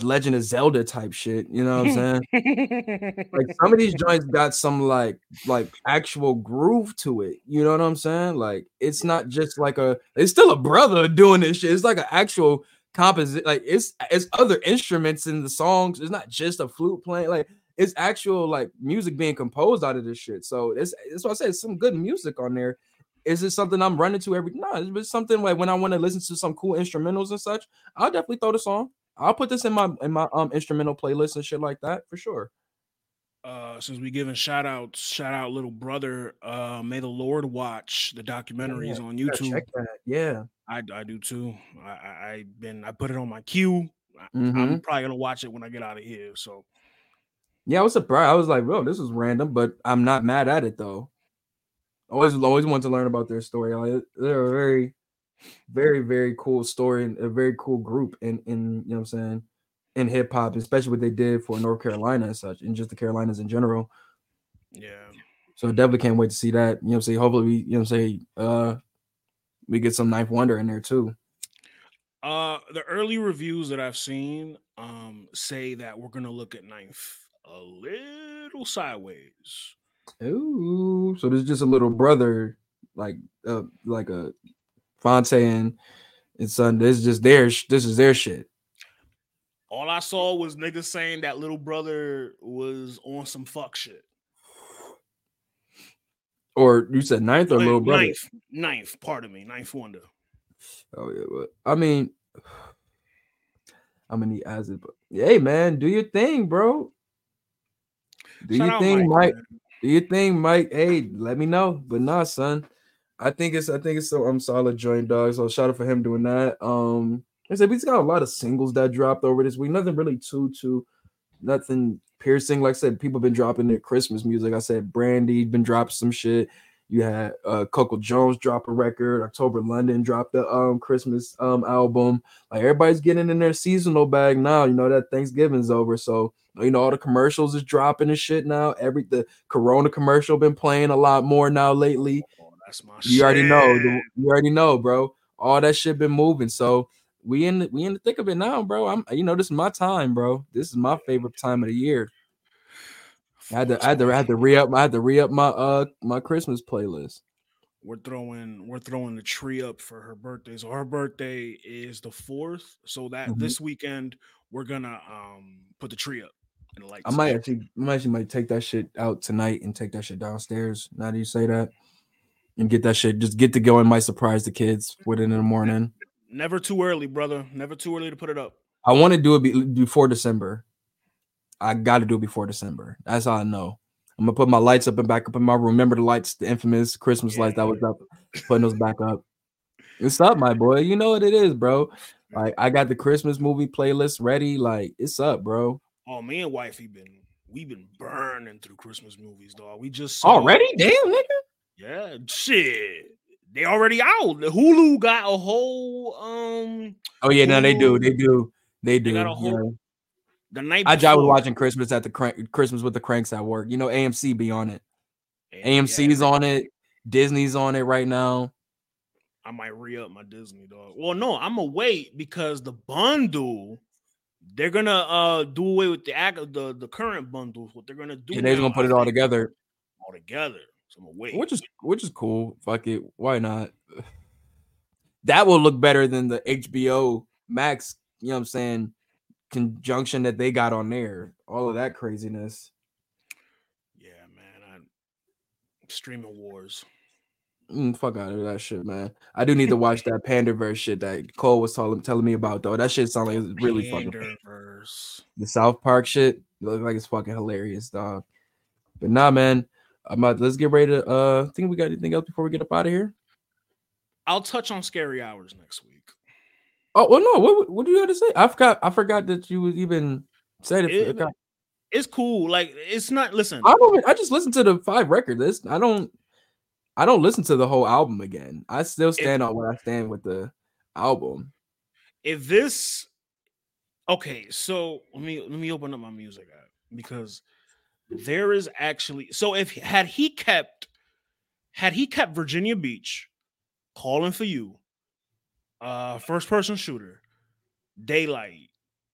S1: Legend of Zelda type shit. You know what I'm saying? like some of these joints got some like like actual groove to it. You know what I'm saying? Like it's not just like a it's still a brother doing this shit. It's like an actual composite. Like it's it's other instruments in the songs. It's not just a flute playing. Like it's actual like music being composed out of this shit. So it's that's why I said some good music on there. Is it something I'm running to every? No, it's something like when I want to listen to some cool instrumentals and such. I'll definitely throw this on. I'll put this in my in my um instrumental playlist and shit like that for sure.
S2: Uh, since we giving shout outs, shout out little brother. Uh, may the Lord watch the documentaries
S1: Yeah,
S2: on YouTube.
S1: check that. Yeah.
S2: I I do too. I, I I've been I put it on my queue. I,
S1: Mhm.
S2: I'm probably gonna watch it when I get out of here. So
S1: Yeah, I was surprised. I was like, "Bro, this is random," but I'm not mad at it though. Always, always want to learn about their story. Like, they're a very, very, very cool story and a very cool group in in you know what I'm saying in hip hop, especially what they did for North Carolina and such, and just the Carolinas in general.
S2: yeah,
S1: So definitely can't wait to see that. You know, what I'm saying hopefully we, you know, what I'm saying uh, we get some Ninth Wonder in there too.
S2: uh, the early reviews that I've seen um say that we're gonna look at ninth a little sideways.
S1: Ooh, so there's just a little brother, like uh, like a Phonte and and son. This is just their this is their shit.
S2: All I saw was niggas saying that little brother was on some fuck shit.
S1: Or you said ninth or
S2: Wait,
S1: little brother?
S2: ninth, ninth, pardon me, ninth wonder.
S1: Oh yeah, but I mean, I'm gonna need acid, but hey man, do your thing, bro. Do
S2: Shout
S1: your
S2: out
S1: thing, Mike. Do your thing, Mike. Hey, let me know. But nah, son. I think it's I think it's so I'm solid joint dog. So shout out for him doing that. Um I said we just got a lot of singles that dropped over this week. Nothing really too too nothing piercing. Like I said, people been dropping their Christmas music. I said Brandy been dropping some shit. You had uh Coco Jones drop a record. October London dropped the um Christmas um album. Like everybody's getting in their seasonal bag now. You know that Thanksgiving's over. So you know all the commercials is dropping and shit now. Every the Corona commercial been playing a lot more now lately.
S2: Oh, that's my
S1: You already know. You already know, bro. All that shit been moving. So we in the, we in the thick of it now, bro. I'm you know this is my time, bro. This is my favorite time of the year. I had to I had to I had to re up I had to re up my uh my Christmas playlist.
S2: We're throwing we're throwing the tree up for her birthday. So her birthday is the fourth. So that
S1: Mhm.
S2: this weekend we're gonna um put the tree up and lights.
S1: I might actually I might actually might take that shit out tonight and take that shit downstairs. Now that you say that, and get that shit just get to go and might surprise the kids with it in the morning.
S2: never too early, brother. Never too early to put it up.
S1: I want to do it be, before December. I got to do it before December. That's all I know. I'm gonna put my lights up and back up in my room. Remember the lights, the infamous Christmas lights that was up, putting those back up. It's up, my boy. You know what it is, bro. Like I got the Christmas movie playlist ready. Like it's up, bro.
S2: Oh, me and wifey been we've been burning through Christmas movies, dog. We just saw,
S1: Already, damn nigga.
S2: Yeah, shit. They already out. The Hulu got a whole um
S1: Oh yeah, no, they do, they do, they do.
S2: got a
S1: yeah.
S2: whole- the night.
S1: I, I was watching Christmas at the crank, Christmas with the cranks at work. You know, AMC be on it. AMC's
S2: yeah,
S1: on it. Disney's on it right now.
S2: I might re up my Disney dog. Well, no, I'm gonna wait because the bundle they're gonna uh do away with the act the the current bundles. What they're gonna do?
S1: Yeah, they're gonna put it all together.
S2: all together. So I'm gonna wait.
S1: which is which is cool. Fuck it, why not? That will look better than the HBO Max. You know what I'm saying? Conjunction that they got on there. All of that craziness.
S2: yeah, man. I, streaming wars.
S1: Mm, fuck out of that shit, man. I do need to watch that Panderverse shit that Cole was telling telling me about though. That shit sounds like it's really fucking the South Park shit. Look like it's fucking hilarious, dog. But nah, man. I'm about, let's get ready to uh think we got anything else before we get up out of here.
S2: I'll touch on scary hours next week.
S1: Oh well, no. What what do you have to say? I forgot. I forgot that you even said it.
S2: It-. It's cool. Like it's not. Listen,
S1: I don't. I just listened to the five record list. I don't. I don't listen to the whole album again. I still stand on where I stand with the album.
S2: if this okay so let me let me open up my music app because there is actually so if had he kept had he kept virginia beach calling for you uh first person shooter daylight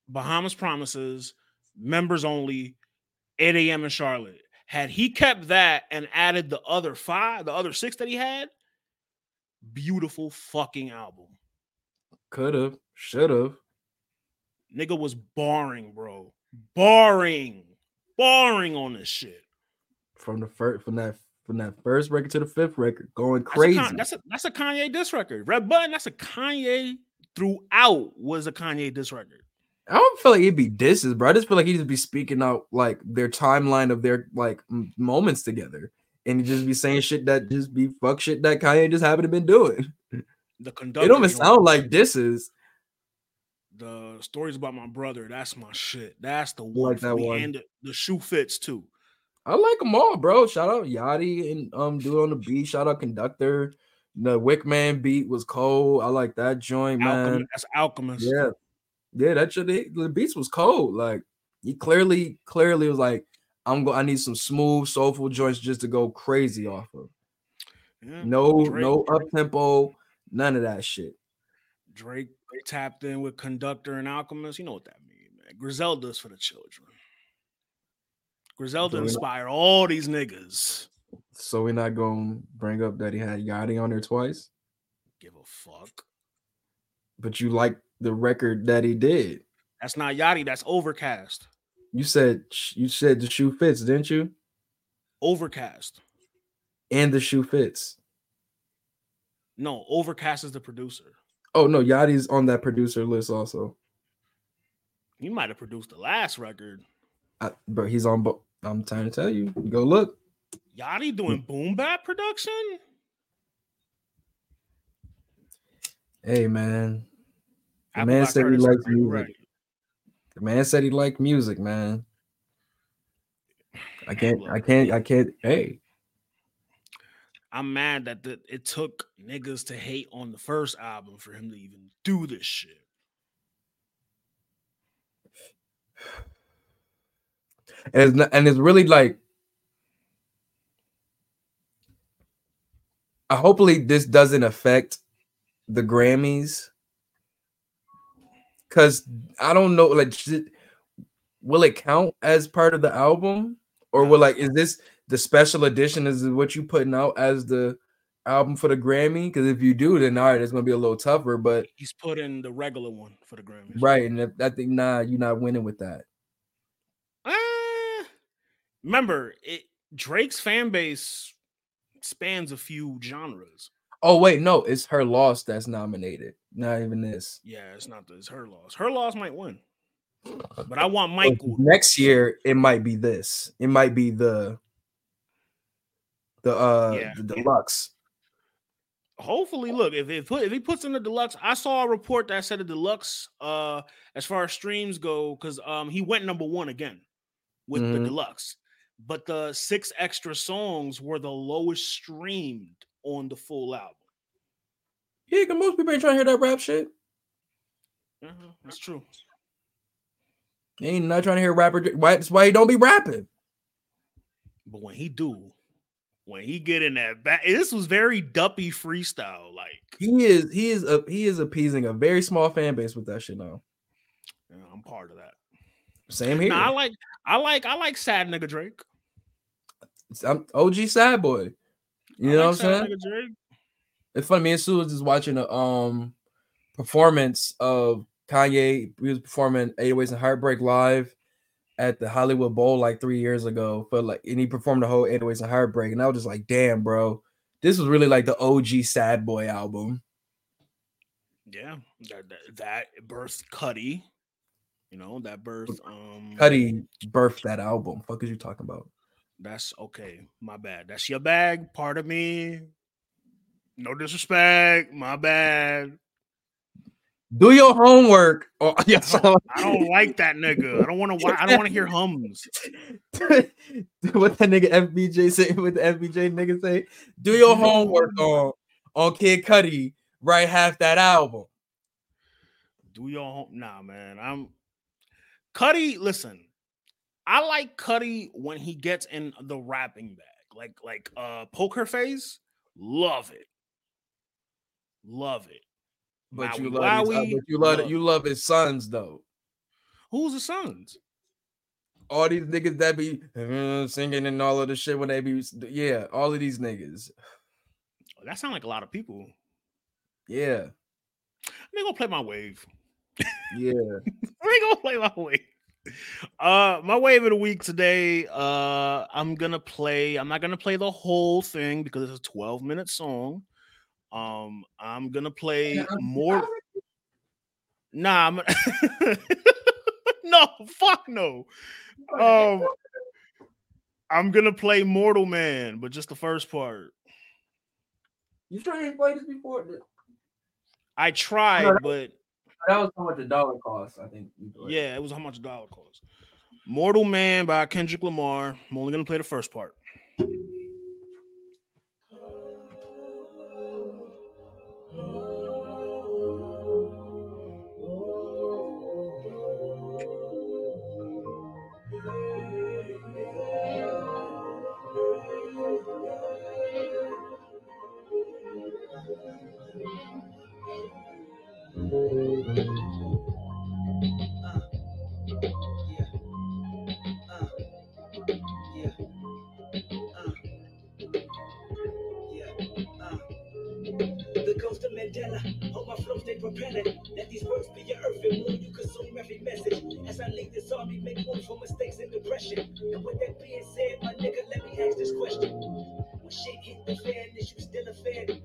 S2: bahamas promises members only 8 a.m in charlotte had he kept that and added the other five the other six that he had beautiful fucking album
S1: Could have. Should have.
S2: Nigga was barring, bro. Barring. sparring on this shit.
S1: From the first from that from that first record to the fifth record, going
S2: That's a
S1: crazy.
S2: That's a, that's a Kanye diss record. Red Button, that's a Kanye throughout was a Kanye diss record.
S1: I don't feel like it'd be disses, bro. I just feel like he'd just be speaking out like their timeline of their like m- moments together, and he'd just be saying shit that just be fuck shit that Kanye just happened to been doing.
S2: The conductor.
S1: It don't even sound like disses.
S2: the stories about my brother. That's my shit. That's the one
S1: like that one.
S2: And the, the shoe fits too.
S1: I like them all, bro. Shout out Yachty and um dude on the beat. Shout out Conductor. The Wick Man beat was cold. I like that joint, man.
S2: Alchemist, that's Alchemist.
S1: Yeah, yeah, that shit. it- The beats was cold. Like he clearly, clearly was like, I'm go. I need some smooth, soulful joints just to go crazy off of.
S2: Yeah.
S1: No,
S2: Drake-
S1: no up tempo, none of that shit.
S2: Drake tapped in with Conductor and Alchemist. You know what that means, man. Griselda's for the children. Griselda inspired all these niggas.
S1: So we're not gonna bring up that he had Yachty on there twice,
S2: Give a fuck.
S1: but you like the record that he did.
S2: That's not Yachty. That's Overcast.
S1: You said you said the shoe fits, didn't you?
S2: Overcast.
S1: And the shoe fits.
S2: No, Overcast is the producer.
S1: Oh no, Yachty's on that producer list also.
S2: He might have produced the last record.
S1: I, but he's on. Bo- I'm trying to tell you. Go look.
S2: Yachty doing boom bap production?
S1: Hey man, The man said he
S2: liked
S1: music.
S2: right.
S1: the man said he liked music, man. I can't. I can't. I can't. Hey,
S2: I'm mad that the, it took niggas to hate on the first album for him to even do this shit.
S1: And it's not, and it's really like. Hopefully, this doesn't affect the Grammys. Cause I don't know, like, will it count as part of the album, or will like is this the special edition? Is what you putting out as the album for the Grammy? Because if you do, then all right, it's gonna be a little tougher. But
S2: He's putting the regular one for the Grammy,
S1: right, and if, I think nah, you're not winning with that.
S2: Remember, it Drake's fan base spans a few genres.
S1: Oh wait, no, it's her loss that's nominated. Not even this.
S2: Yeah, it's not the, it's her loss. Her loss might win. But I want Michael.
S1: Next year, it might be this. It might be the the uh
S2: Yeah.
S1: the deluxe.
S2: Hopefully, look if if, put, if he puts in the deluxe, I saw a report that said the deluxe, uh, as far as streams go, because um he went number one again with the
S1: Mhm.
S2: deluxe, but the six extra songs were the lowest streamed on the full album.
S1: Yeah, cause most people ain't trying to hear that rap shit.
S2: Uh-huh, that's true.
S1: They ain't not trying to hear rapper. Why? That's why he don't be rapping.
S2: But when he do, when he get in that back, this was very duppy freestyle. Like
S1: He is. He is. A, he is appeasing a very small fan base with that shit now.
S2: know, I'm part of that.
S1: Same here.
S2: Nah, I like, I like, I like sad nigga Drake.
S1: I'm OG sad boy. You
S2: I
S1: know
S2: like
S1: what I'm saying? It's funny. Me and Sue was just watching a um performance of Kanye. He was performing 808s and Heartbreak live at the Hollywood Bowl like three years ago. For like, and he performed the whole 808s and Heartbreak, and I was just like, damn, bro, this was really like the OG Sad Boy album.
S2: Yeah, that that, that birthed Cudi. You know that birth. Um,
S1: Cudi birthed that album. Fuck is you talking about?
S2: That's okay. My bad. That's your bag. Part of me. No disrespect. My bad.
S1: Do your homework. Oh, yes.
S2: I don't like that nigga. I don't want to. I don't want to hear hums.
S1: what that nigga FBJ say? What the FBJ nigga say? Do your homework on on Kid Cudi. Write half that album.
S2: Do your home. Nah, man. I'm Cudi. Listen, I like Cudi when he gets in the rapping bag, like like uh Poker Face. Love it. Love it.
S1: But you love, his, uh, but you love,
S2: love.
S1: you love his sons though.
S2: Who's the sons?
S1: All these niggas that be uh, singing and all of the shit when they be yeah, all of these niggas.
S2: That sound like a lot of people.
S1: Yeah,
S2: Let me go play my wave.
S1: yeah.
S2: Let me go play my wave. Uh, my wave of the week today. Uh, I'm gonna play. I'm not gonna play the whole thing because it's a 12 minute song. Um, I'm gonna play more. Nah, I'm... no, fuck no. Um, I'm gonna play Mortal Man, but just the first part.
S1: You trying to play this before?
S2: I tried, but
S1: That was how much a dollar cost. I think.
S2: yeah, it was how much dollar cost. Mortal Man by Kendrick Lamar. I'm only gonna play the first part.
S4: Mandela, on my flow stay propelling. Let these words be your earth and moon, you consume every message. As I lead this army, make room for mistakes and depression. And with that being said, my nigga, let me ask this question. When shit hit the fan, is you still a fan?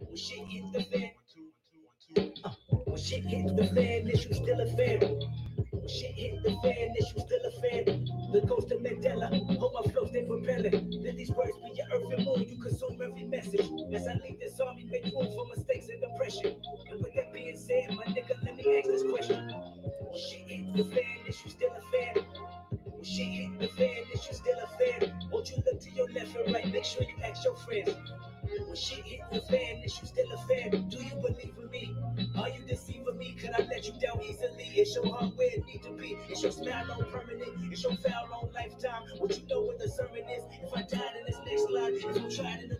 S4: When shit hit the fan, uh, when shit hit the fan, is you still a fan? When shit hit the fan, is you still a fan? The ghost of Mandela, on my flow stay propelling. Let these words be your earth and moon, you consume every message. As I lead this army, make room for mistakes and depression. And with that being said, my nigga, let me ask this question. Shit hit the fan, is you still a fan? Shit hit the fan, is you still a fan? Won't you look to your left and right, make sure you ask your friends. When shit hit the fan, is you still a fan? Is your heart where it need to be? It's your smile on permanent? It's your foul on lifetime? What you know what the sermon is? If I died in this next life, if I'm tried in the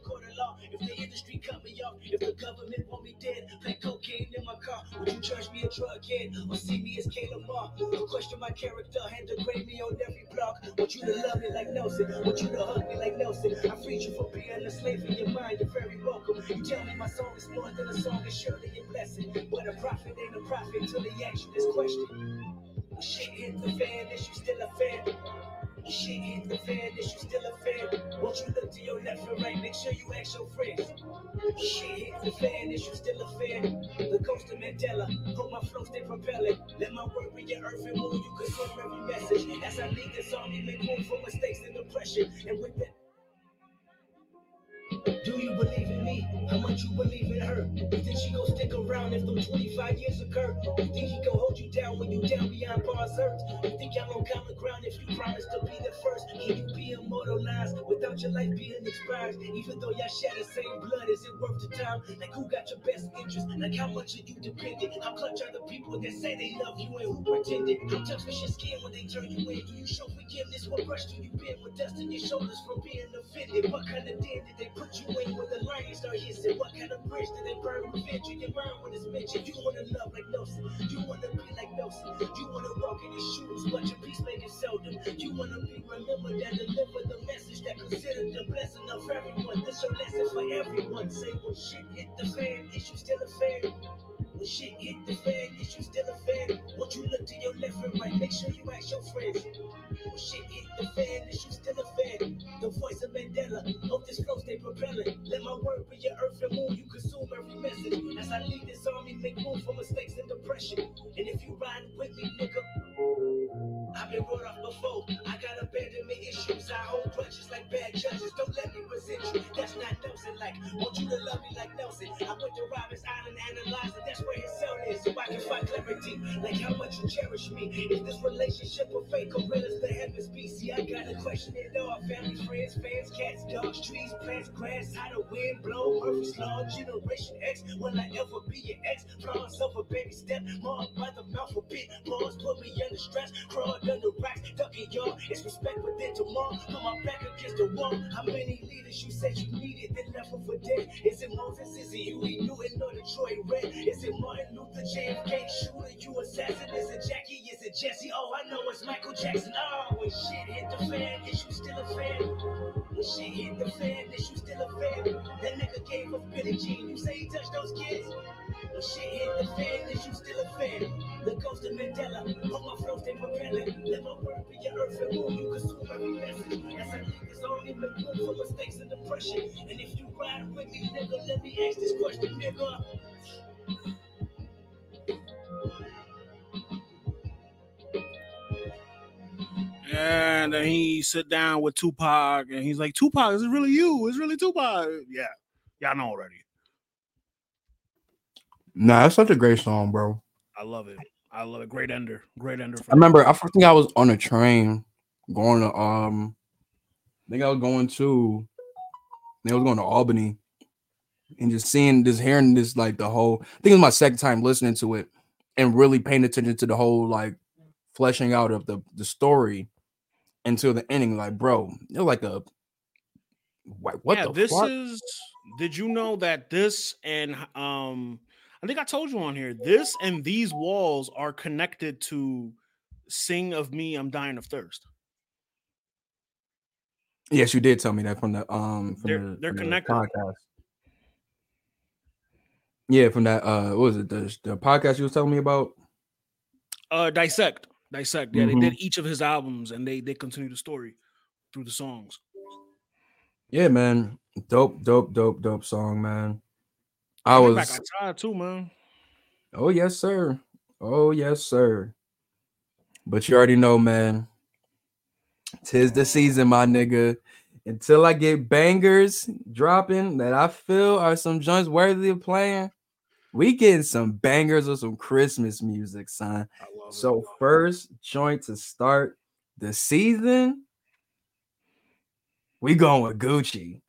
S4: government want me dead, play cocaine in my car, would you charge me a drug head or see me as Caleb Moore? Or question my character and degrade me on every block? Want you to love me like Nelson? Want you to hug me like Nelson? I freed you from being a slave in your mind. You're very welcome. You tell me my song is more than a song, it's surely a blessing. But a prophet ain't a prophet till he asks you this question. Shit hit the fan, is you still a fan? Shit hit the fan, is you still a fan? Won't you look to your left and right, make sure you ask your friends. Shit hit the fan, is you still a fan? The coast of Mandela, on my flow stay propelling. Let my word be your earth and moon, you consume every message. As I lead this army, make room for mistakes and depression. And with that, do you believe in me? How much you believe in her? You think she gon' stick around if them 25 years occur? You think he gon' hold you down when you down beyond bars earth? You think y'all on common ground if you promise to be the first? Can you be immortalized without your life being expired? Even though y'all share the same blood, is it worth the time? Like who got your best interest? Like how much are you dependent? How clutch are the people that say they love you and who pretended? How tough is your skin when they turn you in? Do you show forgiveness? What brush do you bend with dust in your shoulders from being offended? What kind of den did they put you in when the lions start hissing? What kind of bridge did they burn revenge in your mind when it's mentioned? You wanna love like Nelson, you wanna be like Nelson, you wanna walk in his shoes, but your peacemaking seldom. You wanna be remembered and deliver the message that considered the blessing of everyone. This your lesson for everyone. Say when shit hit the fan, is you still a fan? When shit hit the fan, is you still a fan? Won't you look to your left and right? Make sure you ask your friends. When shit hit the fan, is you still a fan? The voice of Mandela, hope this flow stay propelling. Let my word be your earth and moon, you consume every message. As I lead this army, make room for mistakes and depression. And if you ride with me, nigga, I've been brought up before. I got abandonment issues. I hold grudges like bad judges. Don't let me resent you. That's not Nelson like. Want you to love me like Nelson. I went to Robben Island, analyzing. That's where his cell is, so I can find clarity. Like how much you cherish me. Is this relationship a fake or real as the heavens be? I gotta question it all. Family, friends, fans, cats, dogs, trees, plants, grass. How the wind blow. Murphy's Law, Generation X. Will I ever be your ex? Flawless of a baby step. Marked by the mouth a bit. Pause, put me under stress. Crawled under racks, ducking y'all. It's respect within tomorrow. Put my back against the wall. How many leaders you said you needed, then left them for dead? Is it Moses? Is it Huey Newton or Detroit Red? Is it Martin Luther, JFK shooter, you assassin. Is it Jackie? Is it Jesse? Oh, I know it's Michael Jackson. Oh, when shit hit the fan, is you still a fan? When shit hit the fan, is you still a fan? That nigga gave up Billie Jean. You say he touched those kids? When shit hit the fan, is you still a fan? The ghost of Mandela, on my flows they propeller. Live on burn for your earth and moon, you consume every message. That's how niggas only been good for mistakes and depression. And if you ride with me, nigga, let me ask this question, nigga.
S2: And then he sit down with Tupac, and he's like, "Tupac, is it really you? Is it really Tupac?" Yeah, y'all know already.
S5: Nah, that's such a great song, bro.
S2: I love it. I love it. Great ender. Great ender.
S5: I remember I think I was on a train going to um I think I was going to I I was going to Albany and just seeing just hearing this like the whole I think it was my second time listening to it and really paying attention to the whole like fleshing out of the the story until the ending like bro you're like a what, what
S2: yeah,
S5: the
S2: this
S5: fuck?
S2: is. Did you know that this and um, I think I told you on here. This and these walls are connected to "Sing of Me, I'm Dying of Thirst."
S5: yes you did tell me that from the um from
S2: They're-
S5: the,
S2: they're
S5: from the podcast yeah from that uh what was it the, the podcast you was telling me about
S2: Uh, dissect, dissect. Yeah,
S5: Mhm.
S2: they did each of his albums, and they they continue the story through the songs.
S5: Yeah, man. Dope, dope, dope, dope song, man. I was
S2: back outside too, man.
S5: oh yes, sir. Oh yes, sir. But you already know, man. Tis the season, my nigga. Until I get bangers dropping that I feel are some joints worthy of playing, we getting some bangers or some Christmas music, son.
S2: Love it.
S5: So first joint to start the season, we going with Gucci.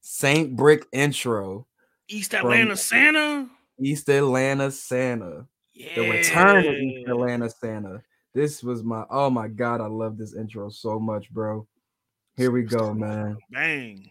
S5: Saint Brick intro,
S2: East Atlanta Santa.
S5: East Atlanta Santa.
S2: Yeah.
S5: The return of East Atlanta Santa. This was my oh my god, I love this intro so much, bro. Here we go, man.
S2: Bang.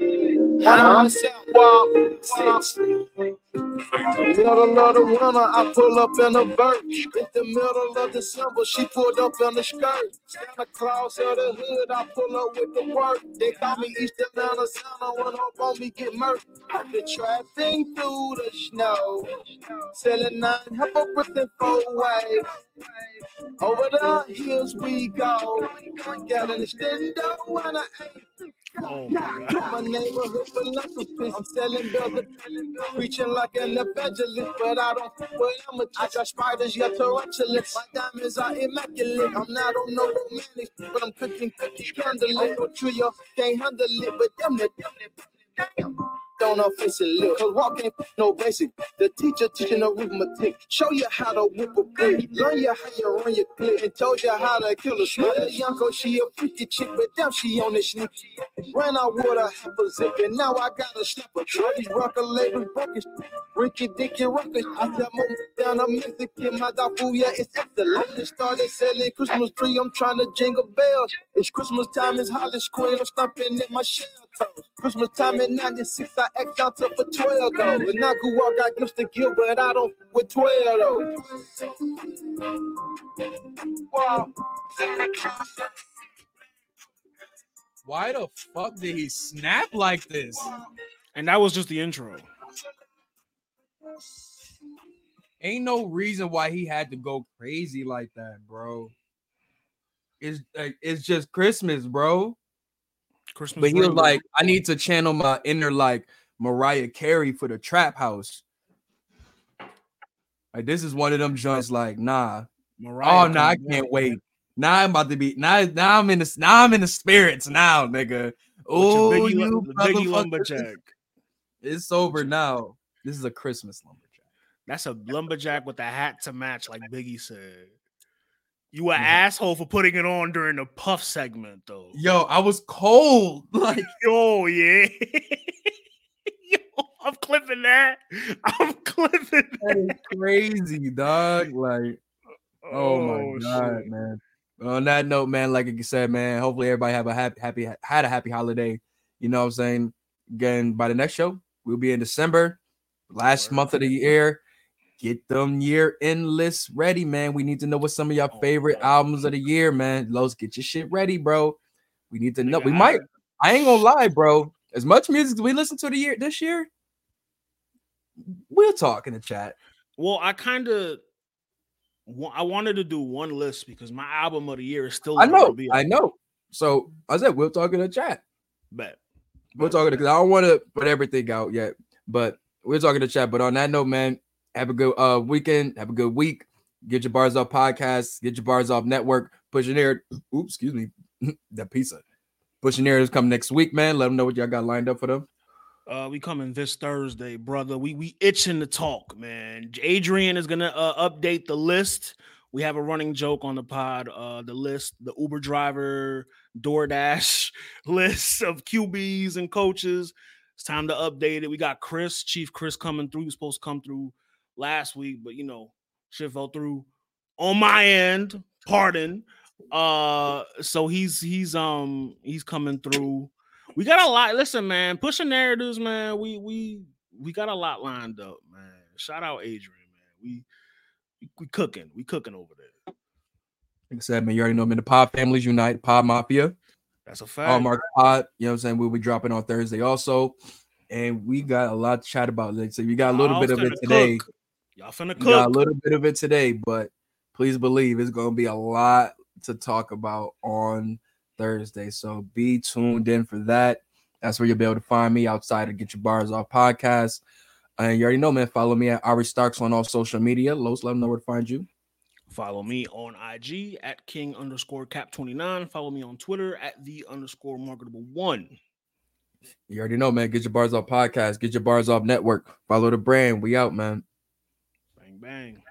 S6: I'm. Middle of the winter, I pull up in a vert. In the middle of December, she pulled up in a skirt. Santa Claus of the hood, I pull up with the work. They call me East Atlanta Santa when up on me get murked. The trapping through the snow, selling nine heifer within four ways. Over the hills we go. Got an extendo and a
S2: Oh my
S6: my neighborhood philanthropist. I'm selling bills, preaching like an evangelist, but I don't fuck with amateurs. I got spiders, yeah, tarantulas. My diamonds are immaculate. I'm not on no romantic, but I'm cooking cookies, candlelit. No trio, can't handle it, but them that, them that, damn. Don't offense it, look. Cause walk ain't no basic. The teacher teaching arithmetic. Show you how to whip a brick. Learn you how you run your clip. And told you how to kill a snake. The Yanko, she a freaky chick, but damn, she on this sneak. Ran out with a half a zip, and now I got a slip of These rocker labels broken. Ricky Dicky Rockers. I tell mom down a Mexican, my food, yeah, it's excellent. They started selling Christmas tree, I'm trying to jingle bells. It's Christmas time, it's Hollis Queen, I'm stomping at my shell. Christmas time in 96, I act out to for 12 though. And I grew up, got gifts to give, but I don't f- with 12 though. Wow.
S1: Why the fuck did he snap like this?
S2: And that was just the intro.
S1: Ain't no reason why he had to go crazy like that, bro. It's like it's just Christmas, bro.
S2: Christmas.
S1: But he was like, I need to channel my inner like Mariah Carey for the trap house. Like this is one of them joints. Like, nah.
S2: Mariah
S1: oh no, I can't wait. Now I'm about to be now. Now I'm in the now I'm in the spirits now, nigga. Oh,
S2: Biggie,
S1: you
S2: Biggie lumberjack.
S1: It's over now. This is a Christmas lumberjack.
S2: That's a lumberjack with a hat to match, like Biggie said. You an
S1: Mhm.
S2: asshole for putting it on during the puff segment, though.
S1: Yo, I was cold. Like,
S2: Yo, yeah. Yo, I'm clipping that. I'm clipping that.
S1: that is crazy, dog. Like, Oh, my god,
S2: shit.
S1: man. On that note, man, like I said, man, hopefully everybody have a happy, happy, had a happy holiday. You know what I'm saying? Again, by the next show, we'll be in December, last month of the year. Get them year end lists ready, man. We need to know what some of your
S2: Oh,
S1: favorite albums of the year, man. Los, get your shit ready, bro. We need to know. We might. I ain't gonna lie, bro. As much music as we listen to the year this year, we'll talk in the chat.
S2: Well, I kind of I wanted to do one list because my album of the year is still
S1: I know, I know. So I said we'll talk in the chat.
S2: Bet.
S1: We're talking because I don't want to put everything out yet, but we're talking to chat. But on that note, man, have a good uh weekend. Have a good week. Get your bars off podcast. Get your bars off network. Pushing air. Oops, excuse me. that pizza. Pushing is coming next week, man. Let them know what y'all got lined up for them.
S2: Uh, we coming this Thursday, brother. We we itching to talk, man. Adrian is gonna uh, update the list. We have a running joke on the pod. Uh, the list, the Uber driver, DoorDash list of QBs and coaches. It's time to update it. We got Chris, Chief Chris, coming through. He was supposed to come through last week, but you know, shit fell through on my end. Pardon. Uh, so he's he's um he's coming through. We got a lot. Listen, man, pushing narratives, man. We we we got a lot lined up, man. Shout out Adrian, man. We we, we cooking. We cooking over there.
S1: Like I said, man, you already know I'm in the Pod Families Unite, Pod Mafia.
S2: That's a fact.
S1: All Mark Pod. You know what I'm saying? We'll be dropping on Thursday also. And we got a lot to chat about. Like, so we got a little bit of it today.
S2: cook. Y'all finna
S1: We got a little bit of it today, but please believe it's to be a lot to talk about on Thursday. So be tuned in for that. That's where you'll be able to find me outside of Get Your Bars Off podcast. And you already know, man. Follow me at Ari Starks on all social media. Los, let them know where to find you.
S2: Follow me on IG at King underscore Cap 29. Follow me on Twitter at the underscore marketable one.
S1: You already know, man. Get Your Bars Off podcast. Get Your Bars Off network. Follow the brand. We out, man.
S2: Bang.